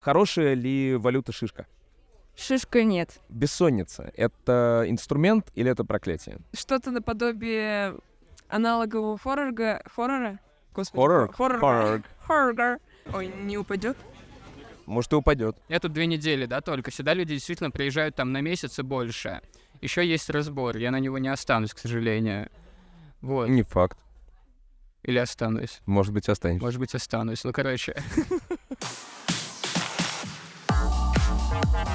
Хорошая ли валюта шишка? Шишка нет. Бессонница — это инструмент или это проклятие? Что-то наподобие аналогового хоррора. Хоррора? Господи, Хоррор? Хоррор. Хоррор. Хоррор. Ой, не упадет? Может, и упадет. Это две недели, да, только. Сюда люди действительно приезжают там на месяц и больше. Еще есть разбор, я на него не останусь, к сожалению. Вот. Не факт. Или останусь. Может быть, останешься. Может быть, останусь. Ну, короче.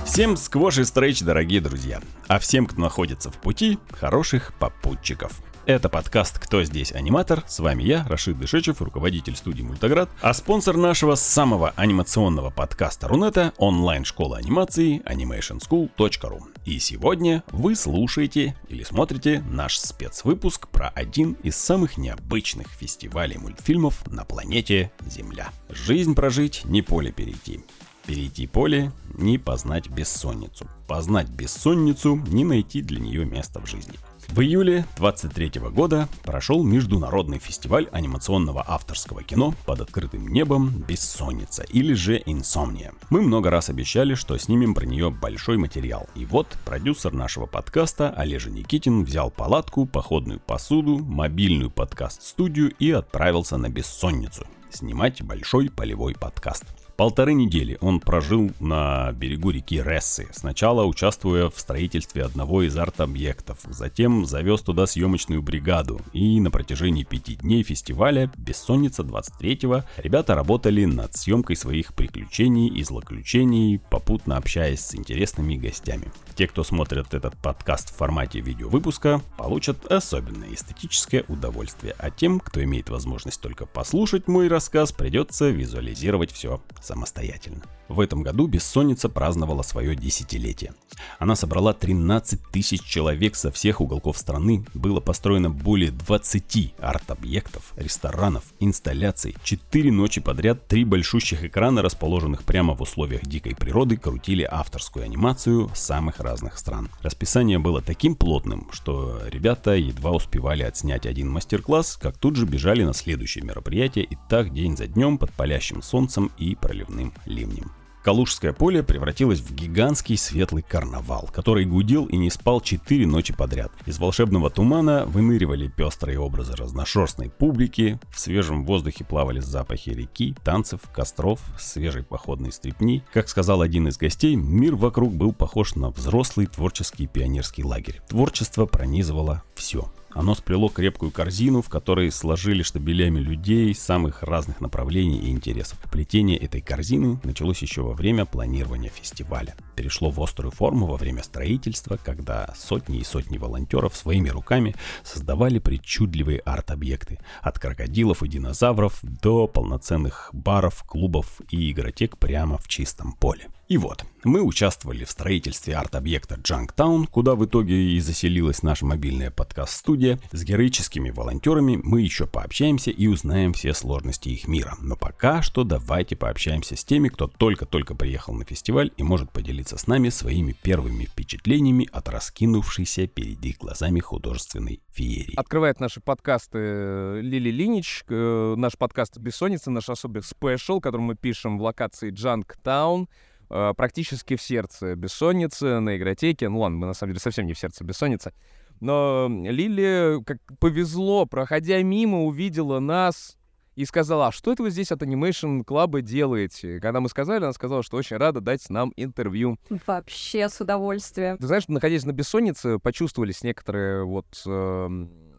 Всем сквош и стрейч, дорогие друзья. А всем, кто находится в пути, хороших попутчиков. Это подкаст «Кто здесь аниматор?». С вами я, Рашид Дышечев, руководитель студии «Мультаград», а спонсор нашего самого анимационного подкаста Рунета – онлайн-школа анимации animationschool.ru. И сегодня вы слушаете или смотрите наш спецвыпуск про один из самых необычных фестивалей мультфильмов на планете Земля. Жизнь прожить, не поле перейти. Перейти поле, не познать бессонницу. Познать бессонницу, не найти для нее места в жизни. В июле 23 года прошел международный фестиваль анимационного авторского кино под открытым небом «Бессонница» или же «Инсомния». Мы много раз обещали, что снимем про нее большой материал. И вот продюсер нашего подкаста Олежа Никитин взял палатку, походную посуду, мобильную подкаст-студию и отправился на «Бессонницу» снимать большой полевой подкаст. Полторы недели он прожил на берегу реки Рессы, сначала участвуя в строительстве одного из арт-объектов, затем завез туда съемочную бригаду, и на протяжении пяти дней фестиваля «Бессонница 23-го» ребята работали над съемкой своих приключений и злоключений, попутно общаясь с интересными гостями. Те, кто смотрят этот подкаст в формате видеовыпуска, получат особенное эстетическое удовольствие, а тем, кто имеет возможность только послушать мой рассказ, придется визуализировать все самостоятельно. В этом году «Бессонница» праздновала свое десятилетие. Она собрала 13 тысяч человек со всех уголков страны, было построено более 20 арт-объектов, ресторанов, инсталляций. Четыре ночи подряд три большущих экрана, расположенных прямо в условиях дикой природы, крутили авторскую анимацию самых разных стран. Расписание было таким плотным, что ребята едва успевали отснять один мастер-класс, как тут же бежали на следующее мероприятие и так день за днем под палящим солнцем и проливным ливнем. Калужское поле превратилось в гигантский светлый карнавал, который гудел и не спал четыре ночи подряд. Из волшебного тумана выныривали пестрые образы разношерстной публики, в свежем воздухе плавали запахи реки, танцев, костров, свежей походной стрипни. Как сказал один из гостей, мир вокруг был похож на взрослый творческий пионерский лагерь. Творчество пронизывало все. Оно сплело крепкую корзину, в которой сложили штабелями людей самых разных направлений и интересов. Плетение этой корзины началось еще во время планирования фестиваля. Перешло в острую форму во время строительства, когда сотни и сотни волонтеров своими руками создавали причудливые арт-объекты. От крокодилов и динозавров до полноценных баров, клубов и игротек прямо в чистом поле. И вот, мы участвовали в строительстве арт-объекта Джанктаун, куда в итоге и заселилась наша мобильная подкаст-студия. С героическими волонтерами мы еще пообщаемся и узнаем все сложности их мира. Но пока что давайте пообщаемся с теми, кто только-только приехал на фестиваль и может поделиться с нами своими первыми впечатлениями от раскинувшейся перед их глазами художественной феерии. Открывает наши подкасты Лили Линич, э, наш подкаст «Бессонница», наш особый спешл, который мы пишем в локации Джанктаун. Э, практически в сердце бессонницы на игротеке. Ну ладно, мы на самом деле совсем не в сердце бессонницы. Но Лили, как повезло, проходя мимо, увидела нас и сказала, а что это вы здесь от Animation Club делаете? Когда мы сказали, она сказала, что очень рада дать нам интервью. Вообще с удовольствием. Ты знаешь, находясь на бессоннице, почувствовались некоторые вот... Э,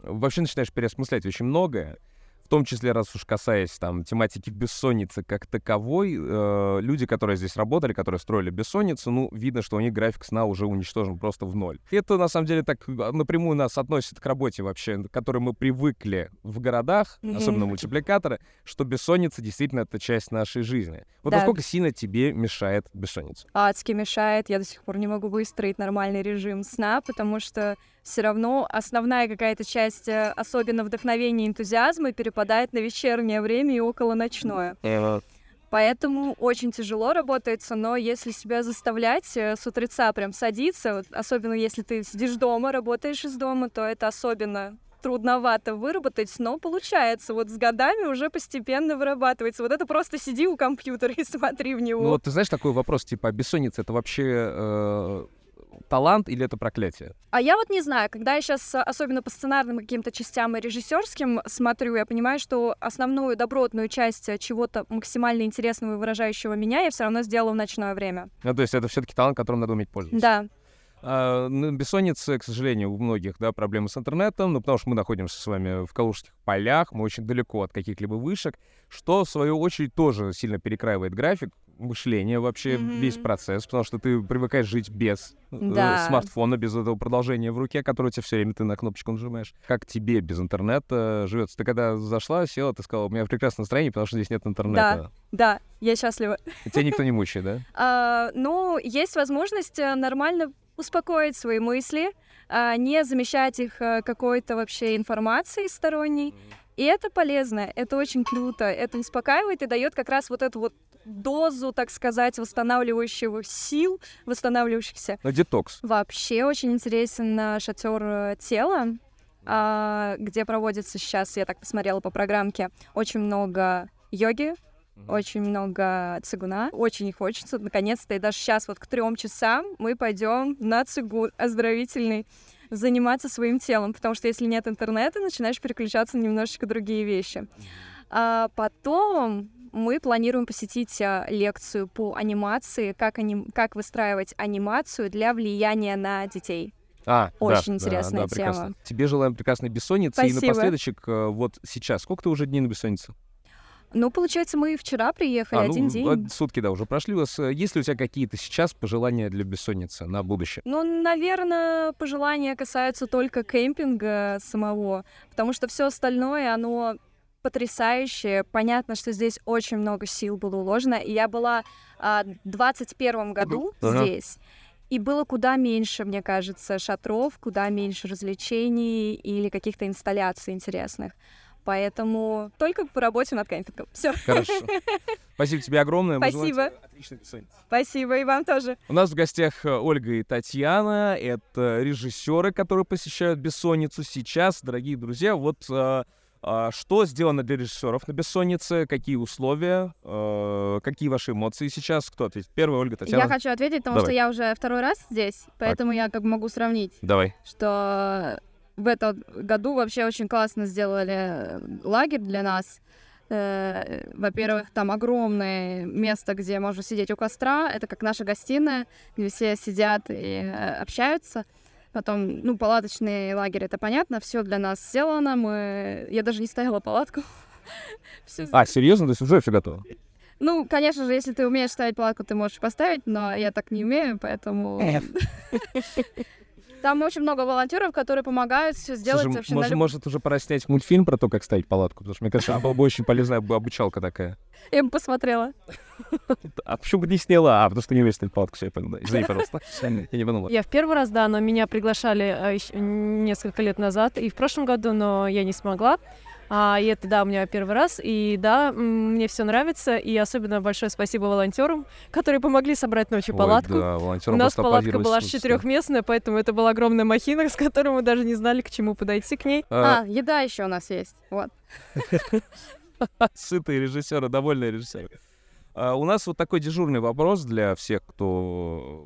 вообще начинаешь переосмыслять очень многое в том числе, раз уж касаясь там тематики бессонницы как таковой, э, люди, которые здесь работали, которые строили бессонницу, ну, видно, что у них график сна уже уничтожен просто в ноль. Это, на самом деле, так а, напрямую нас относит к работе вообще, к которой мы привыкли в городах, mm-hmm. особенно мультипликаторы, что бессонница действительно это часть нашей жизни. Вот да. насколько сильно тебе мешает бессонница? Адски мешает. Я до сих пор не могу выстроить нормальный режим сна, потому что все равно основная какая-то часть, э, особенно вдохновения и энтузиазма, перепадает на вечернее время и около ночное. Поэтому очень тяжело работается, но если себя заставлять э, с утреца прям садиться, вот, особенно если ты сидишь дома, работаешь из дома, то это особенно трудновато выработать, но получается. Вот с годами уже постепенно вырабатывается. Вот это просто сиди у компьютера и смотри в него. Ну вот ты знаешь такой вопрос, типа, а бессонница это вообще э, талант или это проклятие? А я вот не знаю, когда я сейчас особенно по сценарным каким-то частям и режиссерским смотрю, я понимаю, что основную добротную часть э, чего-то максимально интересного и выражающего меня я все равно сделала в ночное время. Ну, то есть это все-таки талант, которым надо уметь пользоваться. Да. А, ну, бессонница, к сожалению, у многих, да, проблемы с интернетом, ну, потому что мы находимся с вами в Калужских полях, мы очень далеко от каких-либо вышек, что, в свою очередь, тоже сильно перекраивает график мышления вообще, Мгм. весь процесс, потому что ты привыкаешь жить без э, Да. смартфона, без этого продолжения в руке, которое у тебя все время ты на кнопочку нажимаешь. Как тебе без интернета живется? Ты когда зашла, села, ты сказала, у меня прекрасное настроение, потому что здесь нет интернета. Да, я счастлива. И тебя никто не мучает, да? А, ну, есть возможность э, нормально успокоить свои мысли, а, не замещать их э, какой-то вообще информацией сторонней. И это полезно, это очень круто, это успокаивает и дает как раз вот эту вот дозу, так сказать, восстанавливающих сил, восстанавливающихся. Ну, детокс. Вообще очень интересен э, шатер э, тела, а, где проводится сейчас, я так посмотрела по программке, очень много йоги, очень много цигуна. Очень не хочется. Наконец-то, и даже сейчас вот к трем часам мы пойдем на цигун оздоровительный заниматься своим телом, потому что если нет интернета, начинаешь переключаться на немножечко другие вещи. А потом мы планируем посетить а, лекцию по анимации, как, аним... как выстраивать анимацию для влияния на детей. А, да, Очень да, интересная да, прекрасно. тема. Тебе желаем прекрасной бессонницы. И Спасибо. напоследочек, э, вот сейчас, сколько ты уже дней на бессоннице? Ну, получается, мы вчера приехали, А, ну, один день. э, сутки, да, уже прошли. У вас, э, Есть ли у тебя какие-то сейчас пожелания для бессонницы на будущее? Ну, наверное, пожелания касаются только кемпинга самого, потому что все остальное, оно потрясающее. Понятно, что здесь очень много сил было уложено. И я была а, в 21 году Ага. здесь, и было куда меньше, мне кажется, шатров, куда меньше развлечений или каких-то инсталляций интересных. Поэтому только по работе над кемпингом. Все. Хорошо. Спасибо тебе огромное. Спасибо. Спасибо, и вам тоже. У нас в гостях э, Ольга и Татьяна. Это режиссеры, которые посещают бессонницу сейчас. Дорогие друзья, вот э, что сделано для режиссеров на бессоннице, какие условия, э, какие ваши эмоции сейчас? Кто ответит? Первая Ольга, Татьяна. Я хочу ответить, потому Давай. что я уже второй раз здесь, поэтому я как бы могу сравнить, Давай. что в этом году вообще очень классно сделали э, лагерь для нас. Э, Во-первых, там огромное место, где можно сидеть у костра. Это как наша гостиная, где все сидят и э, общаются. Потом, ну, палаточный лагерь, это понятно, все для нас сделано. Мы... Я даже не ставила палатку. А, серьезно? То есть уже все готово? ну, конечно же, если ты умеешь ставить палатку, ты можешь поставить, но я так не умею, поэтому... Там очень много волонтеров, которые помогают все сделать Слушай, вообще может, на люб- может уже пора снять мультфильм про то, как ставить палатку? Потому что, мне кажется, была бы очень полезная бы обучалка такая. Я бы посмотрела. А почему бы не сняла? А, потому что не умеешь ставить палатку, все, я понял, да. Извини, пожалуйста. Я не подумал. Я в первый раз, да, но меня приглашали а, несколько лет назад и в прошлом году, но я не смогла. А, и это, да, у меня первый раз, и да, мне все нравится, и особенно большое спасибо волонтерам, которые помогли собрать ночью Ой, палатку. да, У нас палатка была четырехместная, поэтому это была огромная махина, с которой мы даже не знали, к чему подойти к ней. А, А, еда еще у нас есть. Вот. Сытые режиссеры, довольные режиссеры. А, У нас вот такой дежурный вопрос для всех, кто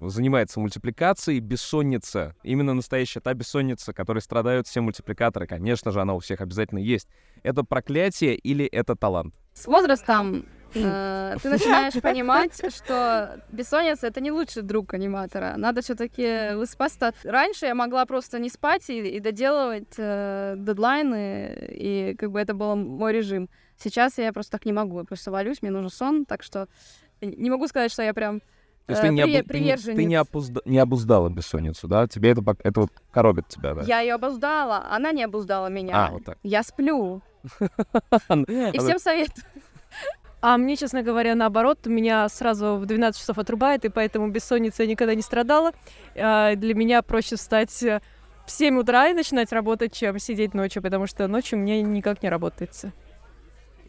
занимается мультипликацией. Бессонница. Именно настоящая та бессонница, которой страдают все мультипликаторы. Конечно же, она у всех обязательно есть. Это проклятие или это талант? С возрастом э, ты начинаешь понимать, что бессонница это не лучший друг аниматора. Надо все-таки высыпаться. Раньше я могла просто не спать и, и доделывать э, дедлайны, и как бы это был мой режим. Сейчас я просто так не могу. Я просто валюсь, мне нужен сон, так что не могу сказать, что я прям То есть э, ты, не, приве- обу- ты не- ты не, опузда- не обуздала бессонницу, да? Тебе это, это вот коробит тебя, да? Я ее обуздала, она не обуздала меня. А, вот так. Я сплю. И всем советую. А мне, честно говоря, наоборот, меня сразу в 12 часов отрубает, и поэтому бессонница я никогда не страдала. А, Для меня проще встать э, в 7 утра и начинать работать, чем сидеть ночью, потому что ночью мне никак не работается.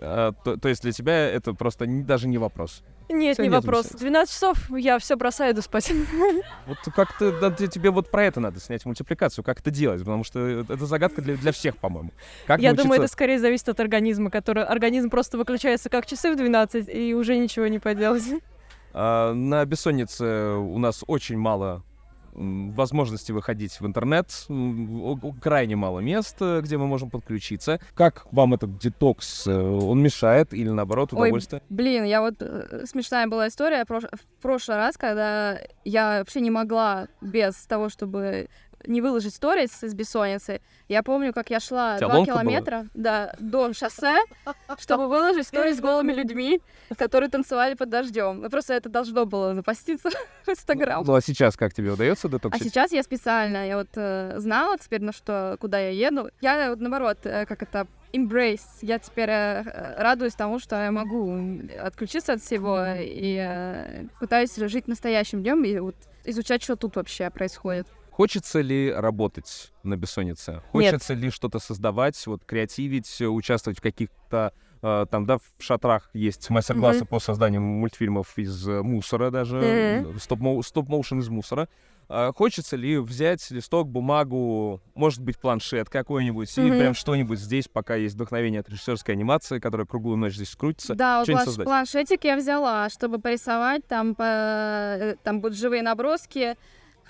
А, то, то есть для тебя это просто не- даже не вопрос. Нет, Всё, не нет вопрос. бессонницы. 12 часов я все бросаю, иду спать. Вот как-то да, те- тебе вот про это надо снять мультипликацию, как это делать, потому что это загадка для, для всех, по-моему. Как Я думаю, научиться- это скорее зависит от организма, который организм просто выключается как часы в 12, и уже ничего не поделать. А, на бессоннице у нас очень мало возможности выходить в интернет, крайне мало мест, э, где мы можем подключиться. Как вам этот детокс? э, Он мешает или наоборот Ой, удовольствие? Блин, я вот э, смешная была история в прошлый раз, когда я вообще не могла без того, чтобы не выложить сторис из бессонницы. Я помню, как я шла два была? километра да, до шоссе, чтобы выложить сторис с голыми людьми, которые танцевали под дождем. Ну просто это должно было запоститься в Инстаграм. Ну а сейчас как тебе удается А детоксить? сейчас я специально, я вот э, знала теперь, на что, куда я еду. Я вот наоборот, э, как это, embrace. Я теперь э, э, радуюсь тому, что я могу отключиться от всего и э, пытаюсь жить настоящим днем и вот изучать, что тут вообще происходит. Хочется ли работать на бессоннице? Хочется ли что-то создавать, вот креативить, участвовать в каких-то э, там, да, в шатрах есть мастер-классы по созданию мультфильмов из э, мусора даже, стоп-моу- стоп-моушен из мусора. А Хочется ли взять листок, бумагу, может быть, планшет какой-нибудь, и Мгм. прям что-нибудь здесь, пока есть вдохновение от режиссерской анимации, которая круглую ночь здесь крутится. Да, вот планш- создать. планшетик я взяла, чтобы порисовать, там, по- там будут живые наброски,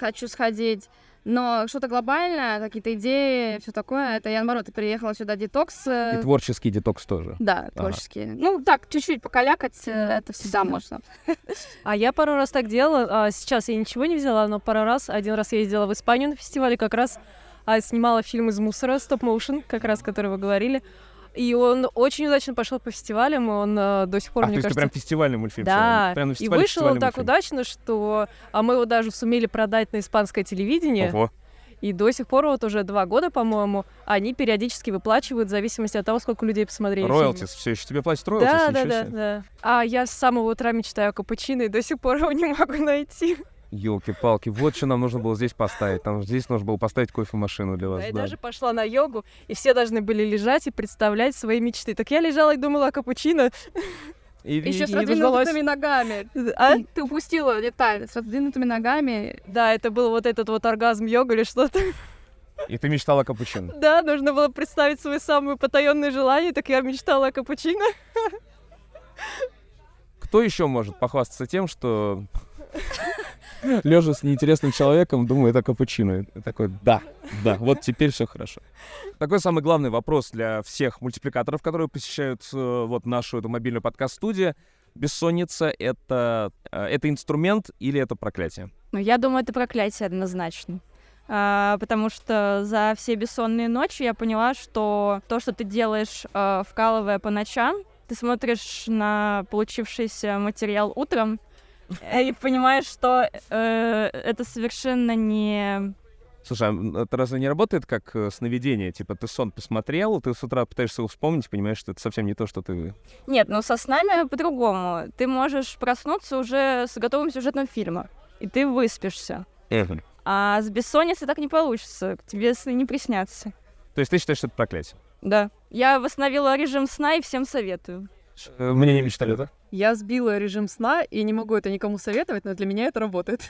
хочу сходить. Но что-то глобальное, какие-то идеи, все такое, это я, наоборот, приехала сюда детокс. э, И творческий детокс тоже. Да, творческие. Ну, так, чуть-чуть покалякать, э, это всегда можно. А я пару раз так делала. А сейчас я ничего не взяла, но пару раз. Один раз я ездила в Испанию на фестивале, как раз а, снимала фильм из мусора, стоп-моушен, как раз, который вы говорили. И он очень удачно пошел по фестивалям, он а, до сих пор, а, то мне есть ты кажется... прям фестивальный мультфильм Да? Прям и вышел он так мультфильм. удачно, что а мы его даже сумели продать на испанское телевидение. Ого. И до сих пор, вот уже два года, по-моему, они периодически выплачивают в зависимости от того, сколько людей посмотрели. Роялтис, все еще тебе платят роялтис? Да, да, да, да. А я с самого утра мечтаю о капучино и до сих пор его не могу найти. Елки-палки, вот что нам нужно было здесь поставить. Там здесь нужно было поставить кофемашину для вас. Да, я да. даже пошла на йогу, и все должны были лежать и представлять свои мечты. Так я лежала и думала о капучино. И, Еще и- с и раздвинутыми ногами. А? Ты, ты упустила деталь. С раздвинутыми ногами. Да, это был вот этот вот оргазм йога или что-то. и ты мечтала о капучино. Да, нужно было представить свои самые потаенные желания, так я мечтала о капучино. Кто еще может похвастаться тем, что лежа с неинтересным человеком, думает о капучино? И такой, да, да, вот теперь все хорошо. Такой самый главный вопрос для всех мультипликаторов, которые посещают э, вот нашу эту мобильную подкаст-студию. Бессонница — это, э, это инструмент или это проклятие? Ну, я думаю, это проклятие однозначно. А, потому что за все бессонные ночи я поняла, что то, что ты делаешь, а, вкалывая по ночам, ты смотришь на получившийся материал утром э, и понимаешь, что э, это совершенно не... Слушай, а это разве не работает как э, сновидение? Типа ты сон посмотрел, ты с утра пытаешься его вспомнить, понимаешь, что это совсем не то, что ты... Нет, ну со снами по-другому. Ты можешь проснуться уже с готовым сюжетом фильма, и ты выспишься. А с бессонницей так не получится, тебе сны не приснятся. То есть ты считаешь, что это проклятие? Да. Я восстановила режим сна и всем советую. Э, Мне не мечтали, да? Я сбила режим сна и не могу это никому советовать, но для меня это работает.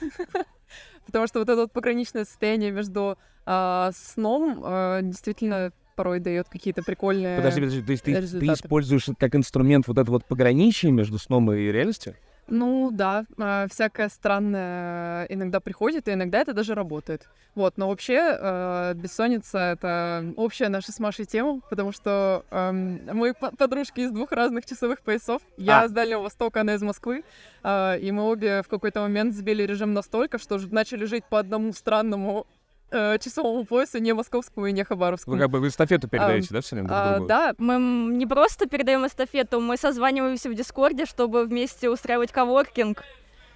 Потому что вот это вот пограничное состояние между а, сном а, действительно порой дает какие-то прикольные... Подожди, подожди, то есть ты, ты используешь как инструмент вот это вот пограничие между сном и реальностью? Ну да, а, всякое странное иногда приходит, и иногда это даже работает. Вот, но вообще э, бессонница — это общая наша с Машей тема, потому что мы по- подружки из двух разных часовых поясов. Я А. с Дальнего Востока, она из Москвы, а, и мы обе в какой-то момент сбили режим настолько, что начали жить по одному странному э, часовому поясу, не московскому и не хабаровскому. Вы как бы вы эстафету передаете, да, все время друг А, другу? да, Мы не просто передаем эстафету, мы созваниваемся в Дискорде, чтобы вместе устраивать коворкинг.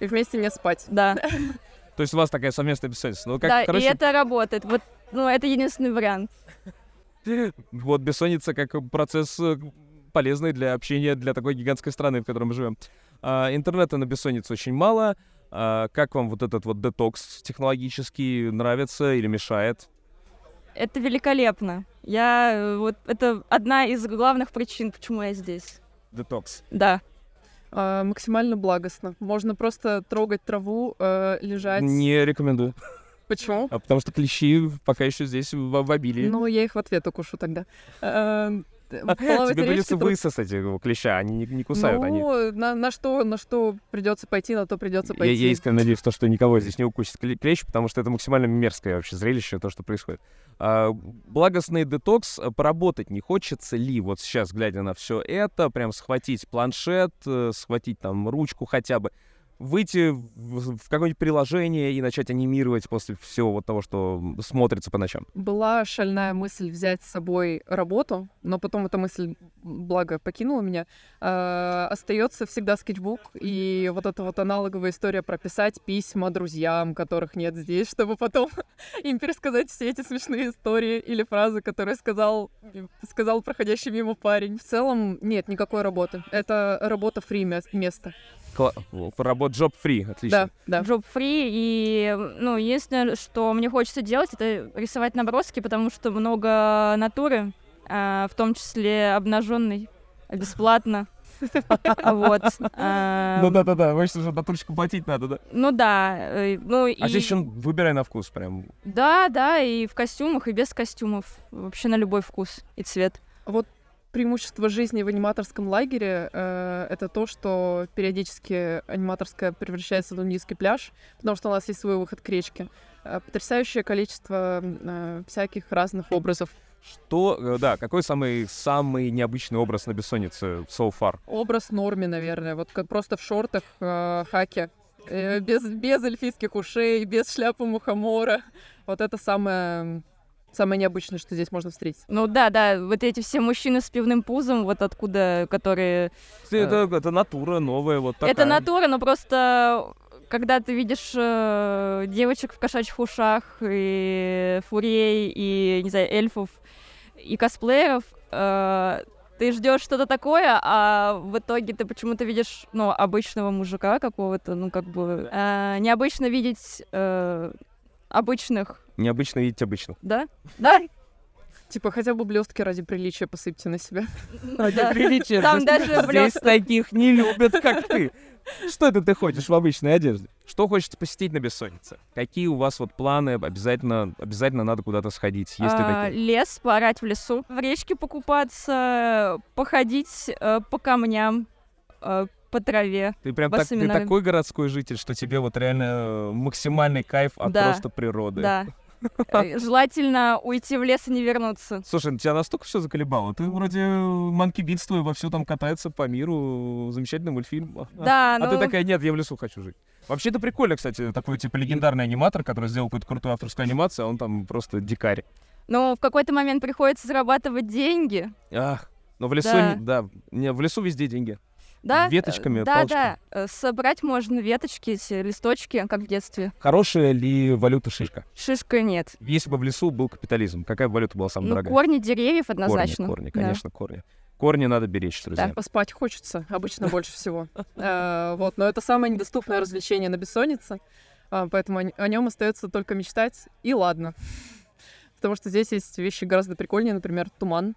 и вместе не спать. Да, То есть у вас такая совместная бессонница. Ну, как, да, короче, и это работает. Вот, ну, это единственный вариант. вот бессонница как процесс э, полезный для общения для такой гигантской страны, в которой мы живем. А, интернета на бессонницу очень мало. А, как вам вот этот вот детокс технологический нравится или мешает? Это великолепно. Я э, вот это одна из главных причин, почему я здесь. Детокс. Да. А, максимально благостно. Можно просто трогать траву, э, лежать. Не рекомендую. Почему? А потому что клещи пока еще здесь в, в обилии. Ну, я их в ответ укушу тогда. Плавать в Тебе придется высосать его клеща, они не, не кусают. они... Ну, на, на что, на что придется пойти, на то придется Я, пойти. я искренне надеюсь, то, что никого здесь не укусит кле- клещ, потому что это максимально мерзкое вообще зрелище, то, что происходит. А, благостный детокс, а, поработать не хочется ли вот сейчас, глядя на все это, прям схватить планшет, э, схватить там ручку хотя бы, выйти в, какое-нибудь приложение и начать анимировать после всего вот того, что смотрится по ночам? Была шальная мысль взять с собой работу, но потом эта мысль, благо, покинула меня. Э, остается всегда скетчбук и вот эта вот аналоговая история прописать письма друзьям, которых нет здесь, чтобы потом им пересказать все эти смешные истории или фразы, которые сказал, сказал проходящий мимо парень. В целом нет никакой работы. Это работа фри место. Работа job free, отлично. Да, да. Job free. И, ну, единственное, что мне хочется делать, это рисовать наброски, потому что много натуры, а, в том числе обнаженной, бесплатно. Вот. а, Ну да-да-да, значит, уже натурочку платить надо, да? Ну да. э, Ну и... А здесь еще выбирай на вкус прям. Да, да, и в костюмах, и без костюмов. Вообще на любой вкус и цвет. Преимущество жизни в аниматорском лагере э, это то, что периодически аниматорская превращается в нудистский пляж, потому что у нас есть свой выход к речке. Э, потрясающее количество э, всяких разных образов. Что, да, какой самый, самый необычный образ на бессоннице so far? Образ норми, наверное, вот как просто в шортах, э, хаке, э, без, без эльфийских ушей, без шляпы мухомора. Вот это самое, самое необычное, что здесь можно встретить. Ну да, да, вот эти все мужчины с пивным пузом, вот откуда, которые... Это, это натура новая, вот такая. Это натура, но просто когда ты видишь э, девочек в кошачьих ушах, и фурей, и, не знаю, эльфов, и косплееров, э, ты ждешь что-то такое, а в итоге ты почему-то видишь, ну, обычного мужика какого-то, ну, как бы... э, необычно видеть э, обычных, Необычно видеть обычных. да? Да? Типа хотя бы блестки ради приличия посыпьте на себя. Да. Приличие. Там даже Здесь таких не любят, как ты. Что это ты ходишь в обычной одежде? Что хочется посетить на бессоннице? Какие у вас вот планы? Обязательно, обязательно надо куда-то сходить, есть А, такие? Лес, поорать в лесу, в речке покупаться, походить э, по камням, э, по траве. Ты прям так, ты такой городской житель, что тебе вот реально э, максимальный кайф от Да. просто природы. Да. Э, Желательно уйти в лес и не вернуться. Слушай, ну тебя настолько все заколебало. Ты вроде Манки Битс твой во все там катается по миру, замечательный мультфильм. А- Да, А ну... ты такая, нет, я в лесу хочу жить. Вообще это прикольно, кстати, такой типа легендарный аниматор, который сделал какую-то крутую авторскую анимацию, а он там просто дикарь. Но в какой-то момент приходится зарабатывать деньги. Ах, но в лесу, Да. не- да, не, в лесу везде деньги. Да? Веточками, Э, Да, палочками. да. Э, Собрать можно веточки, эти листочки, как в детстве. Хорошая ли валюта шишка? Шишка нет. Если бы в лесу был капитализм, какая бы валюта была самая Ну, дорогая? корни деревьев однозначно. Корни, корни, Да. конечно, корни. Корни надо беречь, друзья. Поспать хочется обычно больше всего. Э, Вот, но это самое недоступное развлечение на бессоннице, поэтому о нем остается только мечтать, и ладно. Потому что здесь есть вещи гораздо прикольнее, например, туман,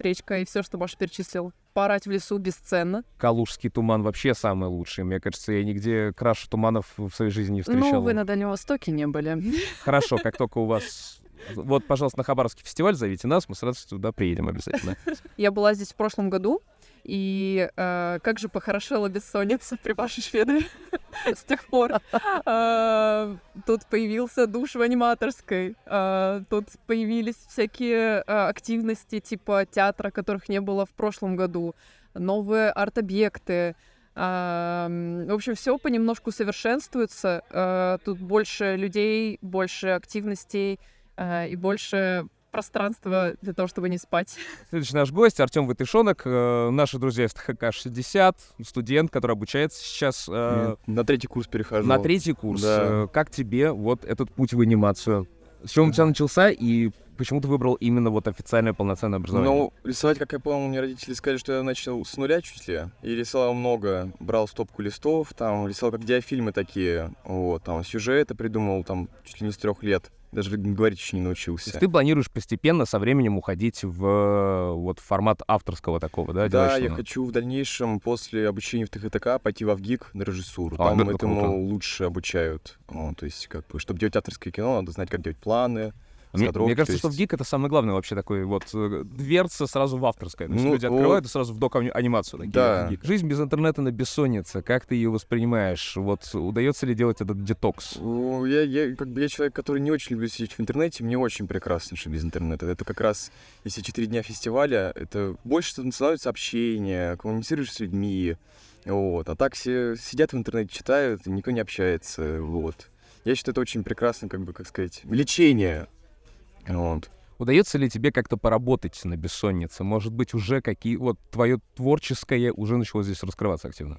речка и все, что Маша перечислил. Порать в лесу бесценно. Калужский туман вообще самый лучший. Мне кажется, я нигде краше туманов в своей жизни не встречал. Ну, вы на Дальнем Востоке не были. Хорошо, как только у вас... Вот, пожалуйста, на Хабаровский фестиваль зовите нас, мы сразу туда приедем обязательно. Я была здесь в прошлом году, и э, как же похорошела бессонница при вашей шведы с тех пор. Э, Тут появился душ в аниматорской, э, тут появились всякие э, активности типа театра, которых не было в прошлом году, новые арт-объекты. А, м, В общем, все понемножку совершенствуется. Тут больше людей, больше активностей и больше пространства для того, чтобы не спать. Следующий наш гость Артем Вытышонок, э, наши друзья из ТХК-60, студент, который обучается сейчас э, На третий курс перехожу. на третий курс. Да. Э, Как тебе вот этот путь в анимацию? С чего у тебя начался и почему ты выбрал именно вот официальное полноценное образование? Ну, рисовать, как я понял, мне родители сказали, что я начал с нуля чуть ли. И рисовал много. Брал стопку листов, там, рисовал как диафильмы такие. Вот, там, сюжеты придумал, там, чуть ли не с трех лет. Даже говорить еще не То научился. есть ты планируешь постепенно со временем уходить в э, вот формат авторского такого, да? Да, я хочу в дальнейшем после обучения в ТХТК пойти в Авгик на режиссуру. А, Там это этому круто. лучше обучают. О, то есть, как бы, чтобы делать авторское кино, надо знать, как делать планы, Мне, мне кажется, то что в ГИК это самое главное вообще такой вот э, дверца сразу в авторское. То есть Ну, люди вот. открывают и сразу в док-анимацию. такие, Да. вот. Жизнь без интернета на бессоннице. Как ты ее воспринимаешь? Вот удается ли делать этот детокс? Ну, Я, я, как бы, я человек, который не очень люблю сидеть в интернете, мне очень прекрасно, что без интернета. Это как раз, если четыре дня фестиваля, это больше становится общение, коммуницируешь с людьми, вот. А так все сидят в интернете, читают, и никто не общается, вот. Я считаю, это очень прекрасно, как бы, как сказать, лечение, вот. Удается ли тебе как-то поработать на бессоннице? Может быть, уже какие... Вот твое творческое уже начало здесь раскрываться активно?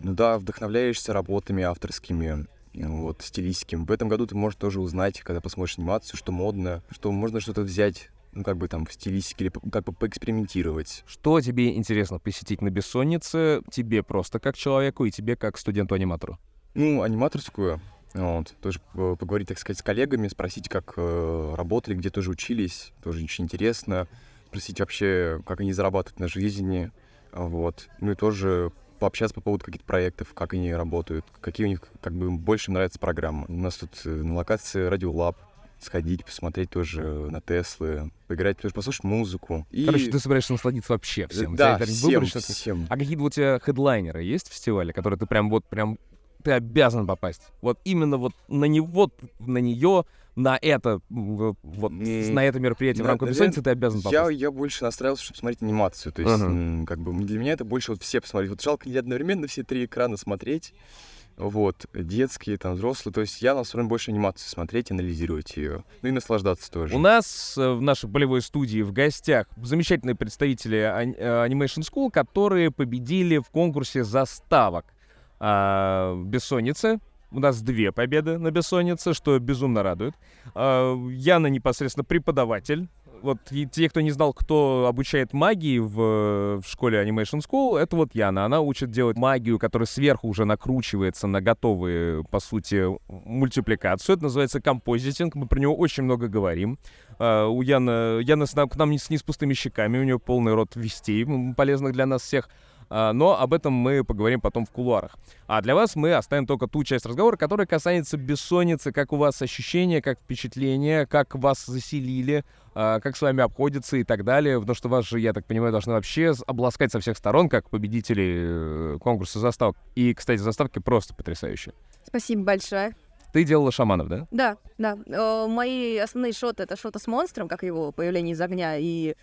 Ну да, вдохновляешься работами авторскими, вот, стилистскими. В этом году ты можешь тоже узнать, когда посмотришь анимацию, что модно, что можно что-то взять, ну, как бы там, в стилистике, или как бы поэкспериментировать. Что тебе интересно посетить на бессоннице? Тебе просто как человеку и тебе как студенту-аниматору? Ну, аниматорскую, вот, тоже э, поговорить, так сказать, с коллегами, спросить, как э, работали, где тоже учились, тоже очень интересно. Спросить вообще, как они зарабатывают на жизни, вот. Ну и тоже пообщаться по поводу каких-то проектов, как они работают, какие у них, как бы, больше нравится программа. У нас тут э, на локации Радиолаб, сходить, посмотреть тоже на Теслы, поиграть, тоже послушать музыку. И... Короче, ты собираешься насладиться вообще всем. Да, всем, всем. А какие-то у тебя хедлайнеры есть в фестивале, которые ты прям вот прям ты обязан попасть? Вот именно вот на него, на нее, на это, вот М, на это мероприятие в на- рамках наверное, бессонницы ты обязан Я, попасть. я больше настраивался, чтобы смотреть анимацию. То есть, м, как бы для меня это больше вот все посмотреть. Вот жалко не одновременно все три экрана смотреть. Вот, детские, там, взрослые. То есть я настроен больше анимацию смотреть, анализировать ее. Ну и наслаждаться тоже. У нас э, в нашей болевой студии в гостях замечательные представители э, Animation School, которые победили в конкурсе заставок а, «Бессонницы». У нас две победы на «Бессоннице», что безумно радует. А, Яна непосредственно преподаватель. Вот и те, кто не знал, кто обучает магии в, в школе Animation School, это вот Яна. Она учит делать магию, которая сверху уже накручивается на готовые, по сути, мультипликацию. Это называется композитинг. Мы про него очень много говорим. А, у Яны, Яна с нам- к нам не с, не с пустыми щеками, у нее полный рот вестей, полезных для нас всех. А, но об этом мы поговорим потом в кулуарах. А для вас мы оставим только ту часть разговора, которая касается бессонницы, как у вас ощущения, как впечатления, как вас заселили, а, как с вами обходится и так далее. Потому что вас же, я так понимаю, должны вообще обласкать со всех сторон, как победители э, конкурса заставок. И, кстати, заставки просто потрясающие. Спасибо большое. Ты делала шаманов, да? Да, да. Э, мои основные шоты — это шоты с монстром, как его появление из огня, и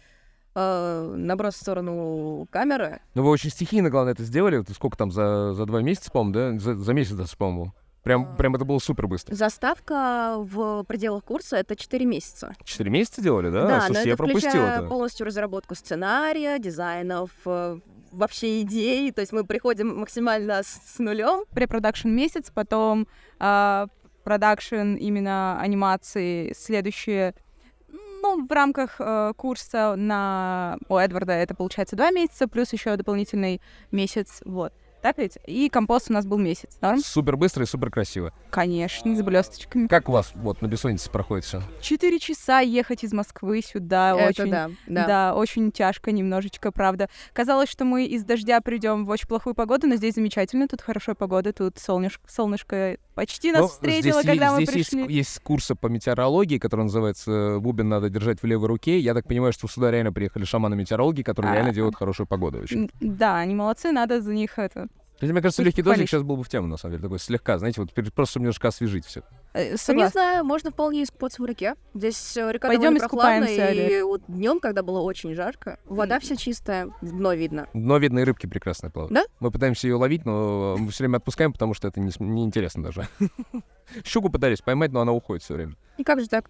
э, наброс в сторону камеры. Ну, вы очень стихийно, главное, это сделали. Вот Сколько там, за, за два месяца, по-моему, да? За, за месяц даже, по-моему. Прям, прям это было супер быстро. Заставка в пределах курса — это 4 месяца. Четыре месяца делали, да? Да, Слушай, но я это пропустил включая это. полностью разработку сценария, дизайнов, э, вообще идей. То есть мы приходим максимально с, с нулем. препродакшн месяц, потом а, продакшн именно анимации следующие ну, в рамках э, курса на у Эдварда это получается два месяца, плюс еще дополнительный месяц, вот. Так ведь? И компост у нас был месяц. Норм? Супер быстро и супер красиво. Конечно, с блесточками. Как у вас вот на бессоннице проходит все? Четыре часа ехать из Москвы сюда. это очень, да, да. Да, очень тяжко немножечко, правда. Казалось, что мы из дождя придем в очень плохую погоду, но здесь замечательно, тут хорошая погода, тут солнышко, солнышко почти нас Ну, встретило, здесь, когда е- мы здесь есть, пришли. есть курсы по метеорологии, который называется «Бубен надо держать в левой руке». Я так понимаю, что сюда реально приехали шаманы-метеорологи, которые А. реально делают хорошую погоду очень. Да, они молодцы, надо за них это. Хотя, мне кажется, легкий дождик похвалить. сейчас был бы в тему, на самом деле. Такой слегка, знаете, вот просто чтобы немножко освежить все. э, Ну, не согласна. знаю, можно вполне искупаться в реке. Здесь э, река Пойдем довольно прохладная, и вот днем, когда было очень жарко, вода вся чистая, дно видно. Но видно, и рыбки прекрасно плавают. Да? Мы пытаемся ее ловить, но мы все время отпускаем, потому что это не неинтересно даже. Щуку пытались поймать, но она уходит все время. И как же так?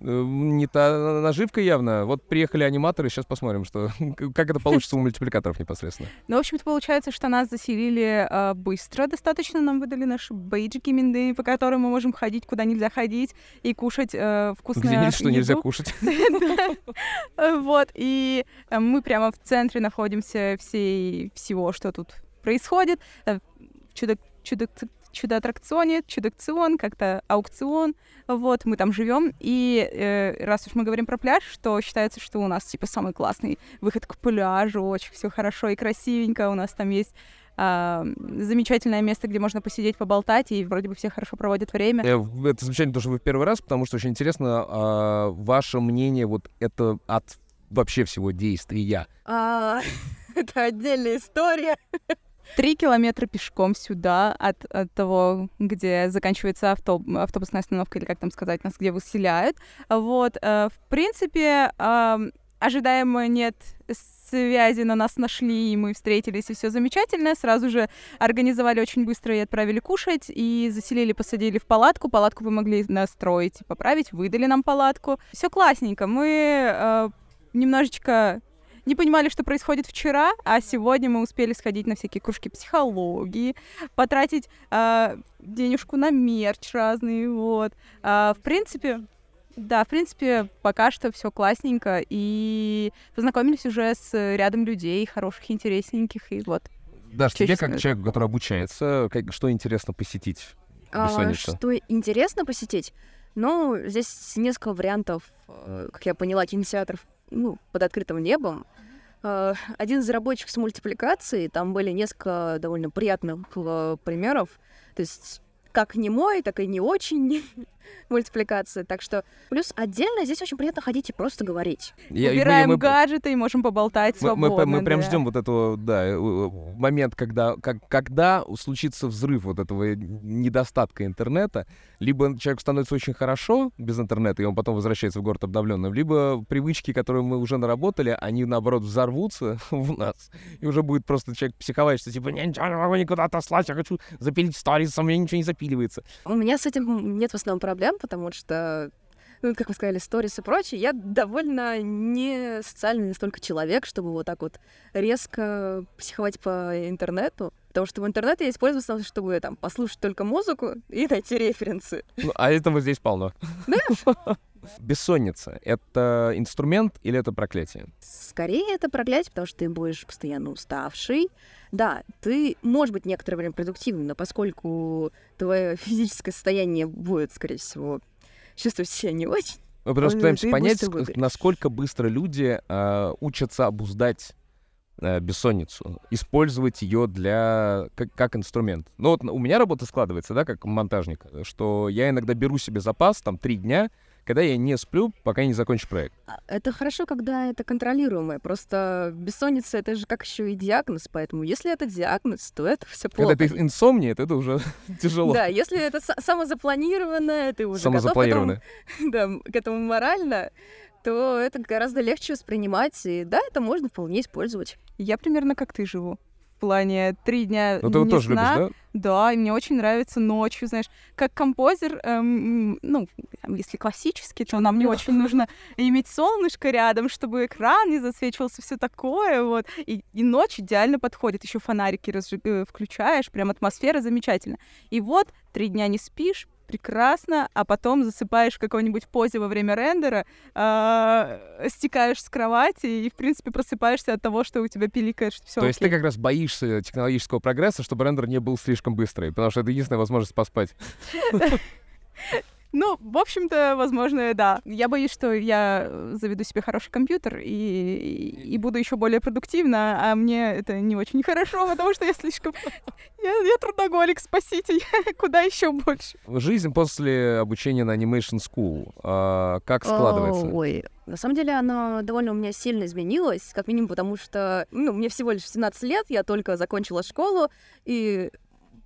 Э, Не та наживка явно. Вот приехали аниматоры, сейчас посмотрим, что как это получится у мультипликаторов непосредственно. Ну, в общем-то, получается, что нас заселили э, быстро достаточно. Нам выдали наши бейджики менды, по которым мы можем ходить, куда нельзя ходить, и кушать э, вкусную Где нельзя, что нельзя кушать. Вот, и э, мы прямо в центре находимся всей, всего, что тут происходит. Э, чудо, чудо, чудо-аттракционе, чудо-акцион, как-то аукцион. Вот, мы там живем. И э, раз уж мы говорим про пляж, то считается, что у нас, типа, самый классный выход к пляжу, очень все хорошо и красивенько. У нас там есть а, замечательное место, где можно посидеть, поболтать, и вроде бы все хорошо проводят время. Э, Это замечательно, то, что вы в первый раз, потому что очень интересно а, ваше мнение вот это от вообще всего действия. А, это отдельная история. Три километра пешком сюда от, от того, где заканчивается авто, автобусная остановка, или как там сказать, нас где выселяют. Вот, э, в принципе, ожидаемо нет связи, но нас нашли, и мы встретились, и все замечательно. Сразу же организовали очень быстро и отправили кушать, и заселили, посадили в палатку. Палатку помогли настроить, поправить, выдали нам палатку. Все классненько. Мы э, немножечко не понимали, что происходит вчера, а сегодня мы успели сходить на всякие кружки психологии, потратить э, денежку на мерч разный, вот. А, в принципе, да, в принципе, пока что все классненько, и познакомились уже с рядом людей хороших, интересненьких, и вот. Даш, тебе как человеку, который обучается, как- что интересно посетить? А, что интересно посетить? Ну, здесь несколько вариантов, э, как я поняла, кинотеатров ну, под открытым небом. Э, Один из рабочих с мультипликацией, там были несколько довольно приятных э, примеров. То есть как не мой, так и не очень мультипликации. Так что плюс отдельно здесь очень приятно ходить и просто говорить. Я- и мы- Убираем мы- гаджеты и можем поболтать Мы, мы, свободно. мы прям да. ждем вот этого, да, э, момент, когда, как, когда случится взрыв вот этого недостатка интернета. Либо человек становится очень хорошо без интернета, и он потом возвращается в город обновленным, либо привычки, которые мы уже наработали, они, наоборот, взорвутся в нас, и уже будет просто человек психовать, что типа, я ничего не могу никуда отослать, я хочу запилить сторис, а у меня ничего не запиливается. У меня с этим нет в основном проблем, потому что, ну, как вы сказали, сторис и прочее, я довольно не социальный настолько человек, чтобы вот так вот резко психовать по интернету. Потому что в интернете я использую, чтобы там послушать только музыку и найти референсы. Ну, а этого здесь полно. Бессонница — это инструмент или это проклятие? Скорее это проклятие, потому что ты будешь постоянно уставший. Да, ты, может быть, некоторое время продуктивным, но поскольку твое физическое состояние будет, скорее всего, чувствовать себя не очень, Мы просто пытаемся понять, быстро насколько быстро люди а, учатся обуздать бессонницу, использовать ее для как, как инструмент. Ну вот у меня работа складывается, да, как монтажник, что я иногда беру себе запас, там, три дня, когда я не сплю, пока не закончу проект. А, Это хорошо, когда это контролируемое. Просто бессонница это же как еще и диагноз, поэтому если это диагноз, то это все плохо. Когда ты инсомния, то это уже тяжело. Да, если это са- самозапланированное, ты уже Самозапланированное. готов к этому, да, к этому морально, то это гораздо легче воспринимать. И да, это можно вполне использовать. Я примерно как ты живу. В плане три дня Ну ты не тоже сна. любишь, да? Да, и мне очень нравится ночью, знаешь, как композер, эм, ну, если классический, то нам не очень нужно иметь солнышко рядом, чтобы экран не засвечивался, все такое, вот. И, и ночь идеально подходит, еще фонарики разжиг- э, включаешь, прям атмосфера замечательно. И вот три дня не спишь, прекрасно, а потом засыпаешь в какой-нибудь позе во время рендера, а, стекаешь с кровати и, в принципе, просыпаешься от того, что у тебя пиликает, что все То есть ты как раз боишься технологического прогресса, чтобы рендер не был слишком быстрый, потому что это единственная возможность поспать. Ну, в общем-то, возможно, да. Я боюсь, что я заведу себе хороший компьютер и, и буду еще более продуктивна, а мне это не очень хорошо, потому что я слишком... Я, я трудоголик, спасите, я куда еще больше. Жизнь после обучения на Animation School, а, как складывается? Ой, на самом деле она довольно у меня сильно изменилась, как минимум потому что, ну, мне всего лишь 17 лет, я только закончила школу, и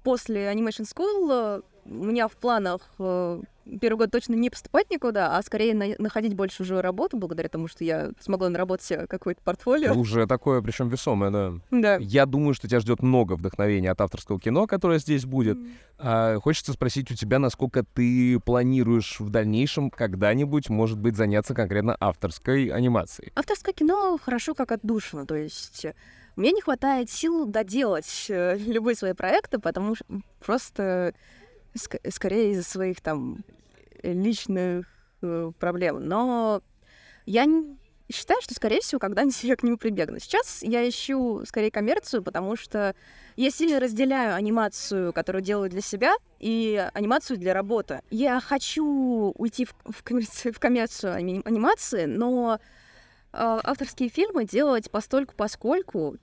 после Animation School у меня в планах э, первый год точно не поступать никуда, а скорее на- находить больше уже работу, благодаря тому, что я смогла наработать себе какое-то портфолио. Уже такое, причем весомое, да. Да. Я думаю, что тебя ждет много вдохновения от авторского кино, которое здесь будет. А, хочется спросить у тебя, насколько ты планируешь в дальнейшем когда-нибудь, может быть, заняться конкретно авторской анимацией. Авторское кино хорошо как отдушина, то есть э, мне не хватает сил доделать э, любые свои проекты, потому что просто ск- скорее из-за своих там личных э, проблем. Но я считаю, что, скорее всего, когда-нибудь я к нему прибегну. Сейчас я ищу скорее коммерцию, потому что я сильно разделяю анимацию, которую делаю для себя, и анимацию для работы. Я хочу уйти в, в, коммерцию, в коммерцию анимации, но э, авторские фильмы делать постольку поскольку,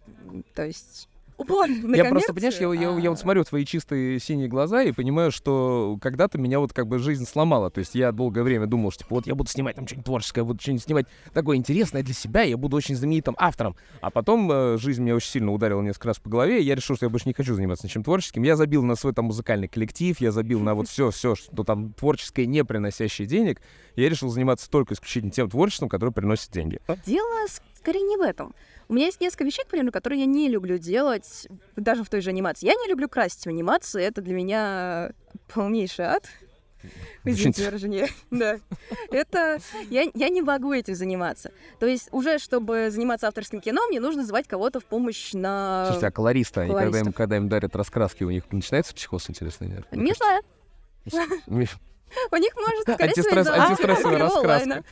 то есть упор на Я просто, понимаешь, я, я, я вот смотрю твои чистые синие глаза и понимаю, что когда-то меня вот как бы жизнь сломала. То есть я долгое время думал, что типа вот я буду снимать там что-нибудь творческое, буду что-нибудь снимать такое интересное для себя, я буду очень знаменитым автором. А потом э, жизнь меня очень сильно ударила несколько раз по голове, и я решил, что я больше не хочу заниматься ничем творческим. Я забил на свой там музыкальный коллектив, я забил на вот все, все, что там творческое, не приносящее денег. Я решил заниматься только исключительно тем творчеством, которое приносит деньги. Дело скорее не в этом. У меня есть несколько вещей, к примеру, которые я не люблю делать, даже в той же анимации. Я не люблю красить в анимации, это для меня полнейший ад. Извините выражение. Да. Это... Я, я не могу этим заниматься. То есть уже, чтобы заниматься авторским кино, мне нужно звать кого-то в помощь на... Слушайте, а колориста, они, когда, им, когда им дарят раскраски, у них начинается психоз, интересно? Нет? Не знаю. У них может, скорее Антистресс, антистрессовая раскраска.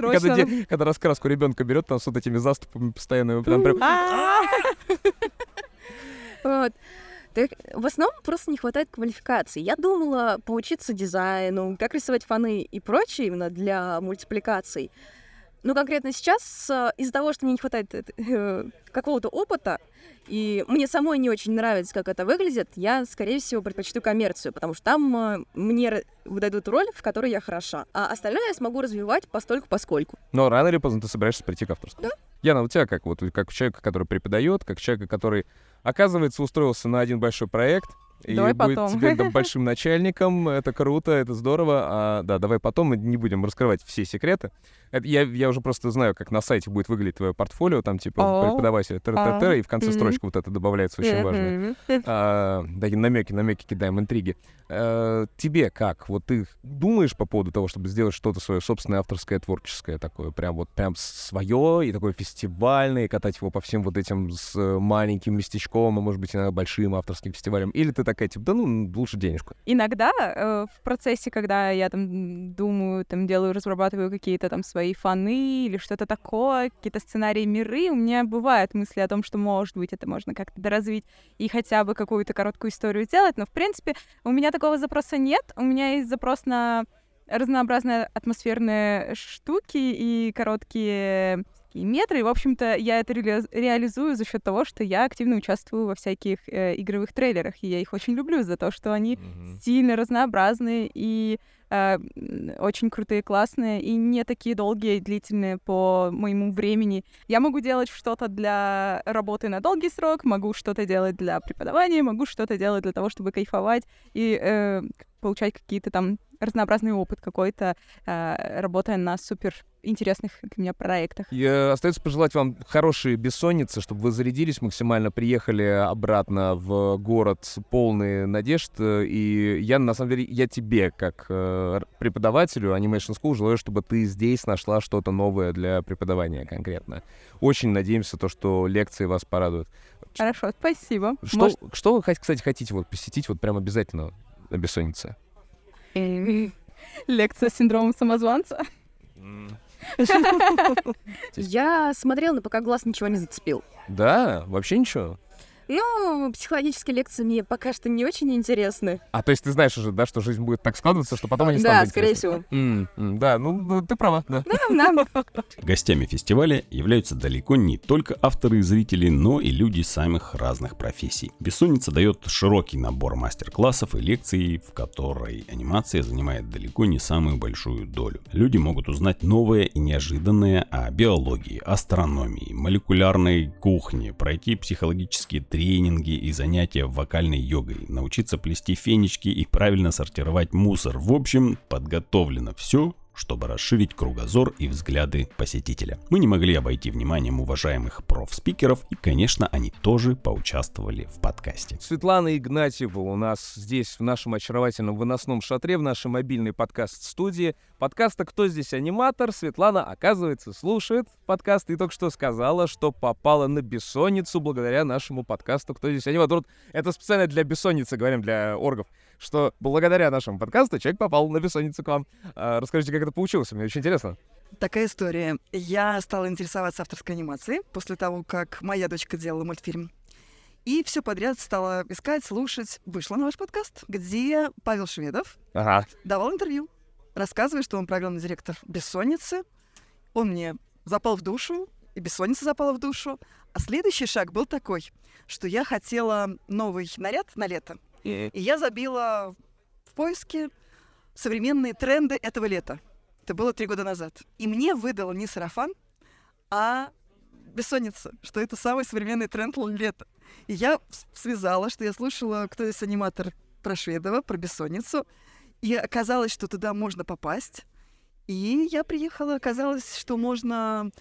Когда, де, когда раскраску ребенка берет, там с вот этими заступами постоянно, прям прям. Вот. Так, в основном просто не хватает квалификации. Я думала поучиться дизайну, как рисовать фоны и прочее именно для мультипликаций. Но конкретно сейчас из-за того, что мне не хватает э, какого-то опыта, и мне самой не очень нравится, как это выглядит, я, скорее всего, предпочту коммерцию, потому что там э, мне выдадут роль, в которой я хороша, а остальное я смогу развивать постольку поскольку. Но рано или поздно ты собираешься прийти к авторству. Да. Яна, у тебя как? Вот как человека, который преподает, как человека, который, оказывается, устроился на один большой проект, и давай будет потом. теперь там, большим начальником. Это круто, это здорово. А, да, давай потом мы не будем раскрывать все секреты. Это, я, я уже просто знаю, как на сайте будет выглядеть твое портфолио, там типа О. преподаватель, тыр А. -тыр и в конце Мгм. строчка вот это добавляется очень важно. Мгм. А, такие намеки, намеки кидаем, интриги. А, тебе как? Вот ты думаешь по поводу того, чтобы сделать что-то свое собственное авторское, творческое такое, прям вот прям свое и такое фестивальное, и катать его по всем вот этим с маленьким местечком, а может быть иногда большим авторским фестивалем? Или ты такая типа, да ну лучше денежку? Иногда э, в процессе, когда я там думаю, там делаю, разрабатываю какие-то там свои фаны или что-то такое, какие-то сценарии миры, у меня бывают мысли о том, что, может быть, это можно как-то доразвить и хотя бы какую-то короткую историю сделать, но, в принципе, у меня такого запроса нет. У меня есть запрос на разнообразные атмосферные штуки и короткие такие метры. И, в общем-то, я это реали- реализую за счет того, что я активно участвую во всяких э, игровых трейлерах, и я их очень люблю за то, что они сильно разнообразные и э, очень крутые, классные, и не такие долгие и длительные по моему времени. Я могу делать что-то для работы на долгий срок, могу что-то делать для преподавания, могу что-то делать для того, чтобы кайфовать и э, получать какие-то там разнообразный опыт какой-то, э, работая на супер интересных для меня проектах. И, э, остается пожелать вам хорошей бессонницы, чтобы вы зарядились максимально, приехали обратно в город полный надежд. И я, на самом деле, я тебе, как э, преподавателю Animation School, желаю, чтобы ты здесь нашла что-то новое для преподавания конкретно. Очень надеемся, то, что лекции вас порадуют. Хорошо, спасибо. Что, Может, что вы, кстати, хотите вот посетить вот прям обязательно на бессоннице? лекция с синдромом самозванца? Я смотрела, но пока глаз ничего не зацепил. Да, вообще ничего. Ну, психологические лекции мне пока что не очень интересны. А то есть ты знаешь уже, да, что жизнь будет так складываться, что потом они Да, станут скорее интересны? всего. Да, ну, ну, ты права, да. Да, да. Гостями фестиваля являются далеко не только авторы и зрители, но и люди самых разных профессий. Бессонница дает широкий набор мастер-классов и лекций, в которой анимация занимает далеко не самую большую долю. Люди могут узнать новое и неожиданное о биологии, астрономии, молекулярной кухне, пройти психологические тренинги и занятия вокальной йогой, научиться плести фенечки и правильно сортировать мусор. В общем, подготовлено все, чтобы расширить кругозор и взгляды посетителя. Мы не могли обойти вниманием уважаемых профспикеров, и, конечно, они тоже поучаствовали в подкасте. Светлана Игнатьева у нас здесь, в нашем очаровательном выносном шатре, в нашей мобильной подкаст-студии. Подкаста «Кто здесь аниматор?» Светлана, оказывается, слушает подкаст и только что сказала, что попала на бессонницу благодаря нашему подкасту «Кто здесь аниматор?» Это специально для бессонницы, говорим, для оргов, что благодаря нашему подкасту человек попал на бессонницу к вам. А, расскажите, как это получилось, мне очень интересно. Такая история. Я стала интересоваться авторской анимацией после того, как моя дочка делала мультфильм. И все подряд стала искать, слушать. Вышла на ваш подкаст, где Павел Шведов Ага. давал интервью, рассказывая, что он программный директор «Бессонницы». Он мне запал в душу, и «Бессонница» запала в душу. А следующий шаг был такой, что я хотела новый наряд на лето. И я забила в поиске современные тренды этого лета. Это было три года назад. И мне выдал не сарафан, а бессонница, что это самый современный тренд лета. И я связала, что я слушала, кто есть аниматор про Шведова, про бессонницу. И оказалось, что туда можно попасть. И я приехала, оказалось, что можно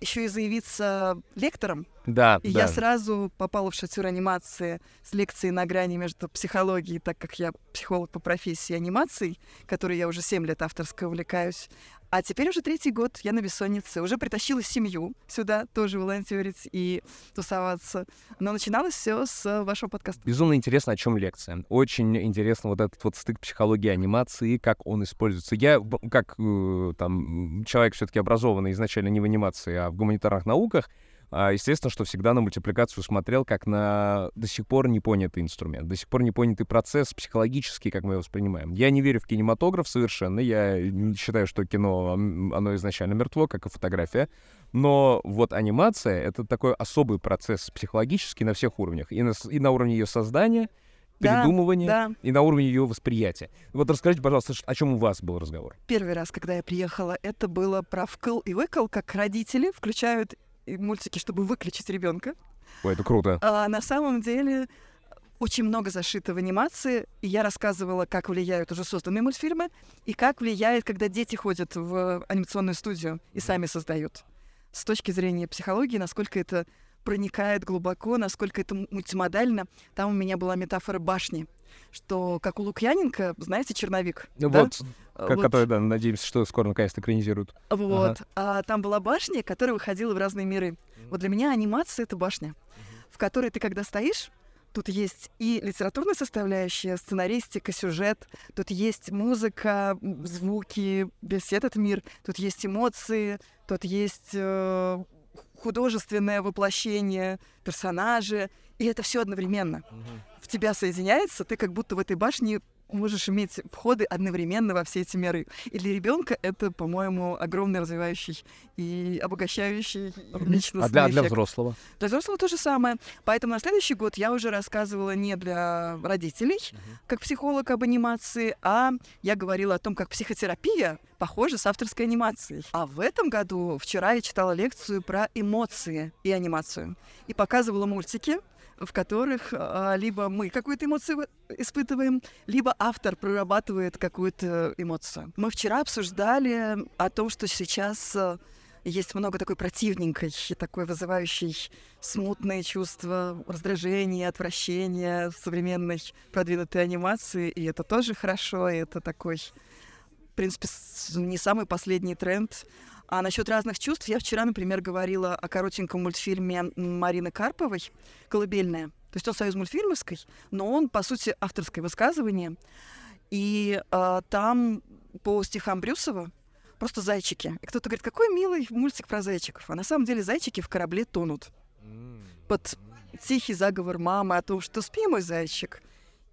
еще и заявиться лектором. Да, И да. я сразу попала в шатер анимации с лекцией на грани между психологией, так как я психолог по профессии анимацией, которой я уже 7 лет авторской увлекаюсь. А теперь уже третий год я на бессоннице. Уже притащила семью сюда тоже волонтерить и тусоваться. Но начиналось все с вашего подкаста. Безумно интересно, о чем лекция. Очень интересно вот этот вот стык психологии анимации, как он используется. Я, как э, там человек все-таки образованный изначально не в анимации, а в гуманитарных науках, естественно, что всегда на мультипликацию смотрел как на до сих пор не понятый инструмент, до сих пор не понятый процесс психологический, как мы его воспринимаем. Я не верю в кинематограф совершенно, я считаю, что кино, оно изначально мертво, как и фотография, но вот анимация — это такой особый процесс психологический на всех уровнях. И на, и на уровне ее создания, Да, придумывания, Да, и на уровне ее восприятия. Вот расскажите, пожалуйста, о чем у вас был разговор? первый раз, когда я приехала, это было про вкл и выкл, как родители включают мультики, чтобы выключить ребенка. Ой, это круто. А на самом деле очень много зашито в анимации, и я рассказывала, как влияют уже созданные мультфильмы, и как влияет, когда дети ходят в анимационную студию и сами создают. С точки зрения психологии, насколько это проникает глубоко, насколько это мультимодально. Там у меня была метафора башни, что как у Лукьяненко, знаете, черновик. Да? Вот, А, как, вот. который, да, надеемся, что скоро наконец-то экранизируют. Вот. А там была башня, которая выходила в разные миры. Вот для меня анимация это башня, в которой ты когда стоишь, тут есть и литературная составляющая, сценаристика, сюжет, тут есть музыка, звуки, весь этот мир, тут есть эмоции, тут есть э, художественное воплощение, персонажи, и это все одновременно. В тебя соединяется, ты как будто в этой башне можешь иметь входы одновременно во все эти миры. И для ребенка это, по-моему, огромный развивающий и обогащающий личностный А для, для взрослого? Для взрослого то же самое. Поэтому на следующий год я уже рассказывала не для родителей, как психолог об анимации, а я говорила о том, как психотерапия похожа с авторской анимацией. А в этом году, вчера я читала лекцию про эмоции и анимацию. И показывала мультики, в которых а, либо мы какую-то эмоцию испытываем, либо автор прорабатывает какую-то эмоцию. Мы вчера обсуждали о том, что сейчас а, есть много такой противненькой, такой вызывающей смутные чувства раздражения, отвращения современной продвинутой анимации, и это тоже хорошо, и это такой, в принципе, не самый последний тренд. А насчет разных чувств, я вчера, например, говорила о коротеньком мультфильме Марины Карповой «Колыбельная». То есть он союз мультфильмовской, но он, по сути, авторское высказывание. И а, там по стихам Брюсова просто зайчики. И кто-то говорит, какой милый мультик про зайчиков. А на самом деле зайчики в корабле тонут. Под тихий заговор мамы о том, что спи, мой зайчик.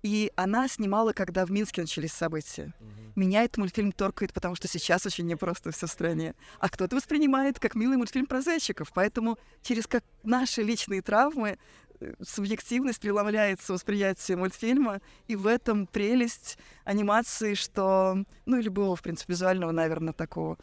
И она снимала, когда в Минске начались события. Меня этот мультфильм торкает, потому что сейчас очень непросто все в стране. А кто-то воспринимает как милый мультфильм про зайчиков. Поэтому через как наши личные травмы э, субъективность преломляется восприятие мультфильма, и в этом прелесть анимации, что, ну и любого, в принципе, визуального, наверное, такого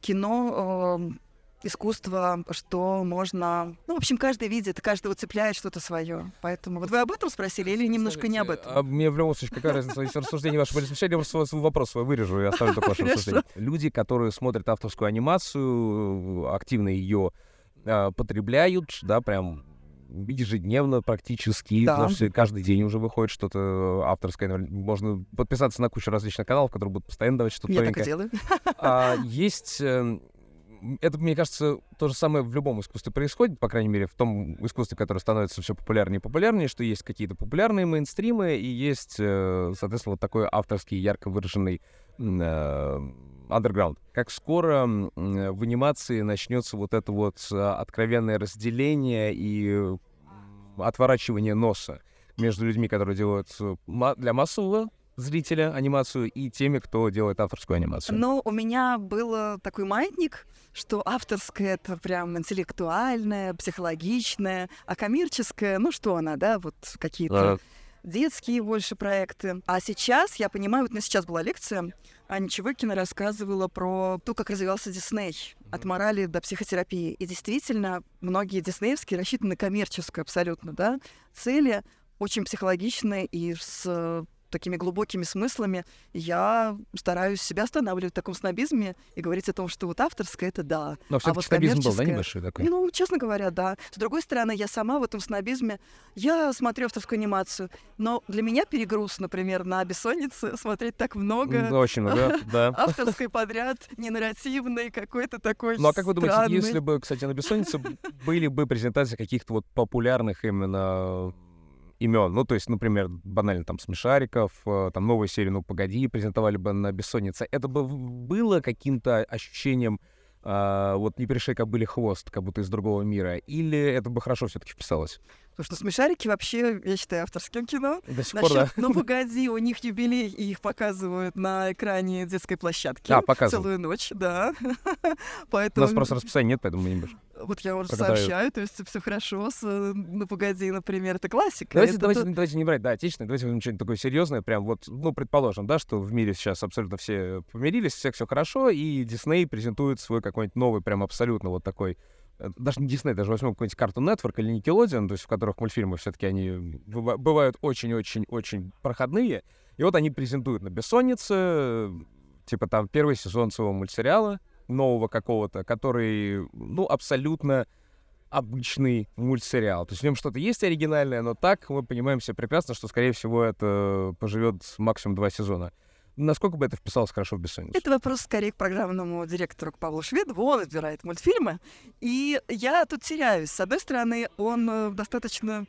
кино, э, искусство, что можно... Ну, в общем, каждый видит, каждого цепляет что-то свое. Поэтому вот вы об этом спросили или немножко не об этом? А мне в любом случае, какая разница, если рассуждение ваше были смешали, я просто свой, вопрос свой вырежу и оставлю только ваше рассуждение. Люди, которые смотрят авторскую анимацию, активно ее а, потребляют, да, прям ежедневно практически, Да. потому что каждый день уже выходит что-то авторское. Можно подписаться на кучу различных каналов, которые будут постоянно давать что-то Я так и новенькое. делаю. А, есть э, это, мне кажется, то же самое в любом искусстве происходит, по крайней мере, в том искусстве, которое становится все популярнее и популярнее, что есть какие-то популярные мейнстримы и есть, э, соответственно, вот такой авторский, ярко выраженный андерграунд. Как скоро в анимации начнется вот это вот откровенное разделение и отворачивание носа между людьми, которые делают для массового зрителя анимацию и теми, кто делает авторскую анимацию? Ну, у меня был такой маятник, что авторская — это прям интеллектуальная, психологичная, а коммерческая, ну что она, да, вот какие-то а... детские больше проекты. А сейчас, я понимаю, вот у меня сейчас была лекция, Аня Чевыкина рассказывала про то, как развивался Дисней от морали до психотерапии. И действительно, многие диснеевские рассчитаны на коммерческую абсолютно, да, цели, очень психологичные и с такими глубокими смыслами, я стараюсь себя останавливать в таком снобизме и говорить о том, что вот авторское — это да. Но а вот снобизм был, да, небольшой такой? Ну, честно говоря, да. С другой стороны, я сама в этом снобизме, я смотрю авторскую анимацию, но для меня перегруз, например, на «Бессоннице» смотреть так много. Да, очень много, да. Авторской подряд, не нарративной, какой-то такой Ну, а как вы думаете, если бы, кстати, на «Бессоннице» были бы презентации каких-то вот популярных именно имен. Ну, то есть, например, банально там смешариков, э, там новую серию «Ну, погоди» презентовали бы на «Бессоннице». Это бы было каким-то ощущением а, вот не пришей были хвост, как будто из другого мира, или это бы хорошо все-таки вписалось? Потому что «Смешарики» вообще, я считаю, авторским кино. До сих пор, да. Ну, погоди, у них юбилей, и их показывают на экране детской площадки. А, показывают. Целую ночь, да. поэтому... У нас просто расписания нет, поэтому мы не можем. Вот я уже сообщаю, то есть все хорошо с «Ну, погоди», например, это классика. Давайте, это давайте, то... давайте не брать, да, отечественное, давайте возьмем что-нибудь такое серьезное, прям вот, ну, предположим, да, что в мире сейчас абсолютно все помирились, всех все хорошо, и Дисней презентует свой какой-нибудь новый, прям абсолютно вот такой Э, даже не Дисней, даже возьмем какой-нибудь Cartoon Network или Nickelodeon, то есть в которых мультфильмы все-таки они бывают очень-очень-очень проходные. И вот они презентуют на бессоннице, типа там первый сезон своего мультсериала, нового какого-то, который, ну, абсолютно обычный мультсериал. То есть в нем что-то есть оригинальное, но так мы понимаем все прекрасно, что, скорее всего, это поживет максимум два сезона. Насколько бы это вписалось хорошо в бессонницу? Это вопрос скорее к программному директору, к Павлу Шведову. Он избирает мультфильмы. И я тут теряюсь. С одной стороны, он э, достаточно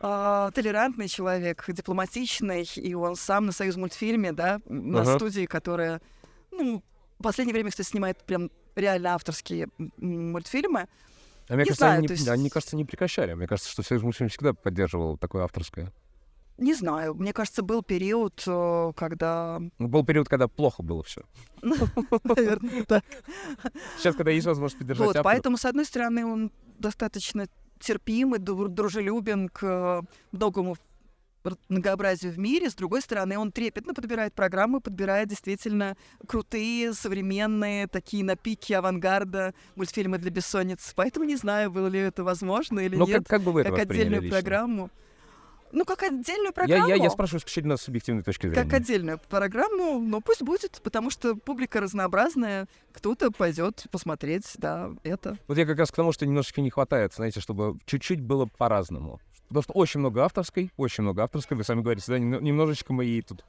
э, толерантный человек, дипломатичный, и он сам на Союз мультфильме, да, на uh-huh. студии, которая, ну, в последнее время, кстати, снимает прям реально авторские мультфильмы. А мне не кажется, знаю, они, есть... они, кажется, не прекращали. Мне кажется, что Союз мультфильм всегда поддерживал такое авторское. Не знаю. Мне кажется, был период, э, когда... Ну, был период, когда плохо было все. Наверное, да. Сейчас, когда есть возможность поддержать Вот, поэтому, с одной стороны, он достаточно терпим и дружелюбен к многому многообразию в мире, с другой стороны, он трепетно подбирает программы, подбирает действительно крутые, современные, такие на пике авангарда мультфильмы для бессонниц. Поэтому не знаю, было ли это возможно или Но нет, как, как, бы вы это как отдельную лично? программу. Ну, как отдельную программу. Я, я, я спрашиваю исключительно с субъективной точки зрения. Как отдельную программу, но пусть будет, потому что публика разнообразная. Кто-то пойдет посмотреть, да, это. Вот я как раз к тому, что немножечко не хватает, знаете, чтобы чуть-чуть было по-разному. Потому что очень много авторской, очень много авторской. Вы сами говорите, да, немножечко мы ей тут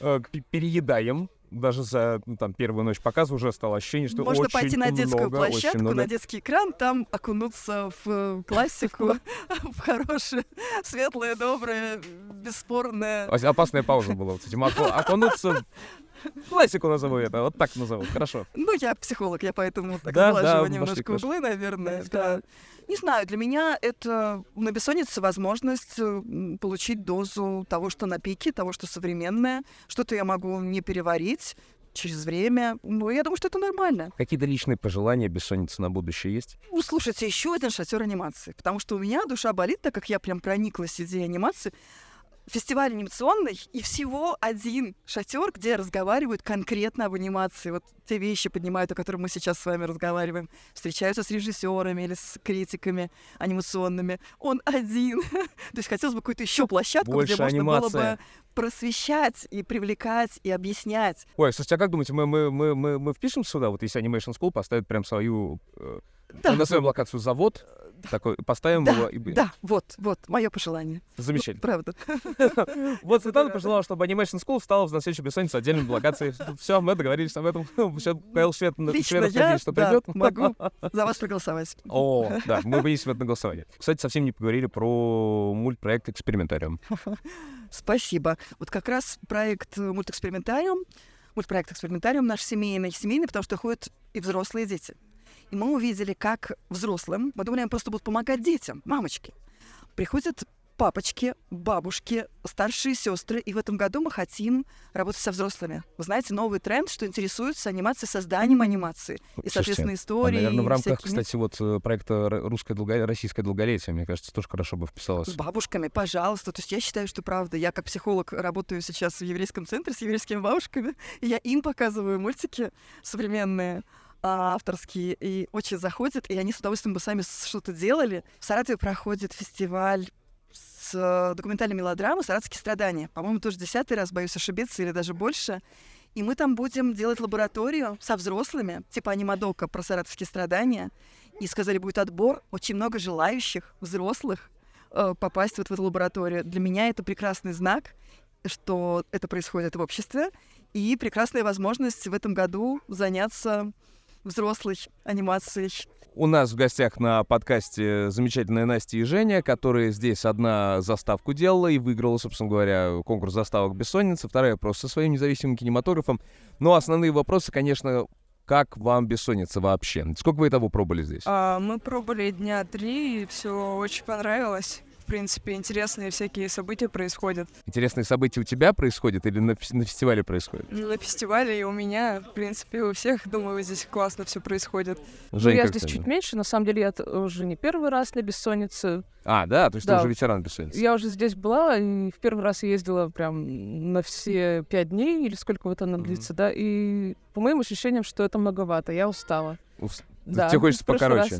э, переедаем даже за ну, там первую ночь показа уже стало ощущение, что Можно очень пойти на детскую много, площадку, много. на детский экран, там окунуться в э, классику, в хорошее, светлое, доброе, бесспорное. Опасная пауза была. Окунуться Классику назову это, вот так назову, хорошо. Ну, я психолог, я поэтому так да, да, немножко углы, наверное. Да. Не знаю, для меня это на бессоннице возможность получить дозу того, что на пике, того, что современное, что-то я могу не переварить, через время. Ну, я думаю, что это нормально. Какие-то личные пожелания бессонницы на будущее есть? Ну, слушайте, еще один шатер анимации. Потому что у меня душа болит, так как я прям прониклась идеей анимации фестиваль анимационный, и всего один шатер, где разговаривают конкретно об анимации. Вот те вещи поднимают, о которых мы сейчас с вами разговариваем. Встречаются с режиссерами или с критиками анимационными. Он один. То есть хотелось бы какую-то еще площадку, Больше где можно анимация. было бы просвещать и привлекать и объяснять. Ой, слушайте, а как думаете, мы, мы, мы, мы, мы впишем сюда, вот если Animation School поставит прям свою, э, да. назовем локацию завод, Такой, поставим Да, его. и- Да, вот, вот, мое пожелание. Замечательно. Правда. Вот Светлана пожелала, чтобы Animation School стала в настоящей бессоннице отдельной локацией. Все, мы договорились об этом. Сейчас Кайл Швед, Шведов что да, придет. могу за вас проголосовать. О, да, мы вынесем это на голосование. Кстати, совсем не поговорили про мультпроект «Экспериментариум». Спасибо. Вот как раз проект э, мультэкспериментариум, мультпроект экспериментариум наш семейный, семейный, потому что ходят и взрослые дети. И мы увидели, как взрослым, мы думали, они просто будут помогать детям, мамочки. Приходят папочки, бабушки, старшие сестры, и в этом году мы хотим работать со взрослыми. Вы знаете, новый тренд, что интересуется анимацией, созданием анимации. И, соответственно, А, истории. наверное, в рамках, всякими- кстати, вот э, проекта «Русское долго... российское долголетие», мне кажется, тоже хорошо бы вписалось. С бабушками, пожалуйста. То есть я считаю, что правда. Я как психолог работаю сейчас в еврейском центре с еврейскими бабушками. И я им показываю мультики современные а, авторские, и очень заходят, и они с удовольствием бы сами что-то делали. В Саратове проходит фестиваль с э, документальной мелодрамы «Саратовские страдания». По-моему, тоже десятый раз, боюсь ошибиться, или даже больше. И мы там будем делать лабораторию со взрослыми, типа анимадока про саратовские страдания. И сказали, будет отбор, очень много желающих взрослых э, попасть вот в эту лабораторию. Для меня это прекрасный знак, что это происходит в обществе, и прекрасная возможность в этом году заняться взрослой анимацией. У нас в гостях на подкасте замечательная Настя и Женя, которые здесь одна заставку делала и выиграла, собственно говоря, конкурс заставок «Бессонница», вторая просто со своим независимым кинематографом. Но основные вопросы, конечно, как вам «Бессонница» вообще? Сколько вы того пробовали здесь? А, мы пробовали дня три, и все очень понравилось. В принципе, интересные всякие события происходят. Интересные события у тебя происходят или на, на фестивале происходят? На фестивале и у меня, в принципе, у всех, думаю, здесь классно все происходит. Ну, Жень, я как здесь ты? чуть меньше, на самом деле я уже не первый раз на бессоннице. А, да, то есть Да. ты уже ветеран «Бессонницы». Я уже здесь была, и в первый раз ездила прям на все пять дней, или сколько вот она длится, да, и по моим ощущениям, что это многовато, я устала. Ус- Да, Тебе хочется прошлый раз.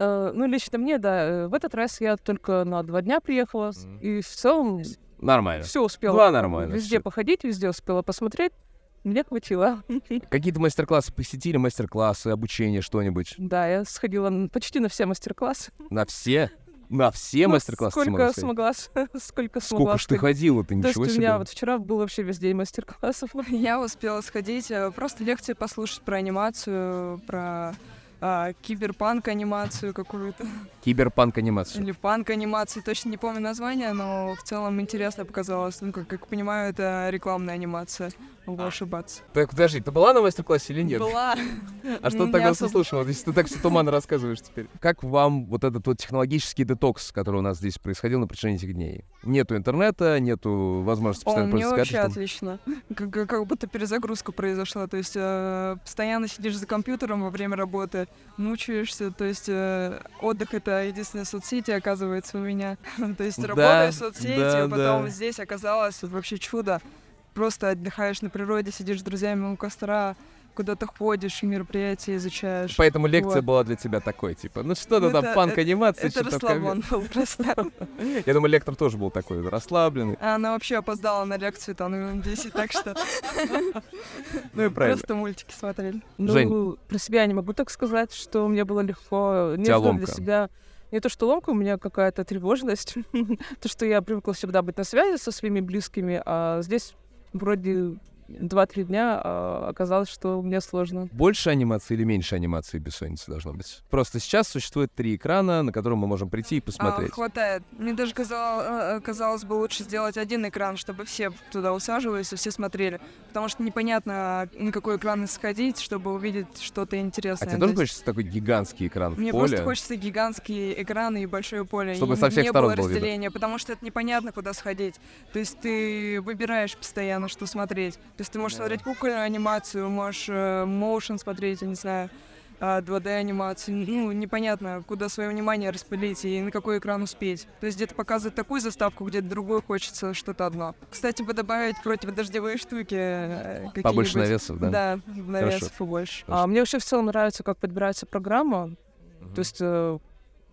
Э, ну, лично мне, да, э, в этот раз я только на два дня приехала, с- и в целом Нормально. все успела. Два нормально, Везде всё. походить, везде успела посмотреть. Мне хватило. Какие-то мастер-классы посетили, мастер-классы, обучение, что-нибудь? Да, я сходила почти на все мастер-классы. На все? На все Ну, мастер-классы ты Сколько смогла, сколько смогла. Сколько ж ты То есть ничего у себе. меня вот вчера был вообще весь день мастер-классов. Я успела сходить, э, просто лекции послушать про анимацию, про а, киберпанк анимацию какую-то. Киберпанк анимация. Или панк анимацию, точно не помню название, но в целом интересно показалось. Ну, как, как понимаю, это рекламная анимация. Могу ошибаться. Так, подожди, ты была на мастер-классе или нет? Была. А что ты Не тогда особо. слушал, вот если ты так все туманно рассказываешь теперь? Как вам вот этот вот технологический детокс, который у нас здесь происходил на протяжении этих дней? Нету интернета, нету возможности постоянно пользоваться вообще отлично. Как будто перезагрузка произошла. То есть э, постоянно сидишь за компьютером во время работы, мучаешься. То есть э, отдых — это единственная соцсети, оказывается, у меня. То есть работаю в соцсети, да, а потом да. здесь оказалось вообще чудо. Просто отдыхаешь на природе, сидишь с друзьями у костра, куда-то ходишь, мероприятия изучаешь. Поэтому лекция Вот. была для тебя такой, типа, ну что ты Ну, там, это- панк-анимация, Это что-то такое. расслабон был просто. Я думаю, лектор тоже был такой, расслабленный. А Она вообще опоздала на лекцию там минут 10, так что Ну и правильно. просто мультики смотрели. Ну, про себя я не могу так сказать, что мне было легко. Не ломка. для себя. Не то, что ломка, у меня какая-то тревожность. то, что я привыкла всегда быть на связи со своими близкими, а здесь вроде 2-3 дня а, оказалось, что мне сложно. Больше анимации или меньше анимации бессонницы должно быть? Просто сейчас существует три экрана, на котором мы можем прийти и А, посмотреть. хватает. Мне даже казалось, казалось бы лучше сделать один экран, чтобы все туда усаживались и все смотрели. Потому что непонятно, на какой экран сходить, чтобы увидеть что-то А интересное. тебе То тоже хочется такой гигантский экран Мне поле? просто хочется гигантские экраны и большое поле. Чтобы и со всех не сторон было было видно. потому что это непонятно, куда сходить. То есть ты выбираешь постоянно, что смотреть. То есть ты можешь смотреть кукольную анимацию, можешь э, motion смотреть, я не знаю, а, 2D-анимацию. Ну, непонятно, куда свое внимание распылить и на какой экран успеть. То есть где-то показывает такую заставку, где-то другую хочется что-то одно. Кстати, бы добавить противодождевые штуки э, Побольше навесов, да? Да, навесов побольше. А мне вообще в целом нравится, как подбирается программа. То есть э,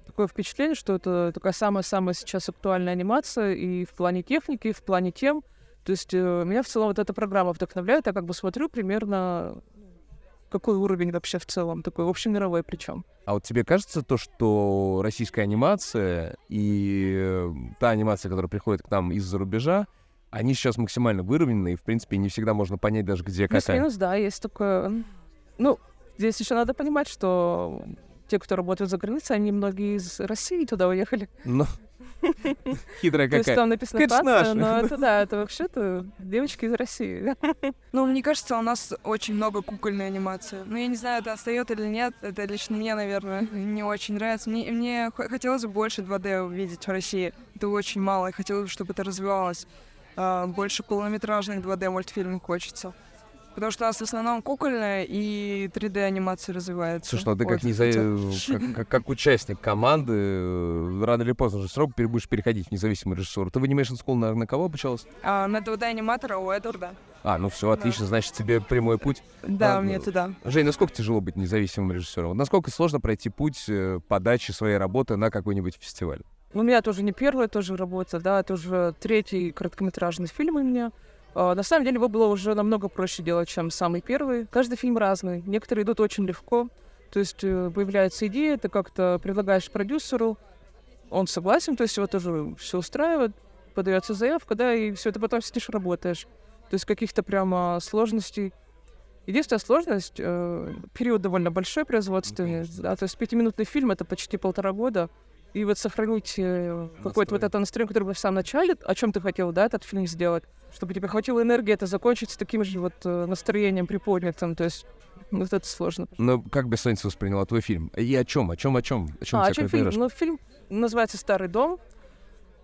такое впечатление, что это такая самая-самая сейчас актуальная анимация и в плане техники, и в плане тем. То есть э, меня в целом вот эта программа вдохновляет. Я как бы смотрю примерно какой уровень вообще в целом, такой общемировой причем. А вот тебе кажется то, что российская анимация и э, та анимация, которая приходит к нам из-за рубежа, они сейчас максимально выровнены, и, в принципе, не всегда можно понять даже, где какая. Плюс-минус, да, есть такое... Ну, здесь еще надо понимать, что те, кто работают за границей, они многие из России туда уехали. Ну, хитрая То есть какая. там написано Это Франция, но это да, это вообще-то девочки из России. Ну, мне кажется, у нас очень много кукольной анимации. Ну, я не знаю, это отстает или нет. Это лично мне, наверное, не очень нравится. Мне, мне хотелось бы больше 2D увидеть в России. Это очень мало. И хотелось бы, чтобы это развивалось. А, больше полнометражных 2D мультфильмов хочется. Потому что у нас в основном кукольная и 3D анимация развивается. Слушай, ну ты как, неза- хотелось. как, как- как участник команды, э, рано или поздно же срок будешь переходить в независимый режиссер. Ты в Animation School на, на кого обучалась? А, на 2D аниматора у Эдварда. А, ну все, отлично, значит, тебе прямой путь. Да, Ладно. мне туда. Жень, насколько тяжело быть независимым режиссером? Вот Насколько сложно пройти путь э, подачи своей работы на какой-нибудь фестиваль? У меня тоже не первая тоже работа, да, это уже третий короткометражный фильм у меня. А, На самом деле его было уже намного проще делать, чем самый первый. Каждый фильм разный. Некоторые идут очень легко. То есть э, появляется идея, ты как-то предлагаешь продюсеру, он согласен, то есть его тоже все устраивает, подается заявка, да, и все, ты потом сидишь работаешь. То есть каких-то прямо сложностей. Единственная сложность, э, период довольно большой производственный, да, то есть пятиминутный фильм — это почти полтора года, и вот сохранить э, какое-то вот это настроение, которое было в самом начале, о чем ты хотел, да, этот фильм сделать, чтобы тебе хватило энергии это закончить с таким же вот э, настроением приподнятым, то есть вот это сложно. Ну, как бессонница восприняла твой фильм? И о чем? О чем? О чем? О чем А, о чем фильм? Ну, фильм называется «Старый дом».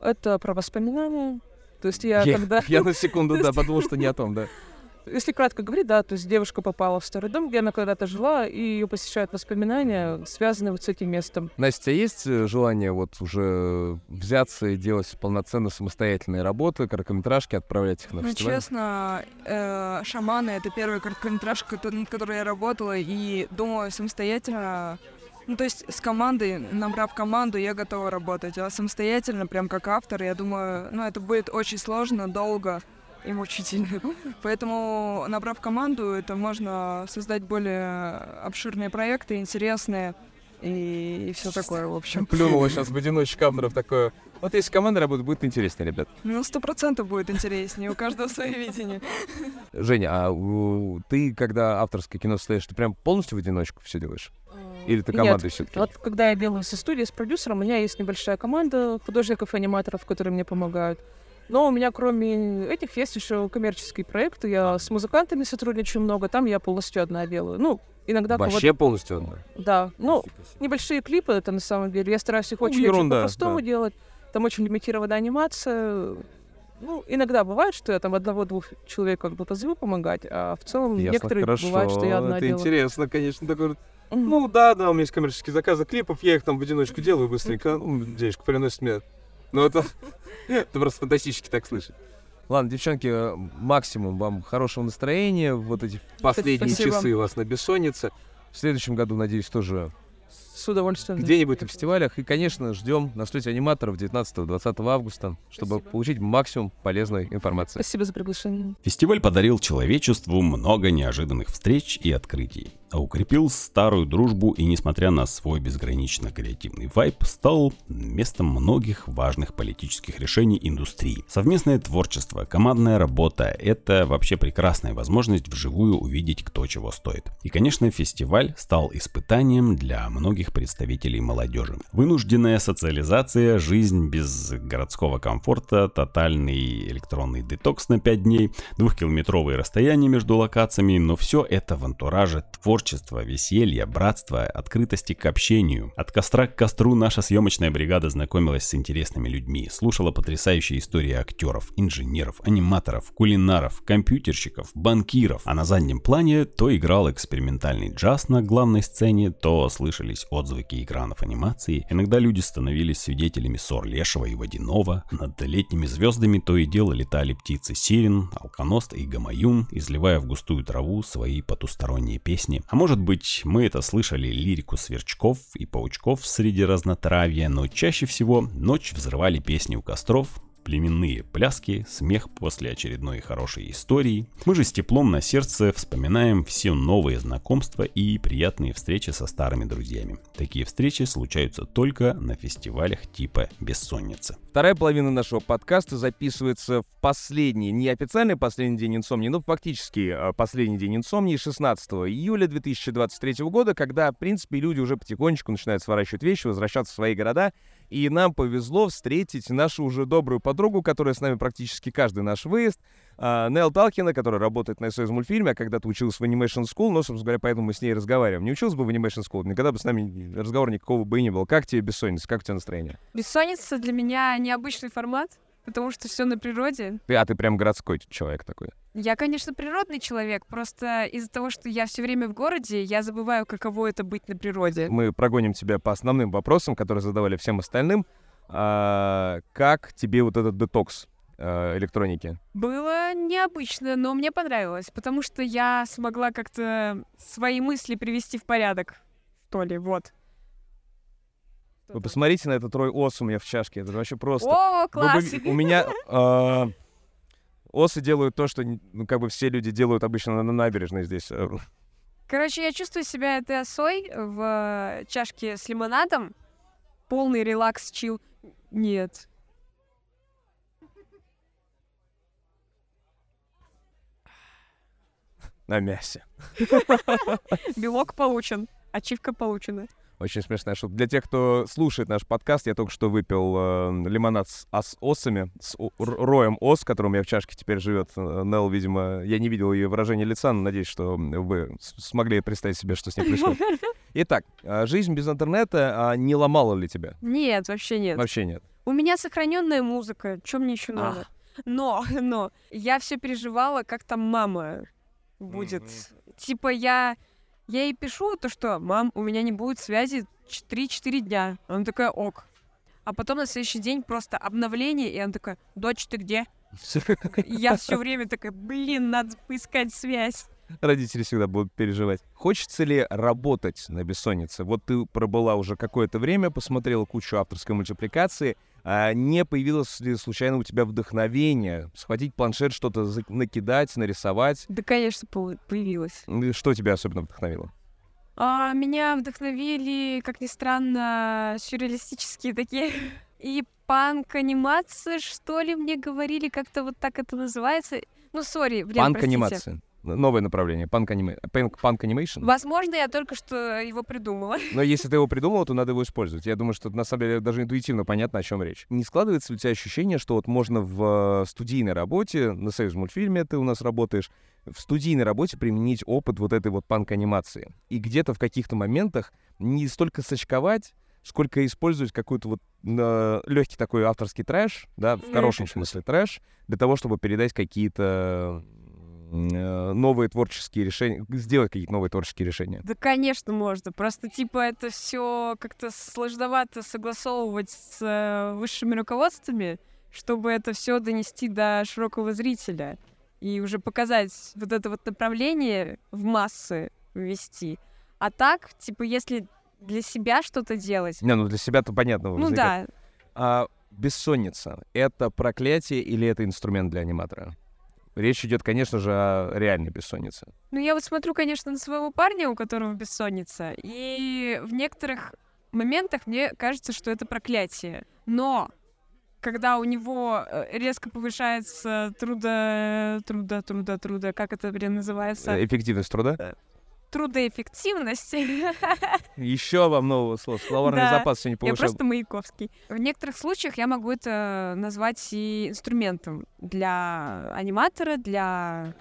Это про воспоминания. То есть я, Я, когда... я на секунду, да, подумал, что не о том, да. Если кратко говорить, да, то есть девушка попала в старый дом, где она когда-то жила, и ее посещают воспоминания, связанные вот с этим местом. Настя, у тебя есть э, желание вот уже взяться и делать полноценно самостоятельные работы, короткометражки, отправлять их на Ну, фестиваль? честно, э, «Шаманы» — это первый короткометраж, кото- над которой я работала, и думаю самостоятельно... Ну, то есть с командой, набрав команду, я готова работать, а самостоятельно, прям как автор, я думаю, ну, это будет очень сложно, долго и мучительно. Поэтому, набрав команду, это можно создать более обширные проекты, интересные, и, все такое, в общем. Плюнула сейчас в одиночек авторов такое. Вот если команда работает, будет интересно, ребят. Ну, сто процентов будет интереснее, у каждого свое видение. Женя, а ты, когда авторское кино создаешь, ты прям полностью в одиночку все делаешь? Или ты командой Нет, все-таки? Вот когда я делаю со студией, с продюсером, у меня есть небольшая команда художников и аниматоров, которые мне помогают. Но у меня, кроме этих, есть еще коммерческие проекты. Я с музыкантами сотрудничаю много, там я полностью одна делаю. Ну, иногда Вообще полностью одна? Да, ну, небольшие клипы это на самом деле. Я стараюсь их Ну, очень, ерунда, очень по-простому да. делать. Там очень лимитированная анимация. Ну, иногда бывает, что я там одного-двух человек как бы позову помогать, а в целом Ясно, некоторые хорошо. бывает, что я одна Это делаю. интересно, конечно, такой. Ну да, да, у меня есть коммерческие заказы клипов, я их там в одиночку делаю быстренько, ну, денежку приносит мне. Ну это, это просто фантастически так слышать. Ладно, девчонки, максимум вам хорошего настроения, вот эти последние Спасибо. часы у вас на бессоннице. В следующем году, надеюсь, тоже С удовольствием. да. где-нибудь на фестивалях. И, конечно, ждем на встрече аниматоров 19-20 августа, чтобы получить максимум полезной информации. Спасибо за приглашение. Фестиваль подарил человечеству много неожиданных встреч и открытий, укрепил старую дружбу и, несмотря на свой безгранично креативный вайб, стал местом многих важных политических решений индустрии. Совместное творчество, командная работа — это вообще прекрасная возможность вживую увидеть, кто чего стоит. И, конечно, фестиваль стал испытанием для многих представителей молодежи. Вынужденная социализация, жизнь без городского комфорта, тотальный электронный детокс на 5 дней, двухкилометровые расстояния между локациями, но все это в антураже творчества, веселья, братства, открытости к общению. От костра к костру наша съемочная бригада знакомилась с интересными людьми, слушала потрясающие истории актеров, инженеров, аниматоров, кулинаров, компьютерщиков, банкиров, а на заднем плане то играл экспериментальный джаз на главной сцене, то слышались отзвуки экранов анимации, иногда люди становились свидетелями ссор Лешего и Водянова, над летними звездами то и дело летали птицы Сирен, Алконост и Гамаюн, изливая в густую траву свои потусторонние песни. А может быть, мы это слышали лирику сверчков и паучков среди разнотравья, но чаще всего ночь взрывали песни у костров, племенные пляски, смех после очередной хорошей истории. Мы же с теплом на сердце вспоминаем все новые знакомства и приятные встречи со старыми друзьями. Такие встречи случаются только на фестивалях типа «Бессонница». Вторая половина нашего подкаста записывается в последний, не официальный последний день инсомнии, но фактически э, последний день инсомнии, 16 июля 2023 года, когда, в принципе, люди уже потихонечку начинают сворачивать вещи, возвращаться в свои города, и нам повезло встретить нашу уже добрую подругу, которая с нами практически каждый наш выезд, а, Нел Талкина, которая работает на СОС мультфильме, а когда-то училась в Animation School, но, собственно говоря, поэтому мы с ней разговариваем. Не училась бы в Animation School, никогда бы с нами разговора никакого бы и не было. Как тебе бессонница, как у тебя настроение? Бессонница для меня необычный формат, потому что все на природе. Ты, а ты прям городской человек такой. Я, конечно, природный человек, просто из-за того, что я все время в городе, я забываю, каково это быть на природе. Мы прогоним тебя по основным вопросам, которые задавали всем остальным. А, как тебе вот этот детокс э, электроники? Было необычно, но мне понравилось, потому что я смогла как-то свои мысли привести в порядок, что ли, вот. Вы посмотрите на этот рой ос у меня в чашке, это вообще просто... О, Вы класс! бы- У меня... э, Осы делают то, что ну, как бы все люди делают обычно на, на набережной здесь. Короче, я чувствую себя этой осой в э, чашке с лимонадом. Полный релакс, чил. Нет. На мясе. Белок получен. Ачивка получена. Очень смешная шутка. Для тех, кто слушает наш подкаст, я только что выпил э, лимонад с, а, с осами, с о- роем ос, который у меня в чашке теперь живет. Э, Нелл, видимо, я не видел ее выражение лица, но надеюсь, что вы смогли представить себе, что с ней происходит. Итак, э, жизнь без интернета а, не ломала ли тебя? Нет, вообще нет. Вообще нет. У меня сохраненная музыка. Что мне еще надо? Но, но, я все переживала, как там мама будет. Типа я, я ей пишу то, что мам, у меня не будет связи 3-4 дня. Она такая, ок. А потом на следующий день просто обновление, и она такая, дочь, ты где? Я все время такая, блин, надо поискать связь. Родители всегда будут переживать. Хочется ли работать на бессоннице? Вот ты пробыла уже какое-то время, посмотрела кучу авторской мультипликации. А не появилось ли случайно у тебя вдохновение схватить планшет, что-то накидать, нарисовать? Да, конечно, и Что тебя особенно вдохновило? А, меня вдохновили, как ни странно, сюрреалистические такие и панк-анимации, что ли, мне говорили, как-то вот так это называется. Ну, sorry, блин. Панк-анимация. Новое направление. Панк-аниме- панк- Punk-animation. Возможно, я только что его придумала. Но если ты его придумал, то надо его использовать. Я думаю, что на самом деле даже интуитивно понятно, о чем речь. Не складывается ли у тебя ощущение, что вот можно в э, студийной работе, на союз мультфильме ты у нас работаешь, в студийной работе применить опыт вот этой вот панк-анимации? И где-то в каких-то моментах не столько сочковать, сколько использовать какой-то вот легкий такой авторский трэш, да, в хорошем смысле трэш, для того, чтобы передать какие-то э, новые творческие решения, сделать какие-то новые творческие решения. Да, конечно, можно. Просто, типа, это все как-то сложновато согласовывать с э, высшими руководствами, чтобы это все донести до широкого зрителя и уже показать вот это вот направление в массы ввести. А так, типа, если для себя что-то делать, Не, ну для себя-то понятно. ну возникает. да, А бессонница — это проклятие или это инструмент для аниматора? Речь идет, конечно же, о реальной бессоннице. Ну, я вот смотрю, конечно, на своего парня, у которого бессонница, и в некоторых моментах мне кажется, что это проклятие. Но когда у него э, резко повышается трудо... трудо, трудо, трудо, как это, блин, называется? Э, Эффективность труда? Трудоэффективность. Еще вам нового слова. Словарный Да, запас сегодня Я повышал. просто Маяковский. В некоторых случаях я могу это назвать и инструментом для аниматора, для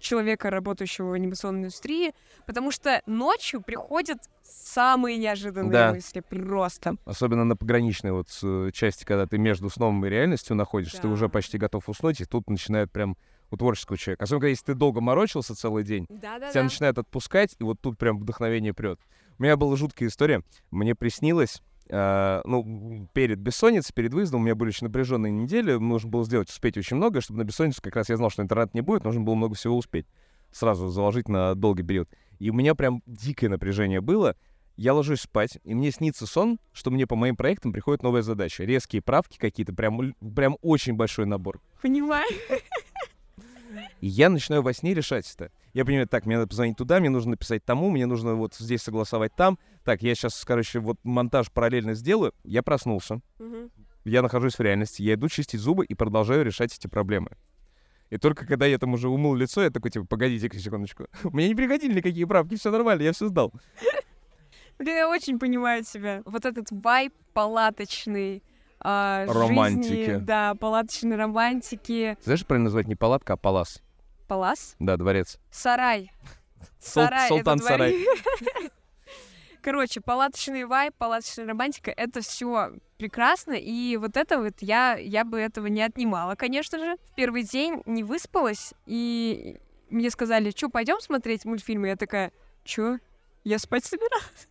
человека, работающего в анимационной индустрии, потому что ночью приходят самые неожиданные Да. мысли просто. Особенно на пограничной вот э, части, когда ты между сном и реальностью находишься, ты Да. уже почти готов уснуть, и тут начинает прям у творческого человека. Особенно, когда если ты долго морочился целый день, Да-да-да. тебя начинает отпускать, и вот тут прям вдохновение прет. У меня была жуткая история. Мне приснилось, э, ну, перед бессонницей, перед выездом, у меня были очень напряженные недели, нужно было сделать, успеть очень много, чтобы на бессонницу как раз я знал, что интернет не будет, нужно было много всего успеть. Сразу заложить на долгий период. И у меня прям дикое напряжение было. Я ложусь спать, и мне снится сон, что мне по моим проектам приходит новая задача. Резкие правки какие-то, прям, прям очень большой набор. Понимаю. И я начинаю во сне решать это. Я понимаю, так, мне надо позвонить туда, мне нужно написать тому, мне нужно вот здесь согласовать там. Так, я сейчас, короче, вот монтаж параллельно сделаю. Я проснулся. Мгм. Я нахожусь в реальности, я иду чистить зубы и продолжаю решать эти проблемы. И только когда я там уже умыл лицо, я такой, типа, погодите секундочку. Мне не приходили никакие правки, все нормально, я все сдал. Блин, я очень понимаю тебя. Вот этот вайб палаточный, а, Романтики. жизни, да, палаточной романтики. Знаешь, правильно назвать не палатка, а палас. Палас? Да, дворец. Сарай. Сарай Султан-сарай. Короче, палаточный вайб, палаточная романтика — это все прекрасно, и вот это вот я, я бы этого не отнимала, конечно же. В первый день не выспалась, и мне сказали, что, пойдем смотреть мультфильмы? Я такая, что? Я спать собиралась?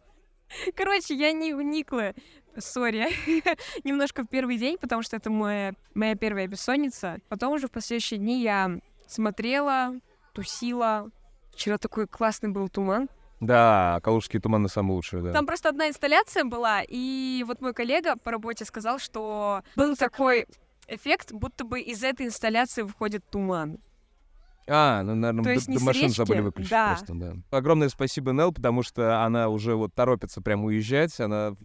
Короче, я не вникла, сори, немножко в первый день, потому что это моя, моя первая бессонница. Потом уже в последующие дни я смотрела, тусила. Вчера такой классный был туман. Да, калужские туманы самые лучшие, да. Там просто одна инсталляция была, и вот мой коллега по работе сказал, что был такой эффект, будто бы из этой инсталляции выходит туман. А, ну, наверное, То до, есть не до с машин речки? забыли выключить Да. просто, да. Огромное спасибо, Нел, потому что она уже вот торопится прям уезжать. Она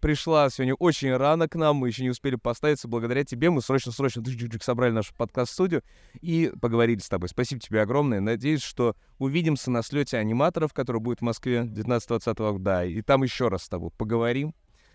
пришла сегодня очень рано к нам, мы еще не успели поставиться. Благодаря тебе мы срочно-срочно собрали нашу подкаст-студию и поговорили с тобой. Спасибо тебе огромное. Надеюсь, что увидимся на слете аниматоров, который будет в Москве 19-20 года. Да, и там еще раз с тобой поговорим.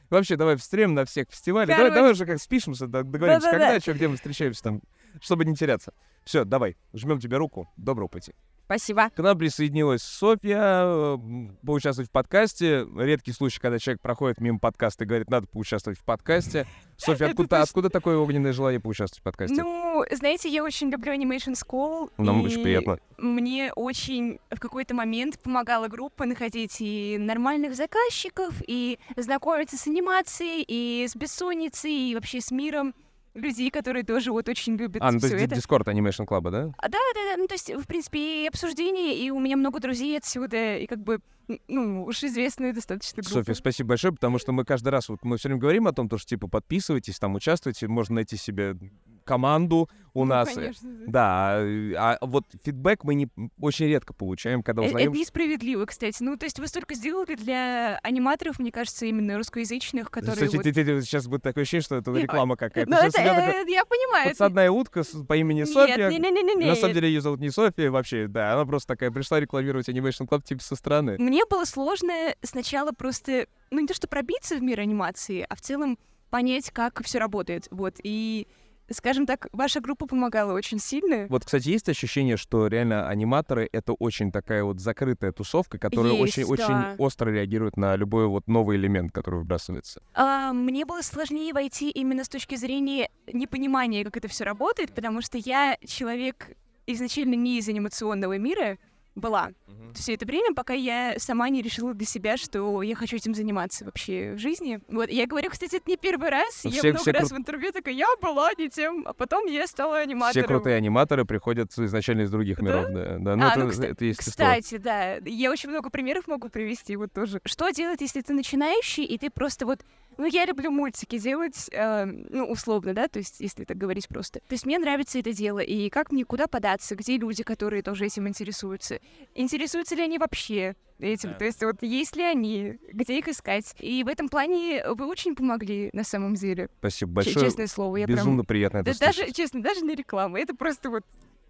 Вообще, давай встретим на всех фестивалях. Давай, Короче. давай уже как спишемся, договоримся, Да-да-да. когда, что, где мы встречаемся там, чтобы не теряться. Все, давай, жмем тебе руку. Доброго пути. Спасибо. К нам присоединилась Софья, э, поучаствовать в подкасте. Редкий случай, когда человек проходит мимо подкаста и говорит, надо поучаствовать в подкасте. Софья, откуда, откуда такое огненное желание поучаствовать в подкасте? Ну, знаете, я очень люблю Animation School. Нам и очень приятно. Мне очень в какой-то момент помогала группа находить и нормальных заказчиков, и знакомиться с анимацией, и с бессонницей, и вообще с миром людей, которые тоже вот очень любят А, ну то есть это. Discord Animation Club, да? А, Да, да, да, ну то есть, в принципе, и обсуждения, и у меня много друзей отсюда, и как бы, ну, уж известные достаточно группы. Софья, спасибо большое, потому что мы каждый раз, вот мы все время говорим о том, то, что типа подписывайтесь, там участвуйте, можно найти себе команду у Ну, нас. конечно, Да, а а вот фидбэк мы не очень редко получаем, когда Э, узнаем. Это несправедливо, кстати. Ну, то есть вы столько сделали для аниматоров, мне кажется, именно русскоязычных, которые Кстати, вот... сейчас будет такое ощущение, что это Не, реклама какая-то. Ну, это, такой, э, я понимаю. это- Подсадная утка с- по имени Нет, Софья. не-не-не-не-не. На самом деле ее зовут не Софья вообще, да. Она просто такая пришла рекламировать Animation Club типа со стороны. Мне было сложно сначала просто, ну, не то что пробиться в мир анимации, а в целом понять, как все работает. Вот, и, скажем так, ваша группа помогала очень сильно. Вот, кстати, есть ощущение, что реально аниматоры — это очень такая вот закрытая тусовка, которая очень-очень да. остро реагирует на любой вот новый элемент, который выбрасывается. А, мне было сложнее войти именно с точки зрения непонимания, как это все работает, потому что я человек изначально не из анимационного мира была все это время, пока я сама не решила для себя, что я хочу этим заниматься вообще в жизни. Вот, я говорю, кстати, это не первый раз. Ну, я все- много все раз кру- в интервью такая, я была не тем, а потом я стала аниматором. Все крутые аниматоры приходят изначально из других миров, да. да. Ну, А, это, ну, кста- это. Кстати, да, я очень много примеров могу привести вот тоже. Что делать, если ты начинающий, и ты просто вот... Ну, я люблю мультики делать, э, ну, условно, да, то есть, если так говорить просто. То есть, мне нравится это дело, и как мне, куда податься, где люди, которые тоже этим интересуются. Интересуются ли они вообще этим? То есть, вот, есть ли они, где их искать? И в этом плане вы очень помогли, на самом деле. Спасибо Ч- большое. Честное слово, я прям... Безумно приятно это Да даже, честно, даже не реклама, это просто вот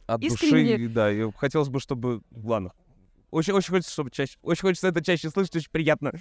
От искренне. души, да. и хотелось бы, чтобы... Ладно. Очень, очень хочется, чтобы чаще... Очень хочется это чаще слышать, очень приятно.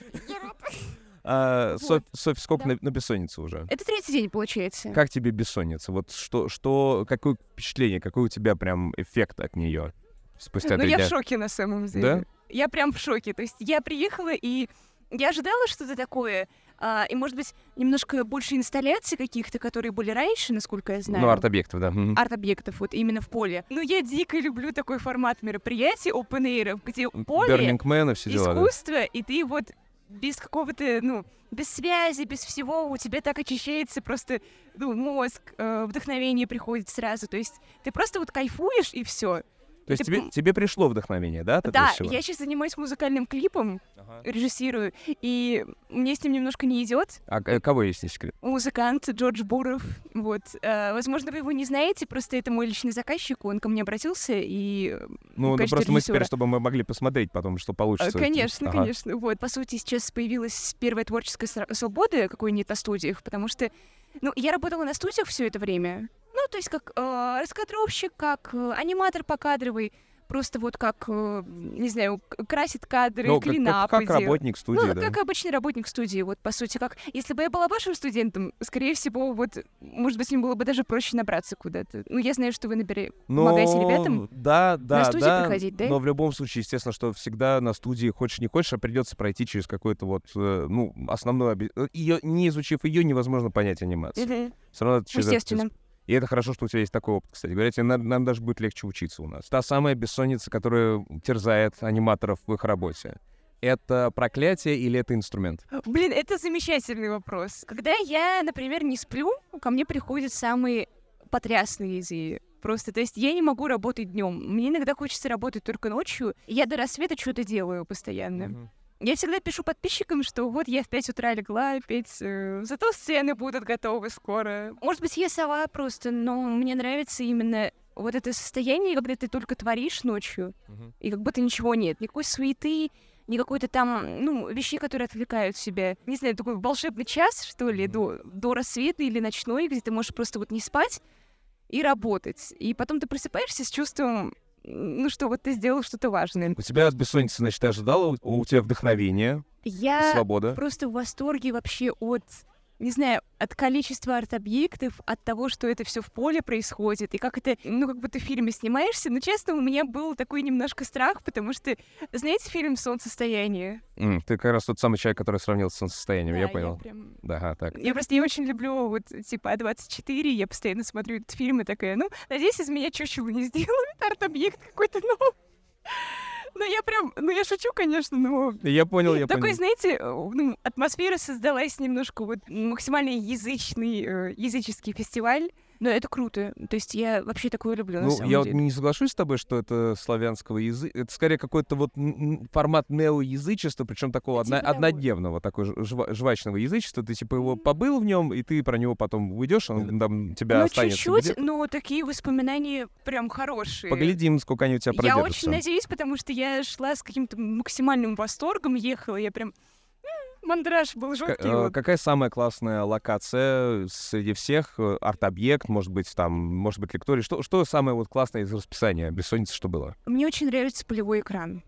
А, Софь, Софь, сколько на, на бессоннице уже? Это третий день, получается. Как тебе бессонница? Вот что, что, какое впечатление, какой у тебя прям эффект от нее спустя Ну, я дня? в шоке, на самом деле. Да? Я прям в шоке. То есть я приехала, и я ожидала что-то такое, а, и, может быть, немножко больше инсталляций каких-то, которые были раньше, насколько я знаю. Ну, арт-объектов, да. Арт-объектов, вот именно в поле. Ну, я дико люблю такой формат мероприятий, open air, где поле, Burning Man и все дела, да. искусство, и ты вот без какого-то, ну, без связи, без всего, у тебя так очищается просто, ну, мозг, э, вдохновение приходит сразу. То есть ты просто вот кайфуешь, и все. То есть тебе, тебе пришло вдохновение, да? Да, всего? я сейчас занимаюсь музыкальным клипом, режиссирую, и мне с ним немножко не идет. А кого есть не секрет? Музыкант Джордж Буров. Вот. Э, возможно, вы его не знаете, просто это мой личный заказчик, он ко мне обратился, и Ну, ну просто мы теперь, режиссера. чтобы мы могли посмотреть потом, что получится. Конечно, Ага. конечно. Вот, по сути, сейчас появилась первая творческая свобода, какой нет на студиях, потому что, ну, я работала на студиях все это время. Ну, то есть как э, раскадровщик, как э, аниматор покадровый, просто вот как, э, не знаю, красит кадры, Ну, как- как- клинапы как делает. работник студии, Ну, да. как обычный работник студии, вот, по сути, как... Если бы я была вашим студентом, скорее всего, вот, может быть, им было бы даже проще набраться куда-то. Ну, я знаю, что вы набери... помогаете Но ребятам. Да, да, студии да. приходить, да? Но в любом случае, естественно, что всегда на студии, хочешь не хочешь, а придется пройти через какой-то вот, э, ну, основной... Ее, не изучив ее, невозможно понять анимацию. Мгм. Все равно это через это Естественно. всё- И это хорошо, что у тебя есть такой опыт, кстати говоря. Тебе надо- нам даже будет легче учиться у нас. Та самая бессонница, которая терзает аниматоров в их работе. Это проклятие или это инструмент? Блин, это замечательный вопрос. Когда я, например, не сплю, ко мне приходят самые потрясные идеи. Просто, то есть я не могу работать днем. Мне иногда хочется работать только ночью. Я до рассвета что-то делаю постоянно. Я всегда пишу подписчикам, что вот я в 5 утра легла, опять, э, зато сцены будут готовы скоро. Может быть, я сова просто, но мне нравится именно вот это состояние, когда ты только творишь ночью, и как будто ничего нет, никакой суеты, не какой-то там, ну, вещи, которые отвлекают себя. Не знаю, такой волшебный час, что ли, до, до рассвета или ночной, где ты можешь просто вот не спать и работать. И потом ты просыпаешься с чувством, ну что, вот ты сделал что-то важное. У тебя от бессонницы, значит, ты ожидала, у у тебя вдохновение, Я свобода. просто в восторге вообще от, не знаю, от количества арт-объектов, от того, что это все в поле происходит, и как это, ну, как будто в фильме снимаешься. Но, честно, у меня был такой немножко страх, потому что, знаете, фильм «Солнцестояние»? М, ты как раз тот самый человек, который сравнил с состоянием, Да, я я понял. прям- Да, ага, так. Я просто не очень люблю вот, типа, А24, я постоянно смотрю этот фильм и такая, ну, надеюсь, из меня чучело не сделают, арт-объект какой-то новый. Ну, я прям, ну, я шучу, конечно, но... Я понял, я Такой, понял. знаете, э, ну, атмосфера создалась немножко вот максимально язычный, э, языческий фестиваль. Но это круто. То есть я вообще такое люблю, на Ну, самом я вот деле. не соглашусь с тобой, что это славянского языка. Это скорее какой-то вот формат неоязычества, причем такого одно- Типа однодневного, такой ж- жва- жвачного язычества. Ты типа его побыл в нем, и ты про него потом уйдешь, он там тебя Ну, останется. чуть-чуть, где-то. но такие воспоминания прям хорошие. Поглядим, сколько они у тебя Я продержатся. очень надеюсь, потому что я шла с каким-то максимальным восторгом, ехала, я прям... Мандраж был жуткий. э, вот. Какая самая классная локация среди всех? Э, Арт-объект, может быть, там, может быть, лекторий. Что, что самое вот классное из расписания бессонницы, что было? Мне очень нравится полевой экран.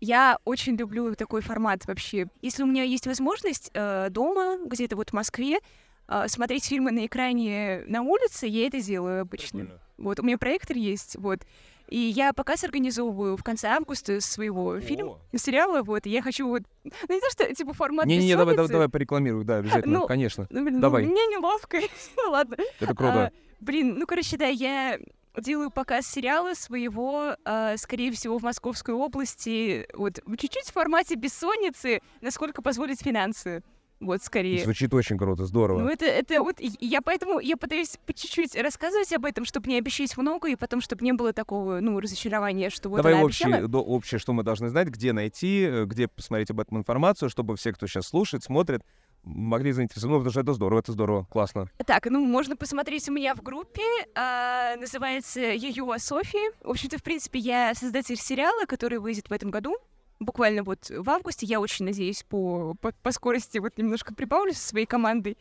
Я очень люблю такой формат вообще. Если у меня есть возможность э, дома, где-то вот в Москве, э, смотреть фильмы на экране на улице, я это делаю обычно. Вот, у меня проектор есть, вот. И я показ организовываю в конце августа своего фильма, сериала, вот, и я хочу вот... Ну, не то, что, типа, формат Не-не-не, давай, давай, давай порекламируй, да, обязательно, Ну, конечно. Ну, блин, ну, давай, мне неловко. Ну, ладно. это круто. А, блин, ну, короче, да, я делаю показ сериала своего, а, скорее всего, в Московской области, вот, чуть-чуть в формате бессонницы, насколько позволят финансы. Вот, скорее. Звучит очень круто, здорово. Ну, это, это вот, я поэтому, я пытаюсь по чуть-чуть рассказывать об этом, чтобы не обещать много, и потом, чтобы не было такого, ну, разочарования, что вот Давай общее, до- общее, что мы должны знать, где найти, э, где посмотреть об этом информацию, чтобы все, кто сейчас слушает, смотрит, могли заинтересоваться. Ну, потому что это здорово, это здорово, классно. Так, ну, можно посмотреть у меня в группе, а, называется Ююа Софи. В общем-то, в принципе, я создатель сериала, который выйдет в этом году. Буквально вот в августе, я очень надеюсь, по, по, по скорости вот немножко прибавлю со своей командой.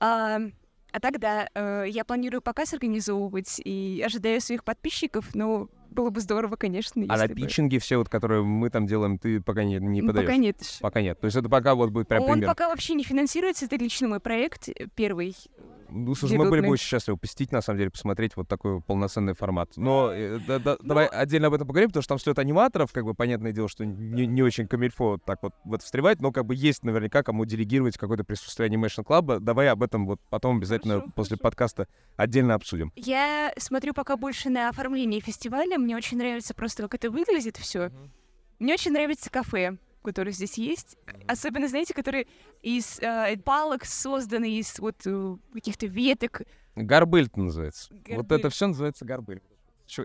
А, а тогда я планирую показ организовывать и ожидаю своих подписчиков, но было бы здорово, конечно, А на бы- питчинги все, вот, которые мы там делаем, ты пока не, не Ну, подаешь? пока нет. Пока нет. То есть это пока вот будет прям Он пример. пока вообще не финансируется, это лично мой проект, э, первый. Ну, слушай, мы были бы очень счастливы посетить, на самом деле, посмотреть вот такой полноценный формат. Но э, да- да- давай отдельно об этом поговорим, потому что там слет аниматоров, как бы, понятное дело, что не, не очень камильфо так вот в это встревать, но как бы есть наверняка кому делегировать какое-то присутствие Animation Club. Давай об этом вот потом обязательно после подкаста отдельно обсудим. Я смотрю пока больше на оформление фестиваля. Мне очень нравится просто, как это выглядит все. Мне очень нравится кафе, которое здесь есть. Особенно, знаете, которые из э, палок созданы, из вот э, каких-то веток. Гарбыль это называется. Вот Гарбыль. это все называется гарбыль.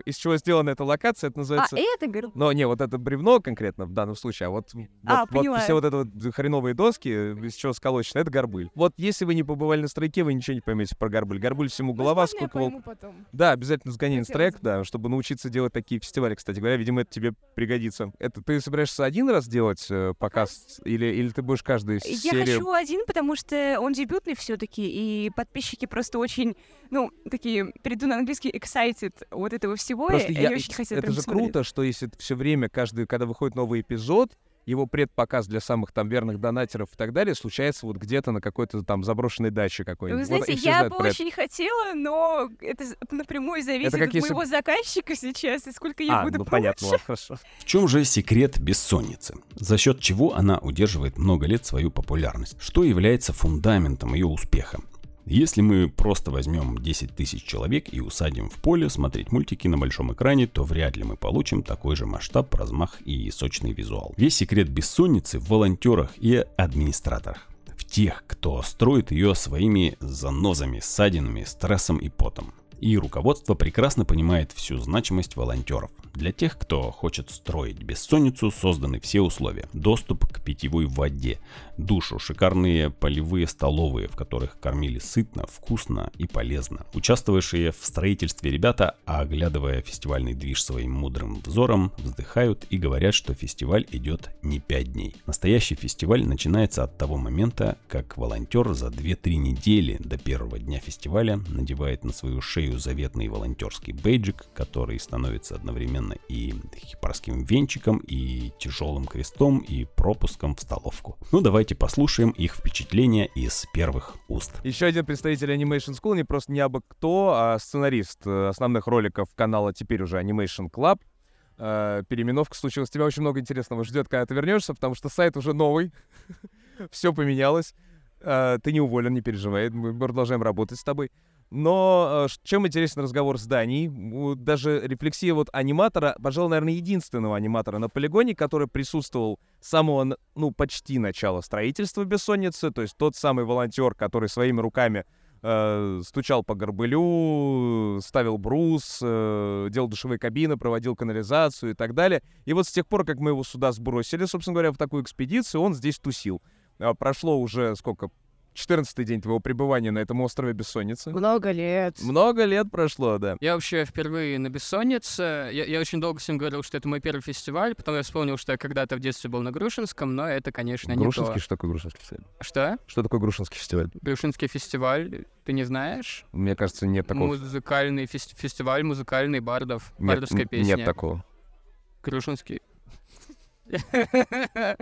Из чего сделана эта локация, это А, называется... это горбыль. Но не, вот это бревно конкретно в данном случае, а вот, А, вот, вот все вот это вот хреновые доски, из чего сколочено, это горбыль. Вот если вы не побывали на стройке, вы ничего не поймете про горбыль. Горбыль всему голова, Возможно, я сколько волк. пойму потом. Да, обязательно сгони инстрек, бы. да, чтобы научиться делать такие фестивали, кстати говоря. Видимо, это тебе пригодится. Это ты собираешься один раз делать э, показ, или, или ты будешь каждую Я серию... хочу один, потому что он дебютный все-таки, и подписчики просто очень, ну, такие, перейду на английский, excited от этого всего, Просто и я- они очень хотят это же круто, что если все время, каждый, когда выходит новый эпизод, его предпоказ для самых там верных донатеров и так далее случается вот где-то на какой-то там заброшенной даче какой-нибудь. Вы Вот, знаете, все я бы это. очень хотела, но это напрямую зависит как от если моего заказчика сейчас, и сколько я А, буду ну понятно, получать. ладно, хорошо. В чем же секрет бессонницы? За счет чего она удерживает много лет свою популярность? Что является фундаментом ее успеха? Если мы просто возьмем 10 тысяч человек и усадим в поле смотреть мультики на большом экране, то вряд ли мы получим такой же масштаб, размах и сочный визуал. Весь секрет бессонницы в волонтерах и администраторах. В тех, кто строит ее своими занозами, ссадинами, стрессом и потом. И руководство прекрасно понимает всю значимость волонтеров. Для тех, кто хочет строить бессонницу, созданы все условия. Доступ к питьевой воде, душу, шикарные полевые столовые, в которых кормили сытно, вкусно и полезно. Участвовавшие в строительстве ребята, оглядывая фестивальный движ своим мудрым взором, вздыхают и говорят, что фестиваль идет не 5 дней. Настоящий фестиваль начинается от того момента, как волонтер за 2-3 недели до первого дня фестиваля надевает на свою шею заветный волонтерский бейджик, который становится одновременно и хипарским венчиком, и тяжелым крестом, и пропуском в столовку. Ну давайте послушаем их впечатления из первых уст. Еще один представитель Animation School, не просто не абы кто, а сценарист э, основных роликов канала теперь уже Animation Club. Э, Переименовка случилась. Тебя очень много интересного ждет, когда ты вернешься, потому что сайт уже новый. Все поменялось. Э, Ты не уволен, не переживай. Мы продолжаем работать с тобой. Но э, чем интересен разговор с Данией? Даже рефлексия вот аниматора, пожалуй, наверное, единственного аниматора на полигоне, который присутствовал с самого, ну, почти начала строительства бессонницы, то есть тот самый волонтер, который своими руками э, стучал по горбылю, ставил брус, э, делал душевые кабины, проводил канализацию и так далее. И вот с тех пор, как мы его сюда сбросили, собственно говоря, в такую экспедицию, он здесь тусил. А, Прошло уже сколько? 14 день твоего пребывания на этом острове Бессонницы. Много лет. Много лет прошло, да. Я вообще впервые на Бессоннице. Я, я очень долго всем говорил, что это мой первый фестиваль. Потом я вспомнил, что я когда-то в детстве был на Грушинском, но это, конечно, не Грушинский, то. что такое Грушинский фестиваль? Что? Что такое Грушинский фестиваль? Грушинский фестиваль, ты не знаешь? Мне кажется, нет такого. Музыкальный фес- фестиваль музыкальный бардов, Нет, бардовская н- песня. нет такого. Грушинский.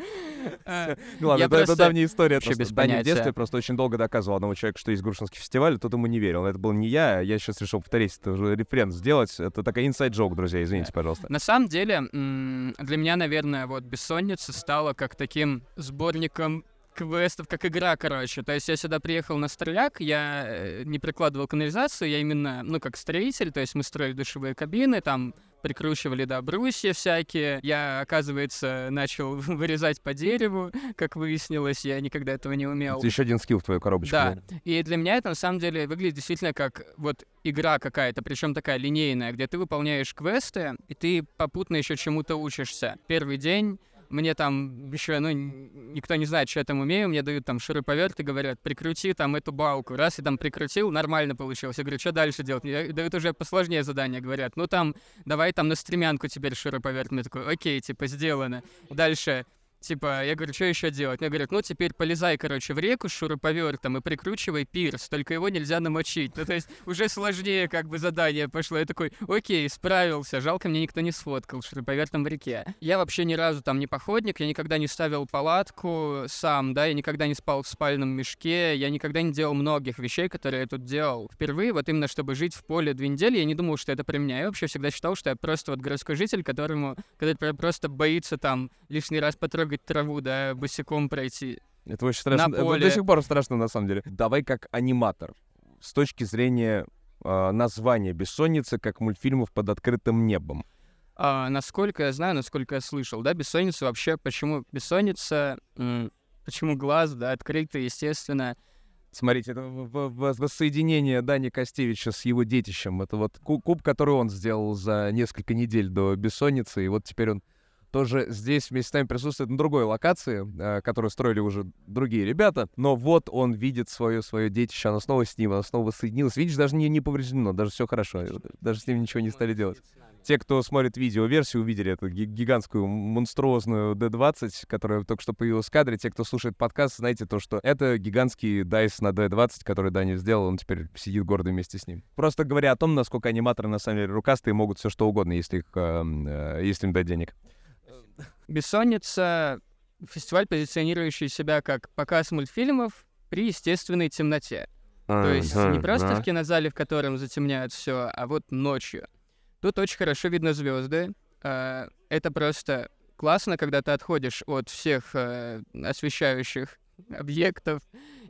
Ну ладно, Я это, давняя история. вообще без Даня в понятия. детстве просто очень долго доказывал одному человеку, что есть Грушинский фестиваль, а тот ему не верил. Это был не я, а я сейчас решил повторить, это уже референс сделать. Это такая joke, друзья, извините, пожалуйста. На самом деле, для меня, наверное, вот «Бессонница» стала как таким сборником квестов, как игра, короче. То есть я сюда приехал на строляк, я э, не прикладывал канализацию, я именно, ну, как строитель, то есть мы строили душевые кабины, там прикручивали, да, брусья всякие. Я, оказывается, начал вырезать по дереву, как выяснилось, я никогда этого не умел. Это еще один скилл в твою коробочку. Да, и для меня это на самом деле выглядит действительно как вот игра какая-то, причем такая линейная, где ты выполняешь квесты, и ты попутно еще чему-то учишься. Первый день мне там еще, ну, никто не знает, что я там умею, мне дают там шуруповерт и говорят, прикрути там эту балку. Раз я там прикрутил, нормально получилось. Я говорю, что дальше делать? Мне дают уже посложнее задание, говорят, ну там, давай там на стремянку теперь шуруповерт. Мне такой, окей, типа, сделано. Дальше, Типа, я говорю, что еще делать? Мне говорят, ну теперь полезай, короче, в реку с шуруповертом и прикручивай пирс, только его нельзя намочить. Ну, то есть уже сложнее как бы задание пошло. Я такой, окей, справился, жалко, мне никто не сфоткал шуруповертом в реке. Я вообще ни разу там не походник, я никогда не ставил палатку сам, да, я никогда не спал в спальном мешке, я никогда не делал многих вещей, которые я тут делал. Впервые, вот именно чтобы жить в поле две недели, я не думал, что это про меня. Я вообще всегда считал, что я просто вот городской житель, которому, который про- просто боится там лишний раз потрогать траву, да, босиком пройти. Это очень страшно. На Это поле. до сих пор страшно, на самом деле. Давай как аниматор. С точки зрения э, названия «Бессонница» как мультфильмов под открытым небом. А, насколько я знаю, насколько я слышал, да, бессонница вообще, почему бессонница, почему глаз, да, открытый, естественно, Смотрите, это воссоединение Дани Костевича с его детищем. Это вот ку- куб, который он сделал за несколько недель до бессонницы, и вот теперь он тоже здесь вместе с нами присутствует на другой локации, э, которую строили уже другие ребята. Но вот он видит свое свое детище, оно снова с ним, оно снова соединилось. Видишь, даже не, не повреждено, даже все хорошо, э, даже с ним ничего не стали делать. Те, кто смотрит видео-версию, увидели эту ги- гигантскую монструозную D20, которая только что появилась в кадре. Те, кто слушает подкаст, знаете то, что это гигантский дайс на D20, который Даня сделал, он теперь сидит гордо вместе с ним. Просто говоря о том, насколько аниматоры на самом деле рукастые могут все что угодно, если, их, эм, э, если им дать денег. Бессонница — фестиваль, позиционирующий себя как показ мультфильмов при естественной темноте. То есть не просто в кинозале, в котором затемняют все, а вот ночью. Тут очень хорошо видно звезды. Это просто классно, когда ты отходишь от всех э, освещающих объектов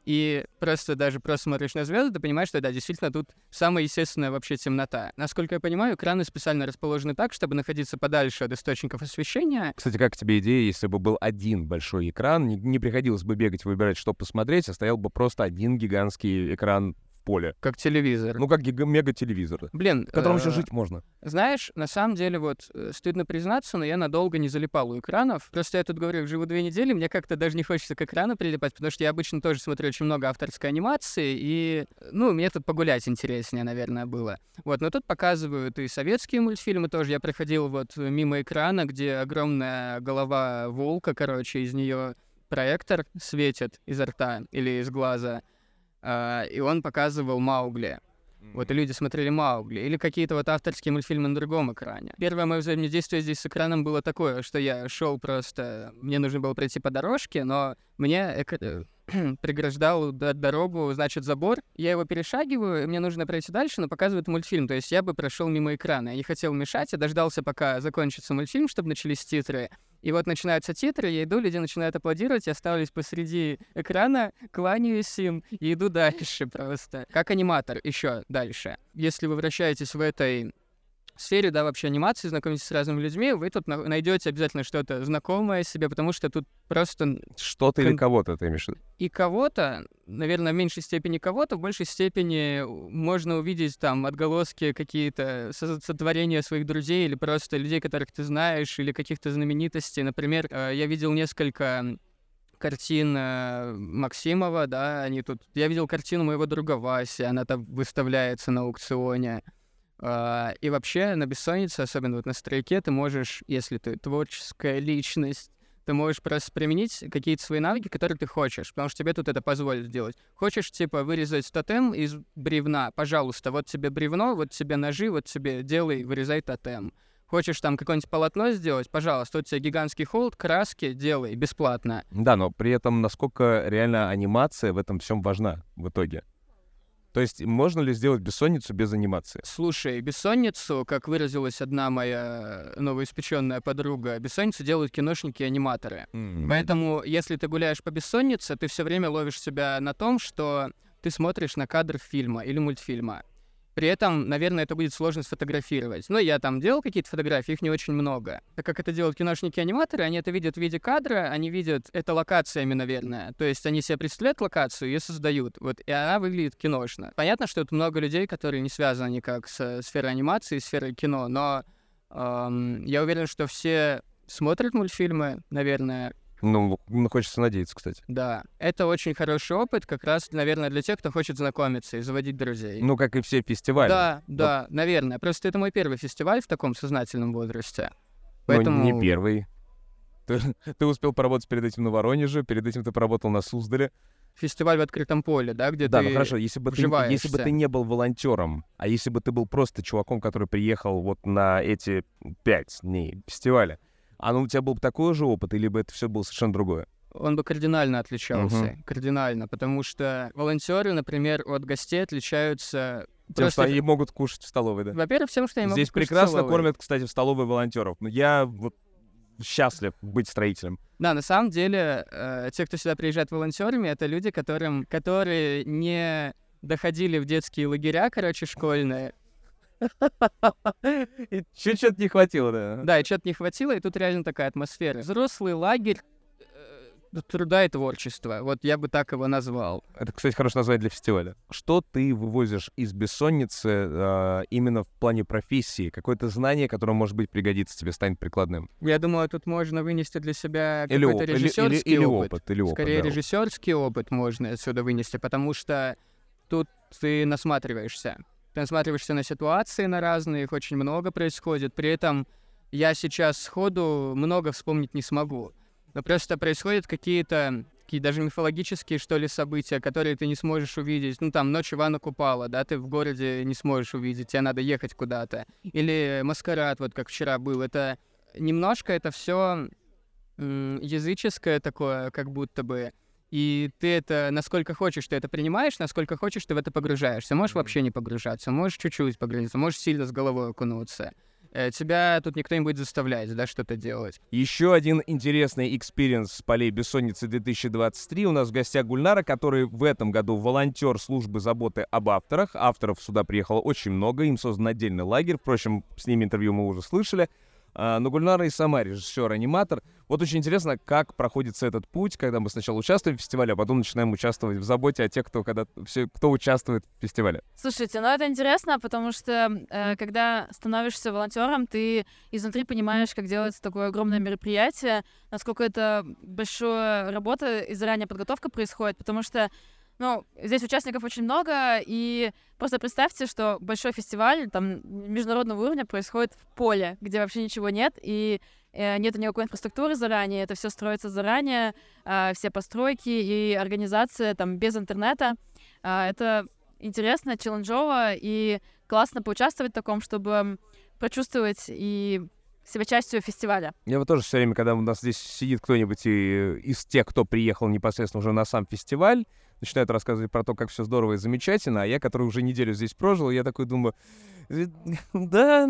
и просто даже просто смотришь на звезды, ты понимаешь, что да, действительно тут самая естественная вообще темнота. Насколько я понимаю, экраны специально расположены так, чтобы находиться подальше от источников освещения. Кстати, как тебе идея, если бы был один большой экран, не, не приходилось бы бегать, выбирать, что посмотреть, а стоял бы просто один гигантский экран поле. Как телевизор. Ну, как гига- мега-телевизор, Блин, в котором еще э, жить можно. Знаешь, на самом деле, вот, э, стыдно признаться, но я надолго не залипал у экранов. Просто я тут говорю, живу две недели, мне как-то даже не хочется к экрану прилипать, потому что я обычно тоже смотрю очень много авторской анимации, и, ну, мне тут погулять интереснее, наверное, было. Вот, но тут показывают и советские мультфильмы тоже. Я проходил вот мимо экрана, где огромная голова волка, короче, из нее проектор светит изо рта или из глаза, а, и он показывал Маугли. Вот и люди смотрели Маугли. Или какие-то вот авторские мультфильмы на другом экране. Первое мое взаимодействие здесь с экраном было такое, что я шел просто... Мне нужно было пройти по дорожке, но мне эк- э, преграждал дорогу, значит, забор. Я его перешагиваю, мне нужно пройти дальше, но показывает мультфильм. То есть я бы прошел мимо экрана. Я не хотел мешать, я дождался, пока закончится мультфильм, чтобы начались титры. И вот начинаются титры, я иду, люди начинают аплодировать, я ставлюсь посреди экрана, кланяюсь им и иду дальше просто. Как аниматор еще дальше. Если вы вращаетесь в этой сфере, да, вообще анимации, знакомитесь с разными людьми, вы тут на- найдете обязательно что-то знакомое себе, потому что тут просто Что-то или кон- кого-то ты имеешь в виду? и кого-то, наверное, в меньшей степени кого-то, в большей степени можно увидеть там отголоски какие-то со- сотворения своих друзей или просто людей, которых ты знаешь, или каких-то знаменитостей. Например, э, я видел несколько картин э, Максимова, да, они тут... Я видел картину моего друга Васи, она там выставляется на аукционе. А, И вообще на бессоннице, особенно вот на стройке, ты можешь, если ты творческая личность, ты можешь просто применить какие-то свои навыки, которые ты хочешь, потому что тебе тут это позволит сделать. Хочешь, типа, вырезать тотем из бревна? Пожалуйста, вот тебе бревно, вот тебе ножи, вот тебе делай, вырезай тотем. Хочешь там какое-нибудь полотно сделать? Пожалуйста, вот тебе гигантский холод, краски, делай, бесплатно. Да, но при этом насколько реально анимация в этом всем важна в итоге? То есть можно ли сделать бессонницу без анимации? Слушай, бессонницу, как выразилась одна моя новоиспеченная подруга, бессонницу делают киношники и аниматоры. Поэтому, если ты гуляешь по бессоннице, ты все время ловишь себя на том, что ты смотришь на кадр фильма или мультфильма. При этом, наверное, это будет сложно сфотографировать. Но я там делал какие-то фотографии, их не очень много. Так как это делают киношники-аниматоры, они это видят в виде кадра, они видят это локациями, наверное. То есть они себе представляют локацию и создают. Вот, и она выглядит киношно. Понятно, что тут много людей, которые не связаны никак с сферой анимации, сферой кино, но эм, я уверен, что все смотрят мультфильмы, наверное, Ну, ну, хочется надеяться, кстати. да. Это очень хороший опыт, как раз, наверное, для тех, кто хочет знакомиться и заводить друзей. Ну, как и все фестивали. Да, да, наверное. Просто это мой первый фестиваль в таком сознательном возрасте. Поэтому... не первый. Ты, ты успел поработать перед этим на Воронеже, перед этим ты поработал на Суздале. Фестиваль в открытом поле, да, где Да, ты ну хорошо, если бы, ты, если бы ты не был волонтером, а если бы ты был просто чуваком, который приехал вот на эти пять дней фестиваля, а ну у тебя был бы такой же опыт, или бы это все было совершенно другое? он бы кардинально отличался. Мгм. Кардинально. Потому что волонтеры, например, от гостей отличаются... Тем, просто что они могут кушать в столовой, да? Во-первых, тем, что они могут Здесь кушать в прекрасно столовой. кормят, кстати, в столовой волонтеров. Но я вот счастлив быть строителем. Да, на самом деле, э, те, кто сюда приезжает волонтерами, это люди, которым, которые не доходили в детские лагеря, короче, школьные. И чуть-чуть не хватило, да. Да, и что-то не хватило, и тут реально такая атмосфера. Взрослый лагерь, э, труда и творчества. Вот я бы так его назвал. Это, кстати, хорошее название для фестиваля. Что ты вывозишь из бессонницы э, именно в плане профессии? Какое-то знание, которое, может быть, пригодится тебе, станет прикладным? Я думаю, тут можно вынести для себя Или какой-то оп- или- режиссерский или- или опыт. опыт, или опыт, Скорее, да. режиссерский опыт можно отсюда вынести, потому что тут ты насматриваешься. Ты насматриваешься на ситуации, на разные, их очень много происходит. При этом я сейчас сходу много вспомнить не смогу. Но просто происходят какие-то такие даже мифологические, что ли, события, которые ты не сможешь увидеть. Ну, там, ночь Ивана Купала, да, ты в городе не сможешь увидеть, тебе надо ехать куда-то. Или маскарад, вот как вчера был. Это немножко это все языческое такое, как будто бы. И ты это, насколько хочешь, ты это принимаешь, насколько хочешь, ты в это погружаешься. Можешь вообще не погружаться, можешь чуть-чуть погрузиться, можешь сильно с головой окунуться. Э, Тебя тут никто не будет заставлять, да, что-то делать. Еще один интересный experience с полей бессонницы 2023. У нас в гостях Гульнара, который в этом году волонтер службы заботы об авторах. Авторов сюда приехало очень много, им создан отдельный лагерь. Впрочем, с ними интервью мы уже слышали. А, Но Гульнара и сама режиссер, аниматор. Вот очень интересно, как проходится этот путь, когда мы сначала участвуем в фестивале, а потом начинаем участвовать в заботе о тех, кто, когда, все, кто участвует в фестивале. Слушайте, ну это интересно, потому что э, когда становишься волонтером, ты изнутри понимаешь, как делается такое огромное мероприятие, насколько это большая работа и заранее подготовка происходит, потому что ну, здесь участников очень много, и просто представьте, что большой фестиваль там международного уровня происходит в поле, где вообще ничего нет, и э, нет никакой инфраструктуры заранее, это все строится заранее, а, все постройки и организация там без интернета. А, это интересно, челленджово, и классно поучаствовать в таком, чтобы прочувствовать и себя частью фестиваля. Я вот тоже все время, когда у нас здесь сидит кто-нибудь из тех, кто приехал непосредственно уже на сам фестиваль, начинает рассказывать про то, как все здорово и замечательно, а я, который уже неделю здесь прожил, я такой думаю, «Э, да,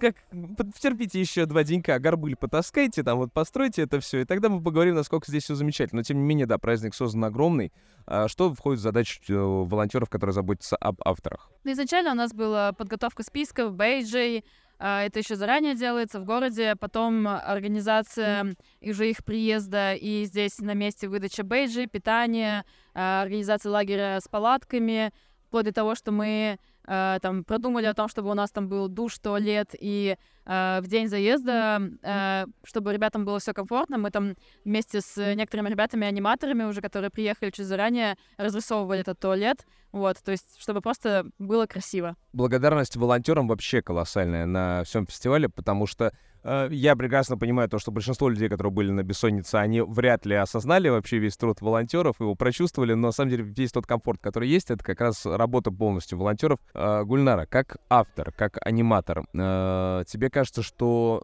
как, потерпите еще два денька, горбыль потаскайте, там вот постройте это все, и тогда мы поговорим, насколько здесь все замечательно. Но тем не менее, да, праздник создан огромный. А что входит в задачу э, волонтеров, которые заботятся об авторах? Ну, изначально у нас была подготовка списков, бейджей, это еще заранее делается в городе, потом организация уже их приезда, и здесь на месте выдача бейджей, питание, а, организация лагеря с палатками, вплоть до того, что мы а, там продумали о том, чтобы у нас там был душ, туалет, и а, в день заезда, а, чтобы ребятам было все комфортно, мы там вместе с некоторыми ребятами-аниматорами уже, которые приехали чуть заранее, разрисовывали этот туалет, вот, то есть, чтобы просто было красиво. благодарность волонтерам вообще колоссальная на всем фестивале, потому что э, я прекрасно понимаю то, что большинство людей, которые были на бессоннице, они вряд ли осознали вообще весь труд волонтеров, его прочувствовали, но на самом деле весь тот комфорт, который есть, это как раз работа полностью волонтеров. Э, Гульнара, как автор, как аниматор, э, тебе кажется, что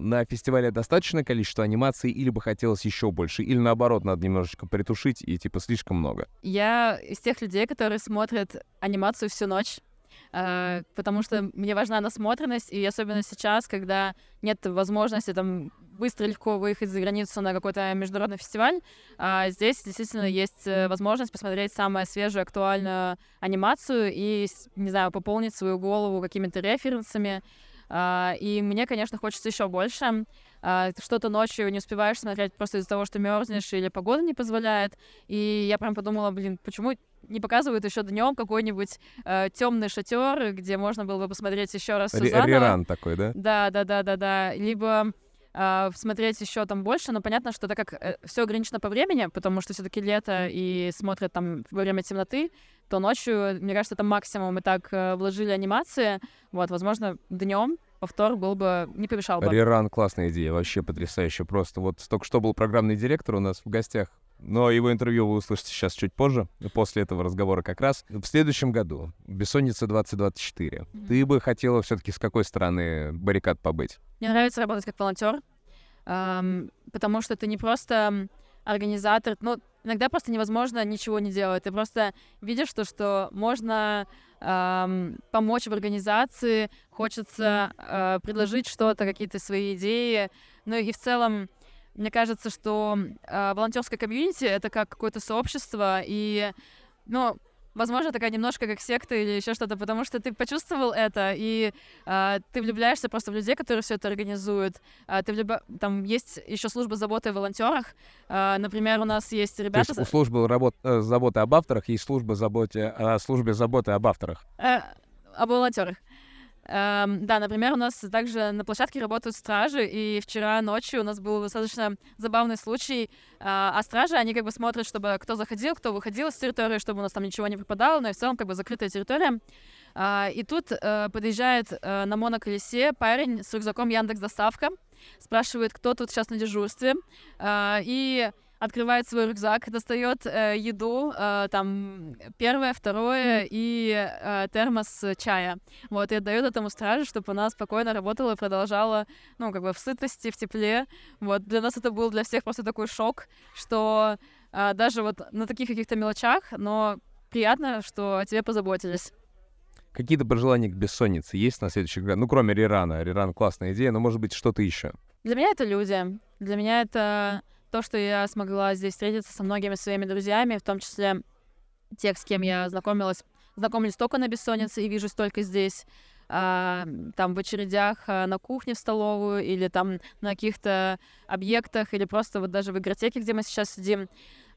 на фестивале достаточное количество анимаций, или бы хотелось еще больше, или наоборот, надо немножечко притушить и типа слишком много? Я из тех людей, которые смотрят анимацию всю ночь, э, потому что мне важна насмотренность, и особенно сейчас, когда нет возможности там быстро легко выехать за границу на какой-то международный фестиваль, а здесь действительно есть э, возможность посмотреть самую свежую, актуальную анимацию и, не знаю, пополнить свою голову какими-то референсами. А, И мне, конечно, хочется еще больше. А, Что-то ночью не успеваешь смотреть просто из-за того, что мерзнешь или погода не позволяет. И я прям подумала, блин, почему не показывают еще днем какой-нибудь темный шатер, где можно было бы посмотреть еще раз заново. Реран такой, да? Да, да, да, да, да. Либо а, смотреть еще там больше, но понятно, что так как все ограничено по времени, потому что все-таки лето и смотрят там во время темноты, то ночью, мне кажется, это максимум. Мы так э, вложили анимации. Вот, возможно, днем повтор был бы не помешал бы. Реран классная идея, вообще потрясающе просто. Вот только что был программный директор у нас в гостях, но его интервью вы услышите сейчас чуть позже, после этого разговора как раз. В следующем году, Бессонница 2024, ты бы хотела все-таки с какой стороны баррикад побыть? Мне нравится работать как волонтер, ам, потому что ты не просто организатор, ну, иногда просто невозможно ничего не делать. Ты просто видишь то, что можно ам, помочь в организации, хочется а, предложить что-то, какие-то свои идеи. Ну и в целом, мне кажется, что а, волонтерское комьюнити это как какое-то сообщество, и ну, возможно, такая немножко как секта или еще что-то, потому что ты почувствовал это, и э, ты влюбляешься просто в людей, которые все это организуют. Э, ты влюб... Там есть еще служба заботы о волонтерах. Э, например, у нас есть ребята... То есть у службы работ... э, заботы об авторах есть служба заботы... о службе заботы об авторах. Э, об волонтерах. Эм, да, например, у нас также на площадке работают стражи, и вчера ночью у нас был достаточно забавный случай. Э, а стражи, они как бы смотрят, чтобы кто заходил, кто выходил с территории, чтобы у нас там ничего не пропадало, но и в целом как бы закрытая территория. Э, и тут э, подъезжает э, на моноколесе парень с рюкзаком Яндекс Доставка, спрашивает, кто тут сейчас на дежурстве, э, и открывает свой рюкзак, достает э, еду, э, там первое, второе и э, термос чая. Вот, и отдает этому стражу, чтобы она спокойно работала и продолжала, ну, как бы в сытости, в тепле. Вот, для нас это был для всех просто такой шок, что э, даже вот на таких каких-то мелочах, но приятно, что о тебе позаботились. Какие-то пожелания к бессоннице есть на следующий год? Ну, кроме Рирана. Риран классная идея, но, может быть, что-то еще. Для меня это люди. Для меня это то, что я смогла здесь встретиться со многими своими друзьями, в том числе тех, с кем я знакомилась, знакомились только на бессоннице и вижусь только здесь, а, там в очередях а, на кухне в столовую или там на каких-то объектах или просто вот даже в игротеке, где мы сейчас сидим.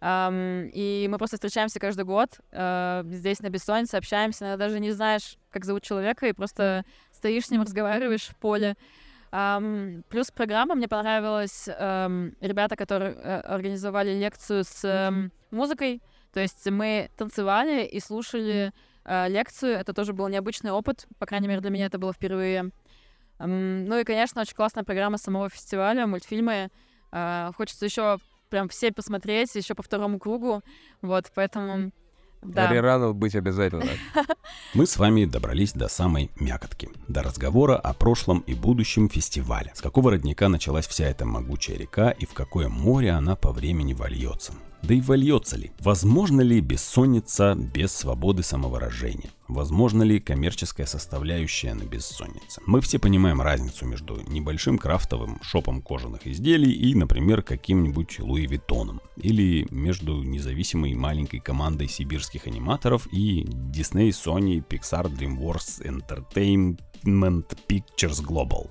Um, и мы просто встречаемся каждый год uh, здесь на бессоннице, общаемся, иногда даже не знаешь, как зовут человека, и просто стоишь с ним, разговариваешь в поле. Um, плюс программа мне понравилась. Um, ребята, которые uh, организовали лекцию с um, музыкой. То есть мы танцевали и слушали uh, лекцию. Это тоже был необычный опыт. По крайней мере, для меня это было впервые. Um, ну и, конечно, очень классная программа самого фестиваля, мультфильмы. Uh, хочется еще прям все посмотреть, еще по второму кругу. Вот, поэтому да. Рирану быть обязательно. Мы с вами добрались до самой мякотки, до разговора о прошлом и будущем фестиваля. С какого родника началась вся эта могучая река и в какое море она по времени вольется. Да и вольется ли? Возможно ли бессонница без свободы самовыражения? Возможно ли коммерческая составляющая на бессоннице? Мы все понимаем разницу между небольшим крафтовым шопом кожаных изделий и, например, каким-нибудь Луи Виттоном. Или между независимой маленькой командой сибирских аниматоров и Disney, Sony, Pixar, DreamWorks Entertainment Pictures Global.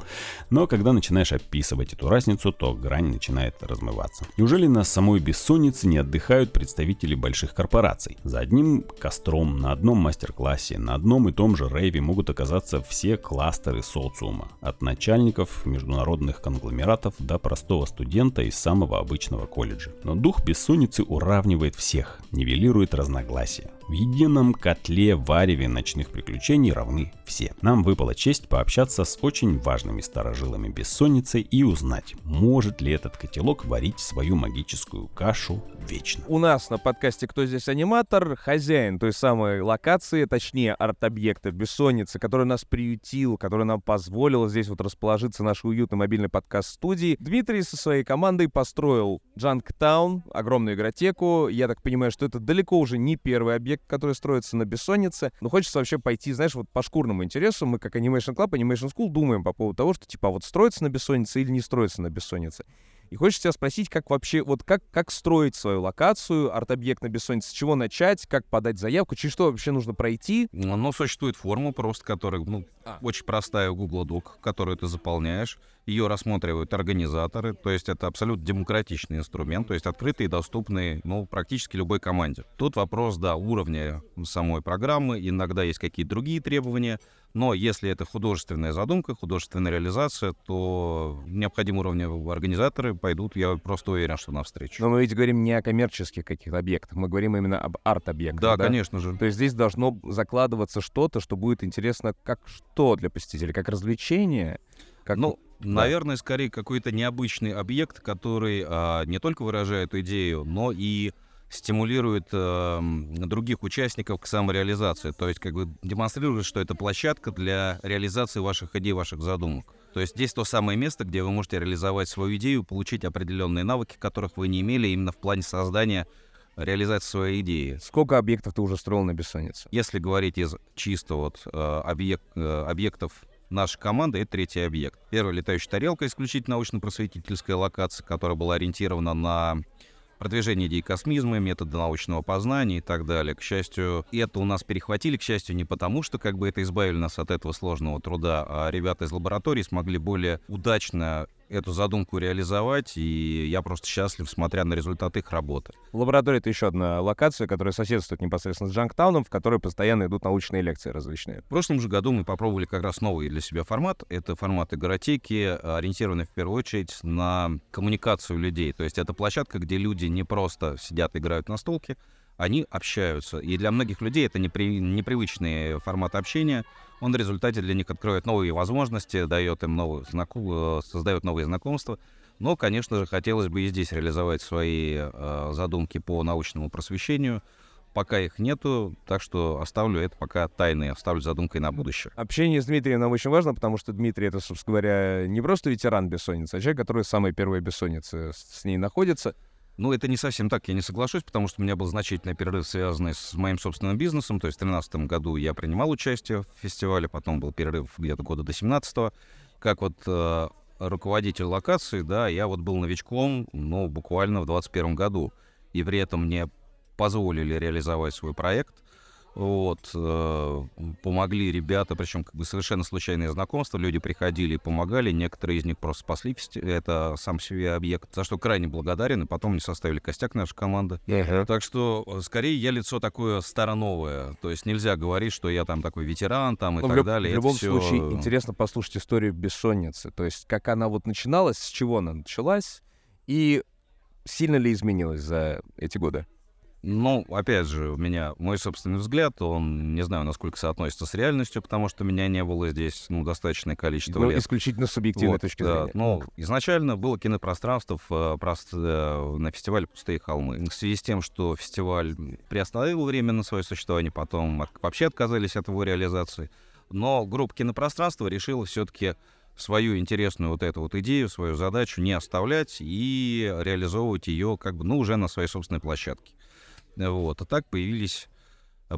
Но когда начинаешь описывать эту разницу, то грань начинает размываться. Неужели на самой бессоннице не отдыхают представители больших корпораций? За одним костром, на одном мастер-классе, на одном и том же рейве могут оказаться все кластеры социума. От начальников международных конгломератов до простого студента из самого обычного колледжа. Но дух бессонницы уравнивает всех, нивелирует разногласия. В едином котле вареве ночных приключений равны все. Нам выпала честь пообщаться с очень важными старожилами бессонницы и узнать, может ли этот котелок варить свою магическую кашу вечно. У нас на подкасте «Кто здесь аниматор?» хозяин той самой локации, точнее арт-объекта бессонницы, который нас приютил, который нам позволил здесь вот расположиться нашей уютной мобильной подкаст-студии. Дмитрий со своей командой построил Джанктаун, огромную игротеку. Я так понимаю, что это далеко уже не первый объект, который строится на бессоннице. Но хочется вообще пойти, знаешь, вот по шкурному интересу. Мы как Animation Club, Animation School думаем по поводу того, что типа вот строится на бессоннице или не строится на бессоннице. И хочется тебя спросить, как вообще, вот как, как строить свою локацию, арт-объект на бессоннице, с чего начать, как подать заявку, через что вообще нужно пройти? Ну, существует форма просто, которая, ну, а. очень простая у Google Doc, которую ты заполняешь. Ее рассматривают организаторы, то есть это абсолютно демократичный инструмент, то есть открытый и доступный, ну, практически любой команде. Тут вопрос, да, уровня самой программы, иногда есть какие-то другие требования, но если это художественная задумка, художественная реализация, то необходимые уровни организаторы пойдут, я просто уверен, что навстречу. Но мы ведь говорим не о коммерческих каких-то объектах, мы говорим именно об арт-объектах. Да, да, конечно же. То есть здесь должно закладываться что-то, что будет интересно как что для посетителя, как развлечение, как... Ну, да. наверное, скорее какой-то необычный объект, который а, не только выражает идею, но и стимулирует э, других участников к самореализации. То есть как бы демонстрирует, что это площадка для реализации ваших идей, ваших задумок. То есть здесь то самое место, где вы можете реализовать свою идею, получить определенные навыки, которых вы не имели именно в плане создания реализации своей идеи. Сколько объектов ты уже строил на бессоннице? Если говорить из чисто вот э, объект, э, объектов нашей команды, это третий объект. Первая летающая тарелка, исключительно научно-просветительская локация, которая была ориентирована на продвижение идей космизма, методы научного познания и так далее. К счастью, это у нас перехватили, к счастью, не потому, что как бы это избавили нас от этого сложного труда, а ребята из лаборатории смогли более удачно эту задумку реализовать, и я просто счастлив, смотря на результаты их работы. Лаборатория — это еще одна локация, которая соседствует непосредственно с Джанктауном, в которой постоянно идут научные лекции различные. В прошлом же году мы попробовали как раз новый для себя формат. Это формат игротеки, ориентированный в первую очередь на коммуникацию людей. То есть это площадка, где люди не просто сидят, играют на столке, они общаются. И для многих людей это непри... непривычный формат общения. Он в результате для них откроет новые возможности, дает им новые знаком... Э, создает новые знакомства. Но, конечно же, хотелось бы и здесь реализовать свои э, задумки по научному просвещению. Пока их нету, так что оставлю это пока тайной, оставлю задумкой на будущее. Общение с Дмитрием нам очень важно, потому что Дмитрий это, собственно говоря, не просто ветеран бессонницы, а человек, который самые первые бессонницы с ней находится. Ну, это не совсем так, я не соглашусь, потому что у меня был значительный перерыв, связанный с моим собственным бизнесом. То есть в 2013 году я принимал участие в фестивале, потом был перерыв где-то года до 17 -го. Как вот э, руководитель локации, да, я вот был новичком, ну, буквально в 21 году. И при этом мне позволили реализовать свой проект. Вот, э, помогли ребята, причем как бы совершенно случайные знакомства, люди приходили и помогали, некоторые из них просто спасли это сам себе объект, за что крайне благодарен, и потом не составили костяк нашей команды. Uh-huh. Так что, э, скорее, я лицо такое староновое, то есть нельзя говорить, что я там такой ветеран там и Но так в люб- далее. В любом это случае, интересно послушать историю бессонницы, то есть как она вот начиналась, с чего она началась, и сильно ли изменилась за эти годы? Ну, опять же, у меня мой собственный взгляд, он не знаю, насколько соотносится с реальностью, потому что меня не было здесь, ну, достаточное количество Ну, лет. исключительно субъективной Вот, точки да. зрения. Ну, изначально было кинопространство в, прост- э, на фестивале «Пустые холмы». В связи с тем, что фестиваль приостановил временно свое существование, потом от- вообще отказались от его реализации. Но группа кинопространства решила все-таки свою интересную вот эту вот идею, свою задачу не оставлять и реализовывать ее как бы, ну, уже на своей собственной площадке. Вот. А так появились,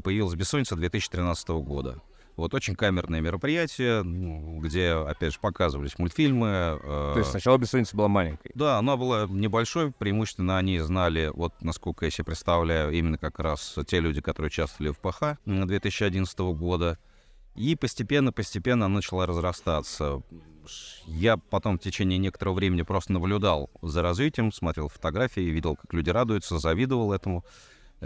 появилась «Бессонница» 2013 года. Вот очень камерное мероприятие, ну, где, опять же, показывались мультфильмы. э, То есть сначала бессонница была маленькой. Да, она была небольшой, преимущественно они знали, вот насколько я себе представляю, именно как раз те люди, которые участвовали в ПХ 2011 года. И постепенно-постепенно она начала разрастаться. Я потом в течение некоторого времени просто наблюдал за развитием, смотрел фотографии, видел, как люди радуются, завидовал этому.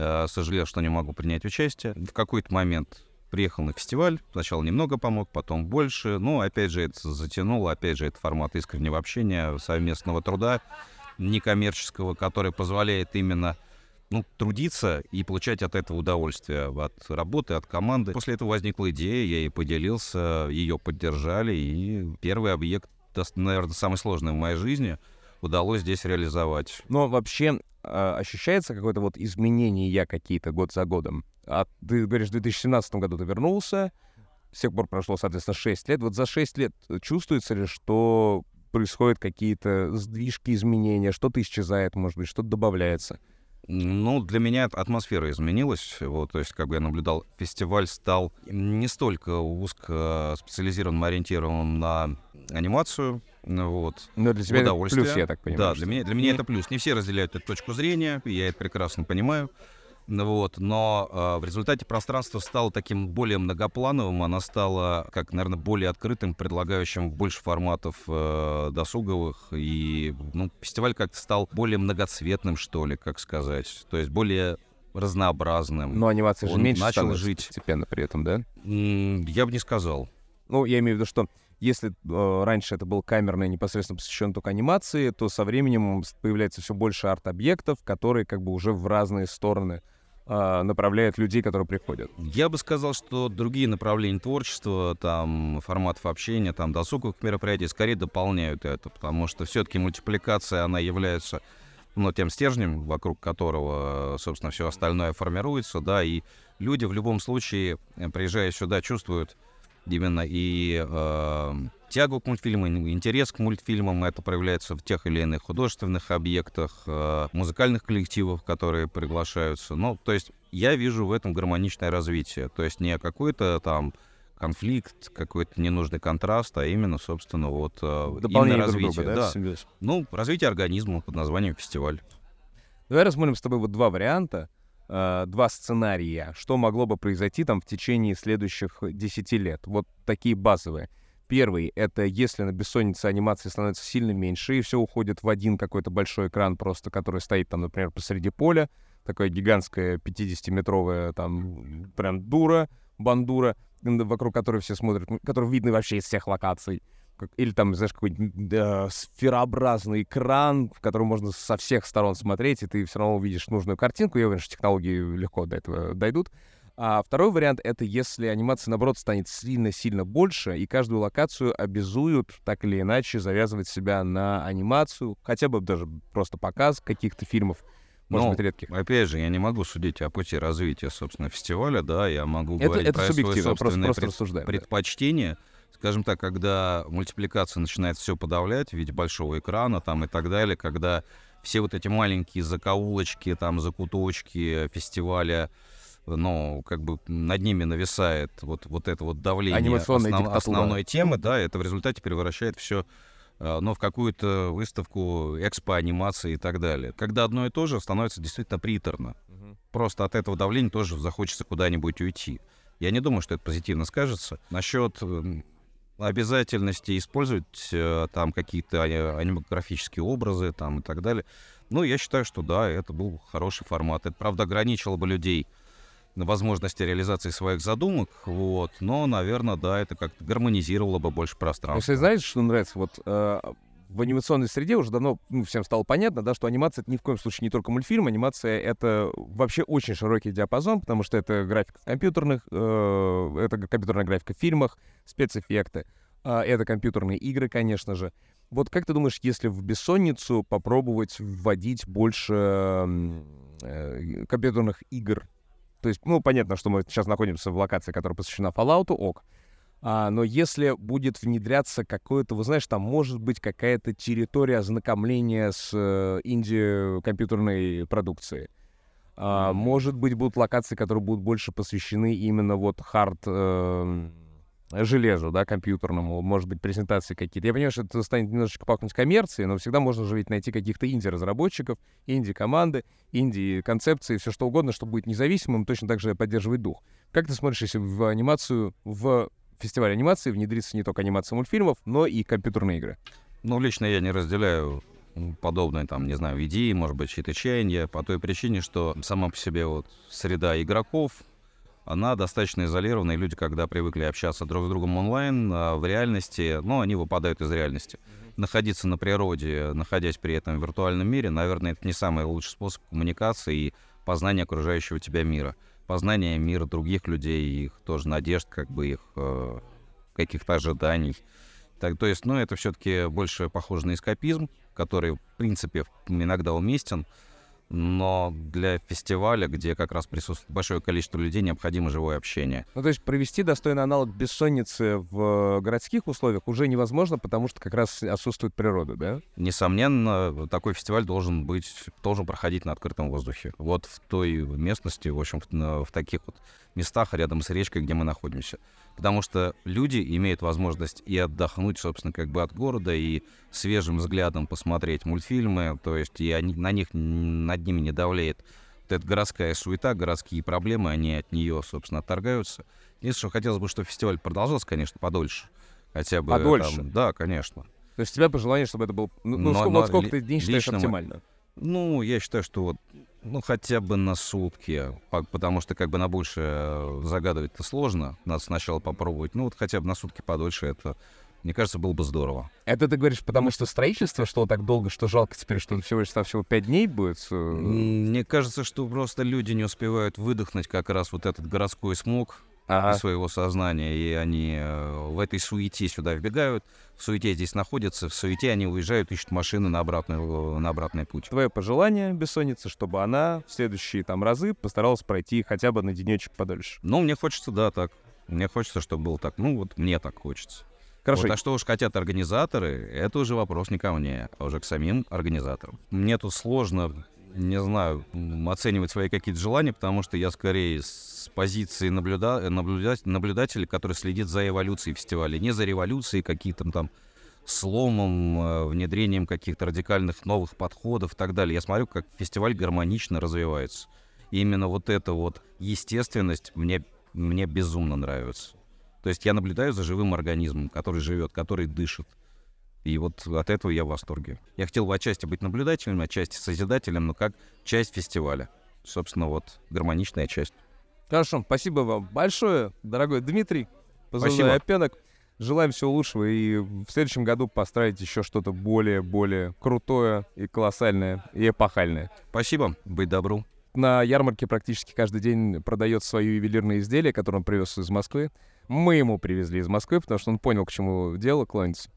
Э, Сожалел, что не могу принять участие. В какой-то момент приехал на фестиваль, сначала немного помог, потом больше. Но, опять же, это затянуло, опять же, это формат искреннего общения, совместного труда, некоммерческого, который позволяет именно ну, трудиться и получать от этого удовольствие, от работы, от команды. После этого возникла идея, я ей поделился, ее поддержали, и первый объект, наверное, самый сложный в моей жизни, удалось здесь реализовать. Но вообще ощущается какое-то вот изменение какие-то год за годом? А ты говоришь, в 2017 году ты вернулся, с тех пор прошло, соответственно, 6 лет. Вот за 6 лет чувствуется ли, что происходят какие-то сдвижки, изменения, что-то исчезает, может быть, что-то добавляется? Ну, для меня атмосфера изменилась. Вот, то есть, как бы я наблюдал, фестиваль стал не столько узко специализированным, ориентированным на анимацию. Вот, Но для тебя это плюс, я так понимаю, Да, что- для меня, для меня это плюс. Не все разделяют эту точку зрения, я это прекрасно понимаю. Вот, но э, в результате пространство стало таким более многоплановым, оно стало, как, наверное, более открытым, предлагающим больше форматов э, досуговых, и ну, фестиваль как-то стал более многоцветным, что ли, как сказать, то есть более разнообразным. Но анимация же Он меньше начал жить. постепенно при этом, да? Я бы не сказал. Ну, я имею в виду, что если э, раньше это был камерный, непосредственно посвящен только анимации, то со временем появляется все больше арт-объектов, которые как бы уже в разные стороны э, направляют людей, которые приходят. Я бы сказал, что другие направления творчества, там, форматов общения, там, досуговых мероприятий скорее дополняют это, потому что все-таки мультипликация, она является ну, тем стержнем, вокруг которого, собственно, все остальное формируется, да, и люди в любом случае, приезжая сюда, чувствуют именно и э, тягу к мультфильмам, интерес к мультфильмам. Это проявляется в тех или иных художественных объектах, э, музыкальных коллективах, которые приглашаются. Ну, то есть я вижу в этом гармоничное развитие. То есть не какой-то там конфликт, какой-то ненужный контраст, а именно, собственно, вот э, Дополнение именно друг развитие. друга, да, да. Ну, развитие организма под названием фестиваль. Давай рассмотрим с тобой вот два варианта, э, два сценария, что могло бы произойти там в течение следующих 10 лет. Вот такие базовые. Первый — это если на бессоннице анимации становится сильно меньше, и все уходит в один какой-то большой экран просто, который стоит там, например, посреди поля, такая гигантская 50-метровая там прям дура, бандура, вокруг которой все смотрят, который видно вообще из всех локаций. Или там, знаешь, какой-нибудь да, сферообразный экран, в котором можно со всех сторон смотреть, и ты все равно увидишь нужную картинку. Я уверен, что технологии легко до этого дойдут. А второй вариант — это если анимация, наоборот, станет сильно-сильно больше, и каждую локацию обязуют так или иначе завязывать себя на анимацию, хотя бы даже просто показ каких-то фильмов, может Ну, быть, редких. Опять же, я не могу судить о пути развития, собственно, фестиваля, да, я могу Это- говорить это про свои субъективно, просто- собственные просто пред- рассуждаем, да. предпочтения. Скажем так, когда мультипликация начинает все подавлять в виде большого экрана там и так далее, когда все вот эти маленькие закоулочки, там, закуточки фестиваля, ну, как бы над ними нависает вот, вот это вот давление основ- основной темы, да, это в результате превращает все но в какую-то выставку экспо-анимации и так далее. Когда одно и то же становится действительно приторно. Просто от этого давления тоже захочется куда-нибудь уйти. Я не думаю, что это позитивно скажется. Насчет м, обязательности использовать э, там какие-то а- анимографические образы там и так далее. Ну, я считаю, что да, это был хороший формат. Это, правда, ограничило бы людей возможности реализации своих задумок, вот, но, наверное, да, это как-то гармонизировало бы больше пространства. Если знаете, что нравится, вот э, в анимационной среде уже давно ну, всем стало понятно, да, что анимация это ни в коем случае не только мультфильм, анимация это вообще очень широкий диапазон, потому что это графика компьютерных, э, это компьютерная графика в фильмах, спецэффекты, э, это компьютерные игры, конечно же. Вот как ты думаешь, если в бессонницу попробовать вводить больше э, компьютерных игр? То есть, ну, понятно, что мы сейчас находимся в локации, которая посвящена Fallout, ок. А, но если будет внедряться какое-то, вы знаешь, там может быть какая-то территория ознакомления с э, инди-компьютерной продукцией. А, может быть, будут локации, которые будут больше посвящены именно вот хард эм, железу, да, компьютерному, может быть, презентации какие-то. Я понимаю, что это станет немножечко пахнуть коммерцией, но всегда можно же ведь найти каких-то инди-разработчиков, инди-команды, инди-концепции, все что угодно, что будет независимым, точно так же поддерживать дух. Как ты смотришь, если в анимацию, в фестиваль анимации внедрится не только анимация мультфильмов, но и компьютерные игры? Ну, лично я не разделяю подобные, там, не знаю, идеи, может быть, чьи-то чаяния, по той причине, что сама по себе вот среда игроков, она достаточно изолирована, и люди, когда привыкли общаться друг с другом онлайн, а в реальности, ну, они выпадают из реальности. Находиться на природе, находясь при этом в виртуальном мире, наверное, это не самый лучший способ коммуникации и познания окружающего тебя мира. Познание мира других людей, их тоже надежд, как бы их э, каких-то ожиданий. Так, то есть, ну, это все-таки больше похоже на эскапизм, который, в принципе, иногда уместен, но для фестиваля, где как раз присутствует большое количество людей, необходимо живое общение. Ну, то есть провести достойный аналог бессонницы в городских условиях уже невозможно, потому что как раз отсутствует природа, да? Несомненно, такой фестиваль должен быть, должен проходить на открытом воздухе. Вот в той местности, в общем, в, в таких вот местах рядом с речкой, где мы находимся. Потому что люди имеют возможность и отдохнуть, собственно, как бы от города, и свежим взглядом посмотреть мультфильмы, то есть и они, на них, над ними не давляет вот эта городская суета, городские проблемы, они от нее, собственно, отторгаются. Единственное, что хотелось бы, чтобы фестиваль продолжался, конечно, подольше. Хотя бы... Подольше? там- да, конечно. То есть у тебя пожелание, чтобы это был... Ну, ну, Но- сколько, но сколько ты дней считаешь лично мы- оптимально? Ну, я считаю, что вот, ну, хотя бы на сутки, по- потому что как бы на больше э, загадывать-то сложно, надо сначала попробовать. Ну, вот хотя бы на сутки подольше это, мне кажется, было бы здорово. Это ты говоришь, потому что строительство шло так долго, что жалко теперь, что всего лишь всего пять дней будет? э, Мне кажется, что просто люди не успевают выдохнуть как раз вот этот городской смог Ага. из своего сознания, и они э, в этой суете сюда вбегают, в суете здесь находятся, в суете они уезжают, ищут машины на, обратную, на обратный путь. Твое пожелание, бессонница, чтобы она в следующие там разы постаралась пройти хотя бы на денечек подольше. Ну, мне хочется, да, так. Мне хочется, чтобы было так. Ну, вот мне так хочется. Хорошо. Вот, а что уж хотят организаторы, это уже вопрос не ко мне, а уже к самим организаторам. Мне тут сложно, не знаю, оценивать свои какие-то желания, потому что я скорее с позиции наблюда... наблюдать... наблюдателя, который следит за эволюцией фестиваля, не за революцией какие-то там сломом, э, внедрением каких-то радикальных новых подходов и так далее. Я смотрю, как фестиваль гармонично развивается. И именно вот эта вот естественность мне, мне безумно нравится. То есть я наблюдаю за живым организмом, который живет, который дышит. И вот от этого я в восторге. Я хотел бы отчасти быть наблюдателем, отчасти созидателем, но как часть фестиваля. Собственно, вот гармоничная часть. Хорошо, спасибо вам большое, дорогой Дмитрий. Позывной Спасибо. Опенок. Желаем всего лучшего и в следующем году построить еще что-то более-более крутое и колоссальное и эпохальное. Спасибо, быть добру. На ярмарке практически каждый день продает свое ювелирное изделие, которое он привез из Москвы. Мы ему привезли из Москвы, потому что он понял, к чему дело клонится.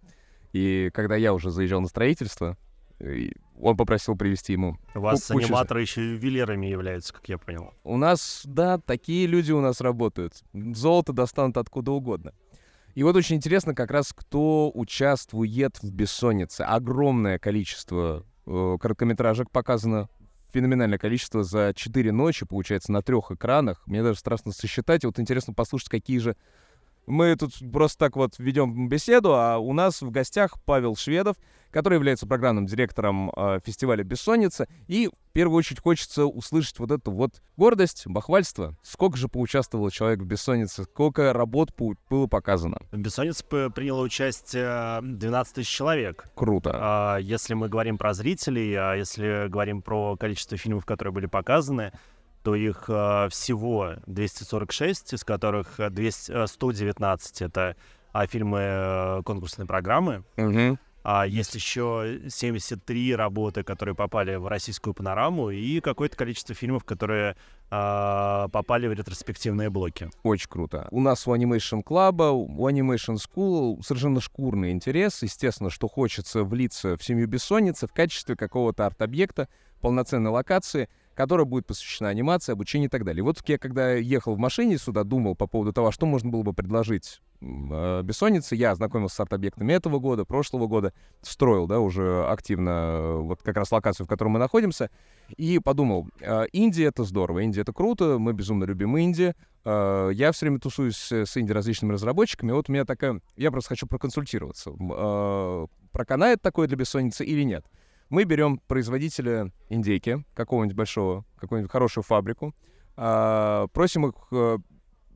И когда я уже заезжал на строительство, и он попросил привезти ему. У вас ку- кучу- аниматоры еще ювелирами являются, как я понял. У нас, да, такие люди у нас работают. Золото достанут откуда угодно. И вот очень интересно как раз, кто участвует в «Бессоннице». Огромное количество э, короткометражек показано, феноменальное количество за четыре ночи, получается, на трех экранах. Мне даже страшно сосчитать. И вот интересно послушать, какие же... Мы тут просто так вот ведем беседу, а у нас в гостях Павел Шведов, который является программным директором э, фестиваля «Бессонница». И в первую очередь хочется услышать вот эту вот гордость, бахвальство. Сколько же поучаствовал человек в «Бессоннице», сколько работ пу- было показано. В «Бессоннице» приняло участие 12 тысяч человек. Круто. А, Если мы говорим про зрителей, а если говорим про количество фильмов, которые были показаны, то их а, всего 246, из которых а, 200, а, 119 — это а, фильмы э, конкурсной программы. Мгм. А есть еще 73 работы, которые попали в российскую панораму, и какое-то количество фильмов, которые а, попали в ретроспективные блоки. Очень круто. У нас у Animation Club, у Animation School совершенно шкурный интерес. Естественно, что хочется влиться в семью бессонницы в качестве какого-то арт-объекта, полноценной локации, которая будет посвящена анимации, обучению и так далее. И вот я, когда ехал в машине сюда, думал по поводу того, что можно было бы предложить э, бессоннице. Я ознакомился с арт-объектами этого года, прошлого года, строил, да, уже активно э, вот как раз локацию, в которой мы находимся, и подумал, э, Индия — это здорово, Индия — это круто, мы безумно любим Индию, Э, я все время тусуюсь с с инди-различными разработчиками. Вот у меня такая... Я просто хочу проконсультироваться. Э, Проканает такое для бессонницы или нет? Мы берем производителя индейки, какого-нибудь большого, какую-нибудь хорошую фабрику, а, просим их э,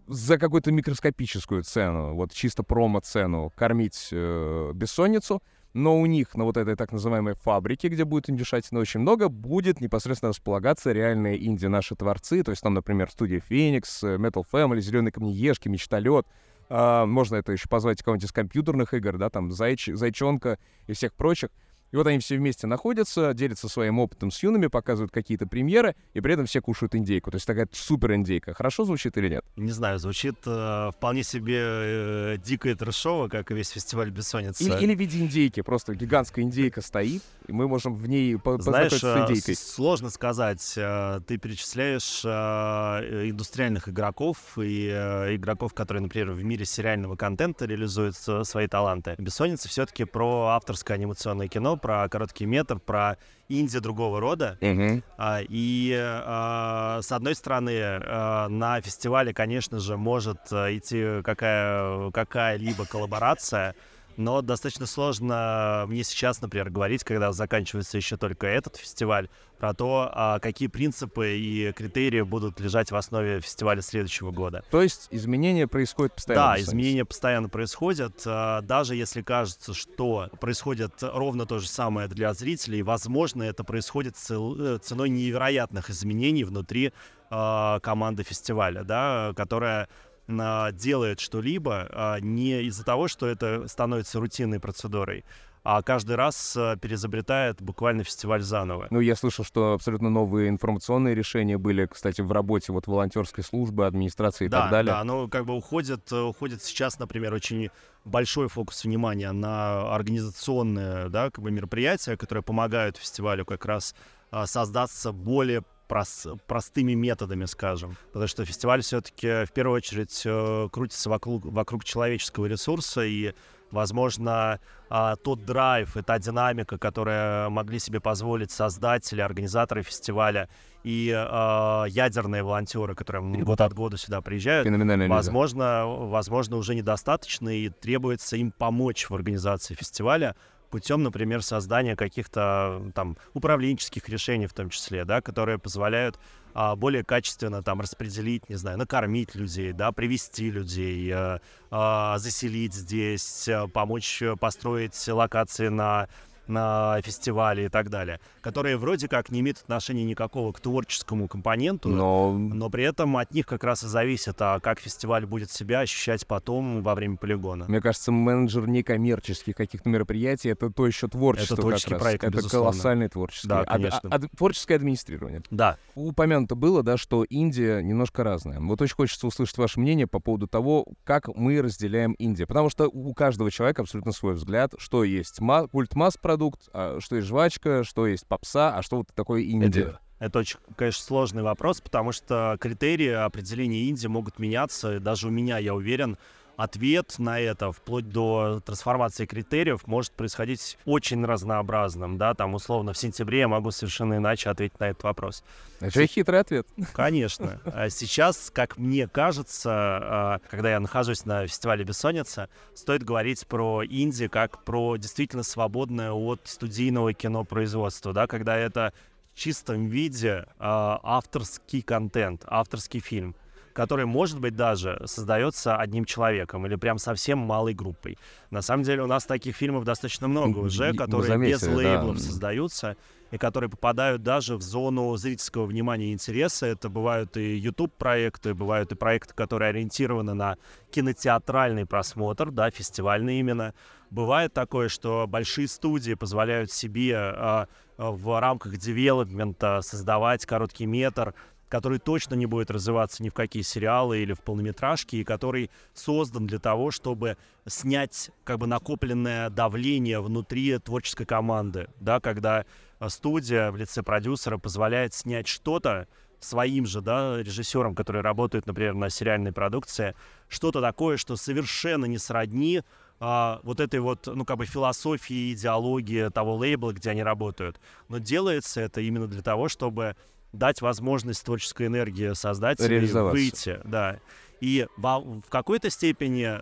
за какую-то микроскопическую цену, вот чисто промо-цену, кормить э, бессонницу, но у них на вот этой так называемой фабрике, где будет индюшатина очень много, будет непосредственно располагаться реальные инди наши творцы, то есть там, например, студия Феникс, э, Metal Family, Зеленые камнеежки, Мечталет, а, можно это еще позвать кого-нибудь из компьютерных игр, да, там Зайч, Зайчонка и всех прочих. И вот они все вместе находятся, делятся своим опытом с юными, показывают какие-то премьеры, и при этом все кушают индейку. То есть такая супер индейка. Хорошо звучит или нет? Не знаю, звучит э, вполне себе э, дико и трэшово, как и весь фестиваль «Бессонница». Или, или в виде индейки. Просто гигантская индейка стоит, и мы можем в ней по- Знаешь, познакомиться с э, индейкой. сложно сказать. Э, Ты перечисляешь э, индустриальных игроков и э, игроков, которые, например, в мире сериального контента реализуют с- свои таланты. «Бессонница» все-таки про авторское анимационное кино, про короткий метр, про инди другого рода. А, И, а, с одной стороны, а, на фестивале, конечно же, может идти какая, какая-либо коллаборация, но достаточно сложно мне сейчас, например, говорить, когда заканчивается еще только этот фестиваль, про то, а, какие принципы и критерии будут лежать в основе фестиваля следующего года. То есть изменения происходят постоянно. Да, изменения постоянно происходят. а, Даже если кажется, что происходит ровно то же самое для зрителей, возможно, это происходит э, ценой невероятных изменений внутри а, команды фестиваля, да, которая а, делает что-либо а, не из-за того, что это становится рутинной процедурой, а каждый раз а, переизобретает буквально фестиваль заново. Ну, я слышал, что абсолютно новые информационные решения были, кстати, в работе вот волонтерской службы, администрации и да, так далее. Да, ну как бы уходит, э, уходит сейчас, например, очень большой фокус внимания на организационные, да, как бы мероприятия, которые помогают фестивалю как раз а, создаться более прос- простыми методами, скажем. Потому что фестиваль все-таки в первую очередь э, крутится вокруг, вокруг человеческого ресурса, и возможно, а, тот драйв и та динамика, которая могли себе позволить создатели, организаторы фестиваля и э, ядерные волонтеры, которые год от года сюда приезжают, возможно, возможно, уже недостаточно. И требуется им помочь в организации фестиваля путем, например, создания каких-то там управленческих решений в том числе, да, которые позволяют а, более качественно там распределить, не знаю, накормить людей, да, привести людей, а, а, заселить здесь, а, помочь построить локации на на фестивале и так далее, которые вроде как не имеют отношения никакого к творческому компоненту, но, но при этом от них как раз и зависит, а как фестиваль будет себя ощущать потом во время полигона. Мне кажется, менеджер некоммерческих каких-то мероприятий это то еще творчество. Это творческий как раз. проект, Это безусловно. колоссальный творческий. Да, Ад- конечно. ад- творческое администрирование. Да. Упомянуто было, да, что Индия немножко разная. Вот очень хочется услышать ваше мнение по поводу того, как мы разделяем Индию. Потому что у каждого человека абсолютно свой взгляд, что есть ма- культ масс-продукт, а что есть жвачка, что есть попса, а что вот такое Индия. Это, это очень, конечно, сложный вопрос, потому что критерии определения Индии могут меняться. Даже у меня, я уверен, ответ на это, вплоть до трансформации критериев, может происходить очень разнообразным. Да? Там, условно, в сентябре я могу совершенно иначе ответить на этот вопрос. Это же хитрый ответ. Конечно. А Сейчас, как мне кажется, а, когда я нахожусь на фестивале «Бессонница», стоит говорить про Индию как про действительно свободное от студийного кинопроизводства, да, когда это в чистом виде а, авторский контент, авторский фильм который, может быть, даже создается одним человеком или прям совсем малой группой. На самом деле у нас таких фильмов достаточно много уже, которые без заметили, да. лейблов создаются и которые попадают даже в зону зрительского внимания и интереса. Это бывают и YouTube-проекты, бывают и проекты, которые ориентированы на кинотеатральный просмотр, да, фестивальный именно. Бывает такое, что большие студии позволяют себе а, в рамках девелопмента создавать короткий метр, который точно не будет развиваться ни в какие сериалы или в полнометражки, и который создан для того, чтобы снять как бы накопленное давление внутри творческой команды, да, когда а, студия в лице продюсера позволяет снять что-то своим же, да, режиссерам, которые работают, например, на сериальной продукции, что-то такое, что совершенно не сродни а, вот этой вот, ну, как бы философии, идеологии того лейбла, где они работают. Но делается это именно для того, чтобы дать возможность творческой энергии создателей выйти, да. И в какой-то степени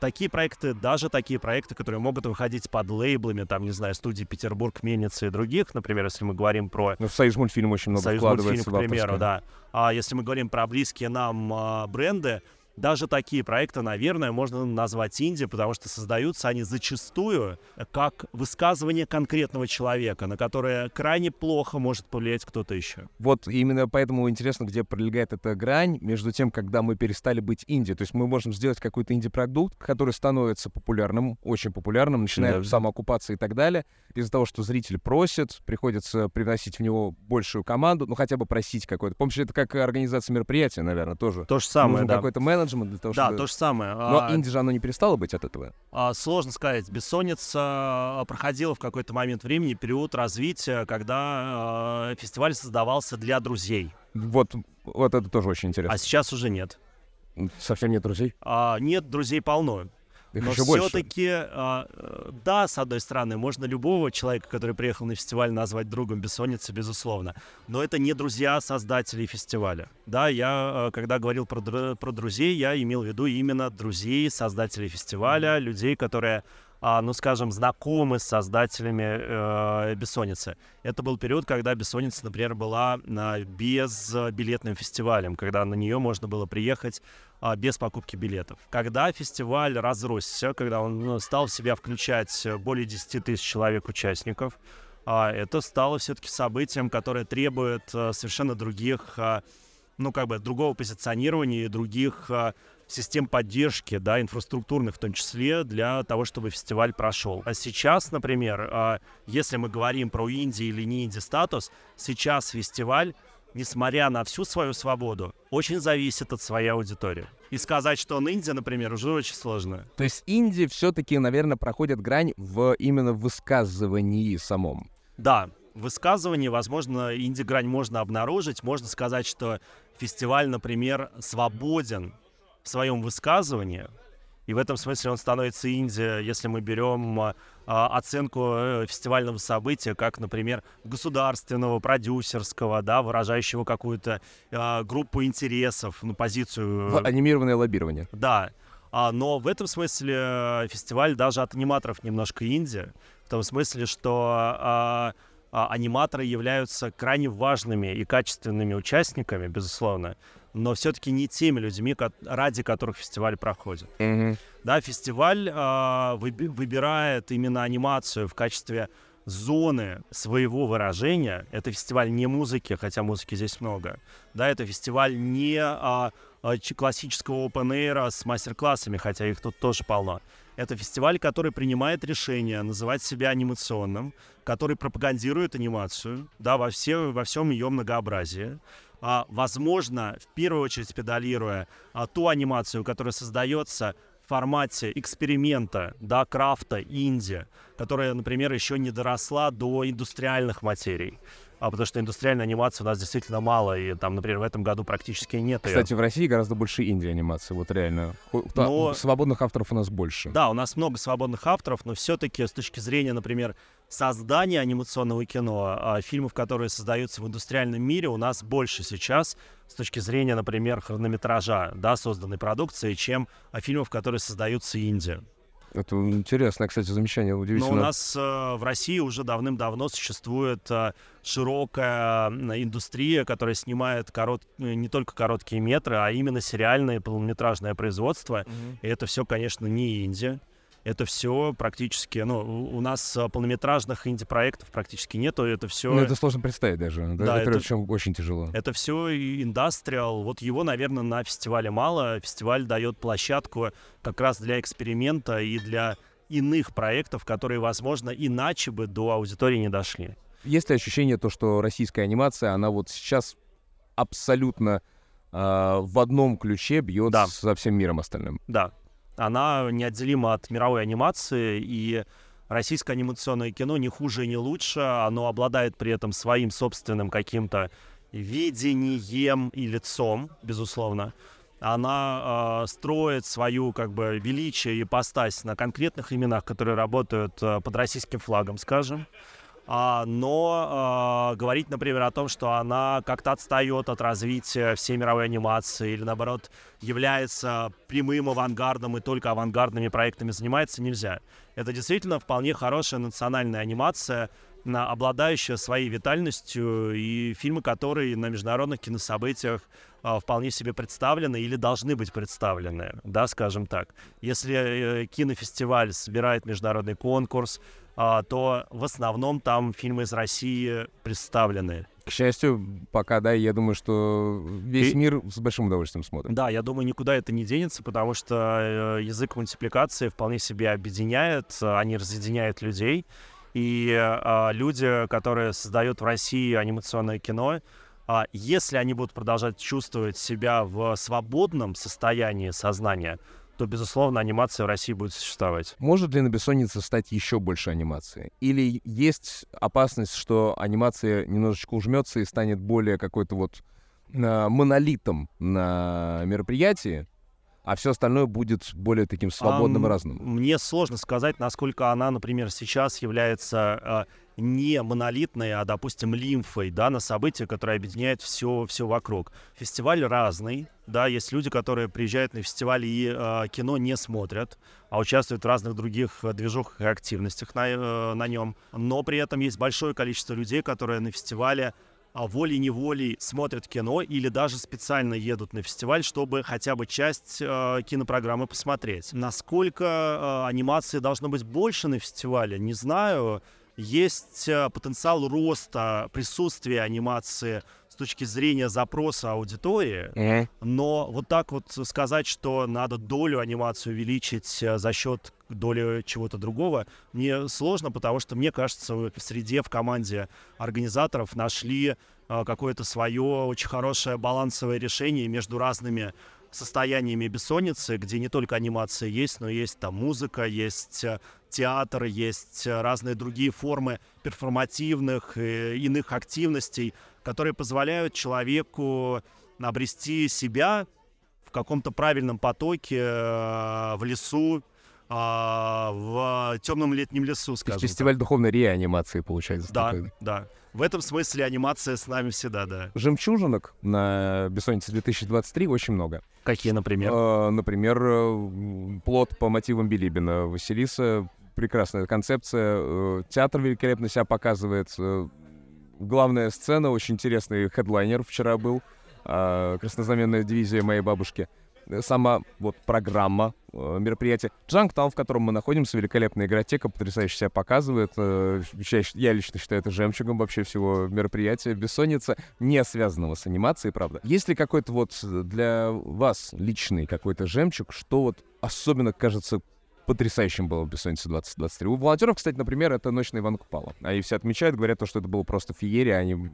такие проекты, даже такие проекты, которые могут выходить под лейблами, там, не знаю, студии Петербург, Мельница и других, например, если мы говорим про Ну, в Союз мультфильм очень много Союз вкладывается мультфильм, к примеру, да. А если мы говорим про близкие нам а, бренды, даже такие проекты, наверное, можно назвать инди, потому что создаются они зачастую как высказывание конкретного человека, на которое крайне плохо может повлиять кто-то еще. Вот именно поэтому интересно, где пролегает эта грань между тем, когда мы перестали быть инди. То есть мы можем сделать какой-то инди-продукт, который становится популярным, очень популярным, начинает Да. самоокупаться и так далее. Из-за того, что зритель просит, приходится приносить в него большую команду, ну хотя бы просить какой-то. Помнишь, это как организация мероприятия, наверное, тоже. То же самое, Нужен да. какой-то менеджмент для того, Да, чтобы... то же самое. Но А, инди же оно не перестало быть от этого. А, Сложно сказать. Бессонница а, проходила в какой-то момент времени период развития, когда а, фестиваль создавался для друзей. Вот, вот это тоже очень интересно. А сейчас уже нет. Совсем нет друзей? А, нет, друзей полно. Их Но еще больше. все-таки, да, с одной стороны, можно любого человека, который приехал на фестиваль, назвать другом бессонницы, безусловно. Но это не друзья создателей фестиваля. Да, я, э, когда говорил про, про друзей, я имел в виду именно друзей создателей фестиваля, людей, которые а, ну, скажем, знакомы с создателями э, «Бессонницы». Это был период, когда «Бессонница», например, была а, без э, билетным фестивалем, когда на нее можно было приехать а, без покупки билетов. Когда фестиваль разросся, когда он ну, стал в себя включать э, более 10 тысяч человек-участников, а, это стало все-таки событием, которое требует а, совершенно других, а, ну, как бы, другого позиционирования и других а, систем поддержки, да, инфраструктурных в том числе, для того, чтобы фестиваль прошел. А сейчас, например, а, если мы говорим про инди или не инди статус, сейчас фестиваль несмотря на всю свою свободу, очень зависит от своей аудитории. И сказать, что он инди, например, уже очень сложно. То есть инди все-таки, наверное, проходит грань в именно высказывании самом. Да, в высказывании, возможно, инди-грань можно обнаружить. Можно сказать, что фестиваль, например, свободен в своем высказывании, И в этом смысле он становится инди, если мы берем а, оценку э, фестивального события, как, например, государственного, продюсерского, да, выражающего какую-то а, группу интересов, ну, позицию... В анимированное лоббирование. Да. А, но в этом смысле э, фестиваль даже от аниматоров немножко инди, в том смысле, что а, а, аниматоры являются крайне важными и качественными участниками, безусловно, но все-таки не теми людьми, ради которых фестиваль проходит. Мгм. Да, фестиваль выби- выбирает именно анимацию в качестве зоны своего выражения. Это фестиваль не музыки, хотя музыки здесь много. Да, это фестиваль не а, а, классического open air с мастер-классами, хотя их тут тоже полно. Это фестиваль, который принимает решение называть себя анимационным, который пропагандирует анимацию, да, во, все, во всем ее многообразии. А, возможно, в первую очередь педалируя а, ту анимацию, которая создается в формате эксперимента, да, крафта, инди, которая, например, еще не доросла до индустриальных материй. А потому что индустриальной анимации у нас действительно мало, и там, например, в этом году практически нет. Кстати, в России гораздо больше инди-анимации, вот реально. Но- Свободных авторов у нас больше. Да, у нас много свободных авторов, но все-таки с точки зрения, например, создания анимационного кино, а, фильмов, которые создаются в индустриальном мире, у нас больше сейчас с точки зрения, например, хронометража, да, созданной продукции, чем а, фильмов, которые создаются инди. Это интересное, кстати, замечание, Но удивительно. у нас э, в России уже давным-давно существует э, широкая индустрия, которая снимает корот... э, не только короткие метры, а именно сериальное полнометражное производство. И это все, конечно, не инди. Это все практически, ну, у нас э, полнометражных инди-проектов практически нету, это все... Ну, это сложно представить даже. Да, Да, это, это- причем очень тяжело. Это все индастриал. Вот его, наверное, на фестивале мало. Фестиваль дает площадку как раз для эксперимента и для иных проектов, которые, возможно, иначе бы до аудитории не дошли. Есть ли ощущение то, что российская анимация, она вот сейчас абсолютно а, в одном ключе бьет со всем миром остальным? Да, она неотделима от мировой анимации, и российское анимационное кино не хуже и не лучше. Оно обладает при этом своим собственным каким-то видением и лицом, безусловно. Она э, строит свою как бы величие и постась на конкретных именах, которые работают э, под российским флагом, скажем. А, но э, говорить, например, о том, что она как-то отстает от развития всей мировой анимации или, наоборот, является прямым авангардом и только авангардными проектами занимается, нельзя. Это действительно вполне хорошая национальная анимация, обладающая своей витальностью, и фильмы, которые на международных кинособытиях а, вполне себе представлены или должны быть представлены, да, скажем так. Если э, кинофестиваль собирает международный конкурс, а, то в основном там фильмы из России представлены. К счастью, пока, да, я думаю, что весь И- мир с большим удовольствием смотрит. Да, я думаю, никуда это не денется, потому что э, язык мультипликации вполне себе объединяет, а не разъединяет людей. И а, люди, которые создают в России анимационное кино, а, если они будут продолжать чувствовать себя в свободном состоянии сознания, то, безусловно, анимация в России будет существовать. Может ли на бессоннице стать еще больше анимации? Или есть опасность, что анимация немножечко ужмется и станет более какой-то вот а, монолитом на мероприятии, а все остальное будет более таким свободным и Ам, разным? Мне сложно сказать, насколько она, например, сейчас является а, не монолитной, а, допустим, лимфой, да, на событие, которое объединяет все, все вокруг. Фестиваль разный, да, есть люди, которые приезжают на фестиваль и а, кино не смотрят, а участвуют в разных других а, движухах и активностях на, э, на нем. Но при этом есть большое количество людей, которые на фестивале а волей-неволей смотрят кино или даже специально едут на фестиваль, чтобы хотя бы часть э, кинопрограммы посмотреть. Насколько э, анимации должно быть больше на фестивале, не знаю. Есть э, потенциал роста присутствия анимации с точки зрения запроса аудитории, Мгм. но вот так вот сказать, что надо долю анимации увеличить э, за счет доли чего-то другого, мне сложно, потому что, мне кажется, в среде, в команде организаторов нашли э, какое-то свое очень хорошее балансовое решение между разными состояниями бессонницы, где не только анимация есть, но есть там музыка, есть э, театр, есть э, разные другие формы перформативных и иных активностей, которые позволяют человеку обрести себя в каком-то правильном потоке э, в лесу, а, в темном летнем лесу, То есть скажем фестиваль духовной реанимации, получается. так. такой. Да, да. В этом смысле анимация с нами всегда, да. Жемчужинок на Бессоннице 2023 очень много. Какие, например? Э, Например, плод по мотивам Билибина. Василиса прекрасная концепция. э, Театр великолепно себя показывает. э, Главная сцена, очень интересный хедлайнер вчера был. а, Краснознаменная дивизия моей бабушки. Э, Сама вот программа э, мероприятия. Джанктаун, в котором мы находимся, великолепная игротека, потрясающе себя показывает. Э, я лично считаю это жемчугом вообще всего мероприятия. Бессонница, не связанного с анимацией, правда. Есть ли какой-то вот для вас личный какой-то жемчуг, что вот особенно кажется потрясающим было в «Бессоннице 2023». У волонтеров, кстати, например, это «Ночь на Ивана Купала». Они все отмечают, говорят, то, что это было просто феерия, они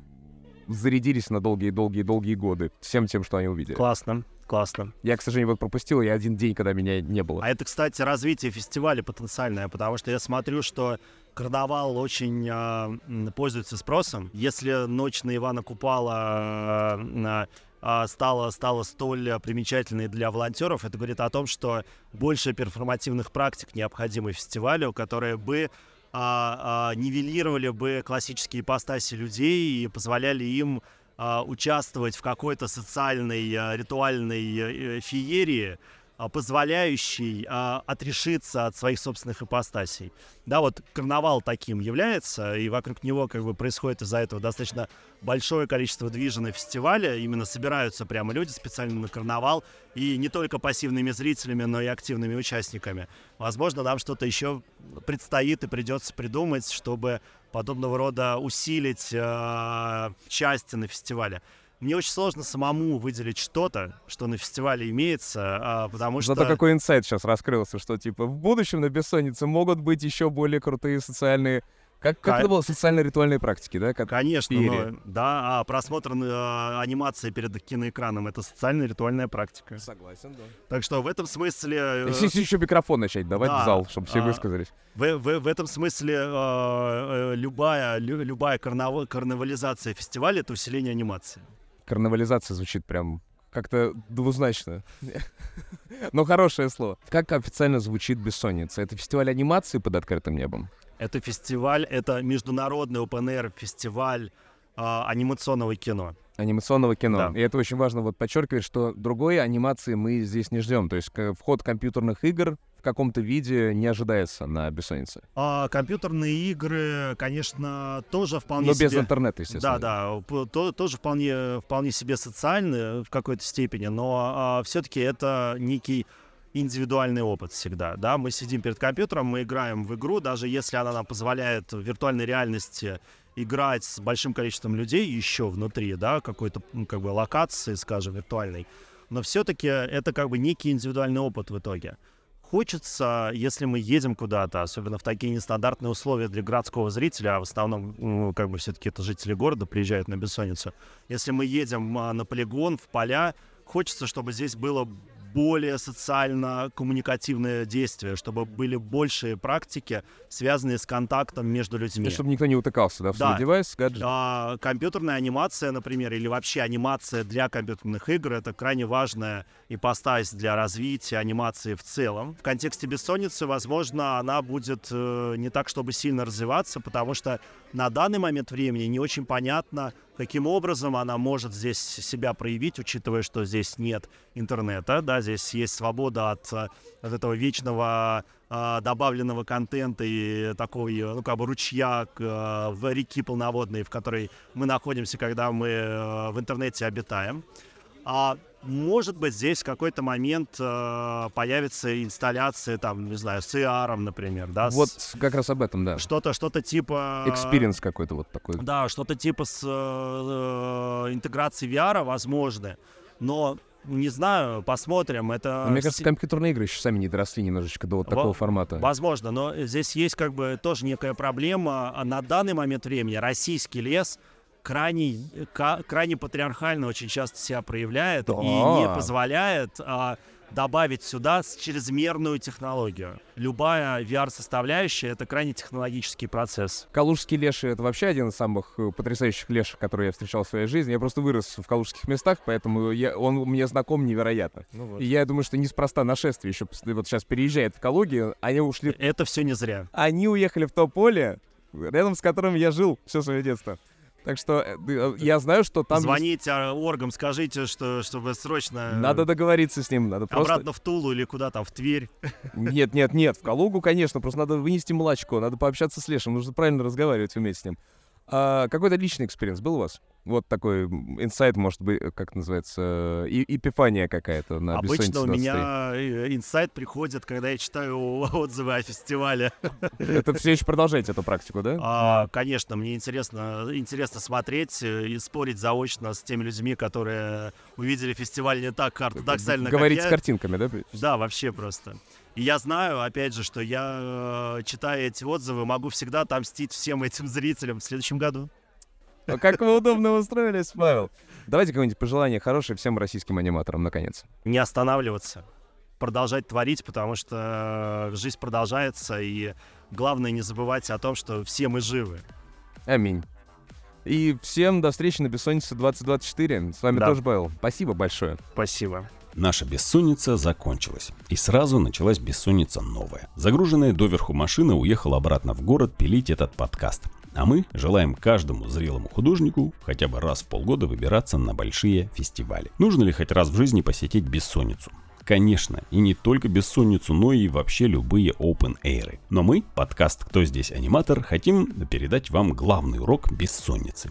зарядились на долгие-долгие-долгие годы всем тем, что они увидели. Классно, классно. Я, к сожалению, вот пропустил, я один день, когда меня не было. А это, кстати, развитие фестиваля потенциальное, потому что я смотрю, что карнавал очень м, пользуется спросом. Если ночь на Ивана Купала а, а, стала, стала столь примечательной для волонтеров, это говорит о том, что больше перформативных практик необходимы фестивалю, которые бы а, а, нивелировали бы классические ипостаси людей и позволяли им участвовать в какой-то социальной, а, ритуальной э, феерии, а, позволяющей а, отрешиться от своих собственных ипостасей. Да, вот карнавал таким является, и вокруг него как бы происходит из-за этого достаточно большое количество движа на фестивале. Именно собираются прямо люди специально на карнавал, и не только пассивными зрителями, но и активными участниками. Возможно, нам что-то еще предстоит и придется придумать, чтобы подобного рода усилить э, части на фестивале. Мне очень сложно самому выделить что-то, что на фестивале имеется, а, потому что... Зато какой инсайт сейчас раскрылся, что типа в будущем на Бессоннице могут быть еще более крутые социальные... Как, как Ка- это было? Социально-ритуальные практики, да? Как Конечно, но, да, а просмотр э, анимации перед киноэкраном это социальная ритуальная практика. Согласен, да. Так что в этом смысле. э, Если еще микрофон начать давать да, в зал, чтобы все а, высказались. В, в- в этом смысле э, э, любая, лю- любая карнава- карнавализация фестиваля это усиление анимации. Карнавализация звучит прям как-то двузначно. Но хорошее слово. Как официально звучит «Бессонница»? Это фестиваль анимации под открытым небом? Это фестиваль, это международный open air фестиваль э, анимационного кино. анимационного кино. Да. И это очень важно вот подчеркивать, что другой анимации мы здесь не ждем. То есть вход компьютерных игр в каком-то виде не ожидается на бессоннице. А компьютерные игры, конечно, тоже вполне Но себе... без интернета, естественно. Да, да, то- тоже вполне, вполне себе социальны в какой-то степени, но все-таки это некий индивидуальный опыт всегда, да, мы сидим перед компьютером, мы играем в игру, даже если она нам позволяет в виртуальной реальности играть с большим количеством людей еще внутри, да, какой-то, ну, как бы, локации, скажем, виртуальной, но все-таки это как бы некий индивидуальный опыт в итоге. Хочется, если мы едем куда-то, особенно в такие нестандартные условия для городского зрителя, а в основном, ну, как бы все-таки это жители города приезжают на бессонницу, если мы едем а, на полигон, в поля, хочется, чтобы здесь было более социально-коммуникативное действие, чтобы были большие практики, связанные с контактом между людьми. И чтобы никто не утыкался, да, в Да. девайс, гаджет. А, компьютерная анимация, например, или вообще анимация для компьютерных игр, это крайне важная ипостась для развития анимации в целом. В контексте бессонницы, возможно, она будет э, не так, чтобы сильно развиваться, потому что на данный момент времени не очень понятно, каким образом она может здесь себя проявить, учитывая, что здесь нет интернета, да, здесь есть свобода от, э, от этого вечного э, добавленного контента и такой, э, ну, как бы ручья э, в реки полноводной, в которой мы находимся, когда мы э, в интернете обитаем. А может быть, здесь в какой-то момент э, появится инсталляция, там, не знаю, с AR, например, да? с- Вот как раз об этом, да. Что-то, что-то типа... Experience какой-то вот такой. Да, что-то типа с э, интеграцией VR возможно, но не знаю, посмотрим. Это Но Мне кажется, компьютерные игры еще сами не доросли немножечко до вот Во- такого формата. Возможно, но здесь есть как бы тоже некая проблема. А На данный момент времени российский лес крайне, крайне патриархально очень часто себя проявляет и не Да. позволяет а, добавить сюда чрезмерную технологию. Любая VR-составляющая — это крайне технологический процесс. Калужский леший — это вообще один из самых э, потрясающих леших, которые я встречал в своей жизни. Я просто вырос в калужских местах, поэтому я, он мне знаком невероятно. Ну вот. И я думаю, что неспроста нашествие еще вот сейчас переезжает в Калуги, они ушли... Это все не зря. Они уехали в то поле, рядом с которым я жил все свое детство. Так что э, э, я знаю, что там... есть- Звоните а, оргам, скажите, что, чтобы срочно... Надо договориться с ним, надо просто... Обратно в Тулу или куда там, в Тверь. Нет, нет, нет, в Калугу, конечно, просто надо вынести молочко, надо пообщаться с Лешем, нужно правильно разговаривать вместе с ним. А какой-то личный experience был у вас? Вот такой инсайт, может быть, э, как называется, и, эпифания какая-то на Обычно «Бессоннице у 23». меня э, инсайт приходит, когда я читаю отзывы о фестивале. Это все еще продолжаете эту практику, да? А, конечно, мне интересно, интересно смотреть э, и спорить заочно с теми людьми, которые увидели фестиваль не так ортодоксально, Говорить с картинками, да? Да, вообще просто. И я знаю, опять же, что я, э, читая эти отзывы, могу всегда отомстить всем этим зрителям в следующем году. А Как вы удобно устроились, Павел. Давайте какое-нибудь пожелание хорошее всем российским аниматорам, наконец. Не останавливаться, продолжать творить, потому что э, жизнь продолжается, и главное не забывать о том, что все мы живы. Аминь. И всем до встречи на Бессоннице 2024. С вами Да. тоже Павел. Спасибо большое. Спасибо. Наша бессонница закончилась. И сразу началась бессонница новая. Загруженная доверху машина уехала обратно в город пилить этот подкаст. А мы желаем каждому зрелому художнику хотя бы раз в полгода выбираться на большие фестивали. Нужно ли хоть раз в жизни посетить бессонницу? Конечно, и не только бессонницу, но и вообще любые open air. Но мы, подкаст «Кто здесь аниматор», хотим передать вам главный урок бессонницы.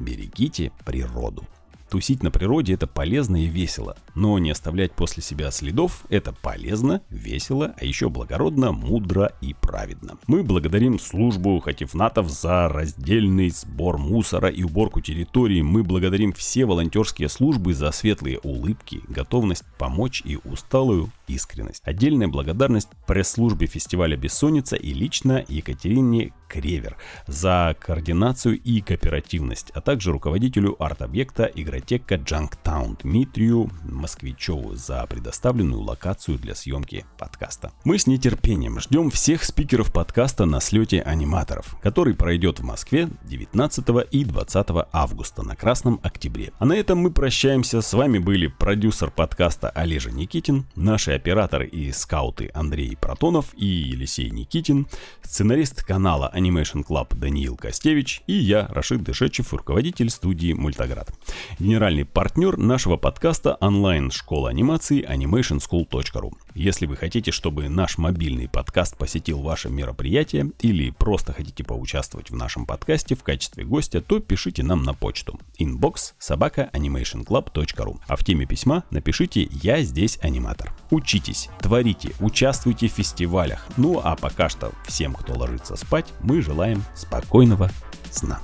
Берегите природу. Тусить на природе это полезно и весело, но не оставлять после себя следов это полезно, весело, а еще благородно, мудро и праведно. Мы благодарим службу Хатифнатов за раздельный сбор мусора и уборку территории. Мы благодарим все волонтерские службы за светлые улыбки, готовность помочь и усталую искренность. Отдельная благодарность пресс-службе фестиваля «Бессонница» и лично Екатерине Кревер за координацию и кооперативность, а также руководителю арт-объекта игротека Джанктаун Дмитрию Москвичеву за предоставленную локацию для съемки подкаста. Мы с нетерпением ждем всех спикеров подкаста на слете аниматоров, который пройдет в Москве 19 и 20 августа на Красном Октябре. А на этом мы прощаемся. С вами были продюсер подкаста Олежа Никитин, наши операторы и скауты Андрей Протонов и Елисей Никитин, сценарист канала Animation Club Даниил Костевич и я, Рашид Дышечев, руководитель студии Мультаград. Генеральный партнер нашего подкаста онлайн-школа анимации animationschool.ru. Если вы хотите, чтобы наш мобильный подкаст посетил ваше мероприятие или просто хотите поучаствовать в нашем подкасте в качестве гостя, то пишите нам на почту inbox собака animationclub.ru. А в теме письма напишите «Я здесь аниматор». Учитесь, творите, участвуйте в фестивалях. Ну а пока что всем, кто ложится спать, мы желаем спокойного сна.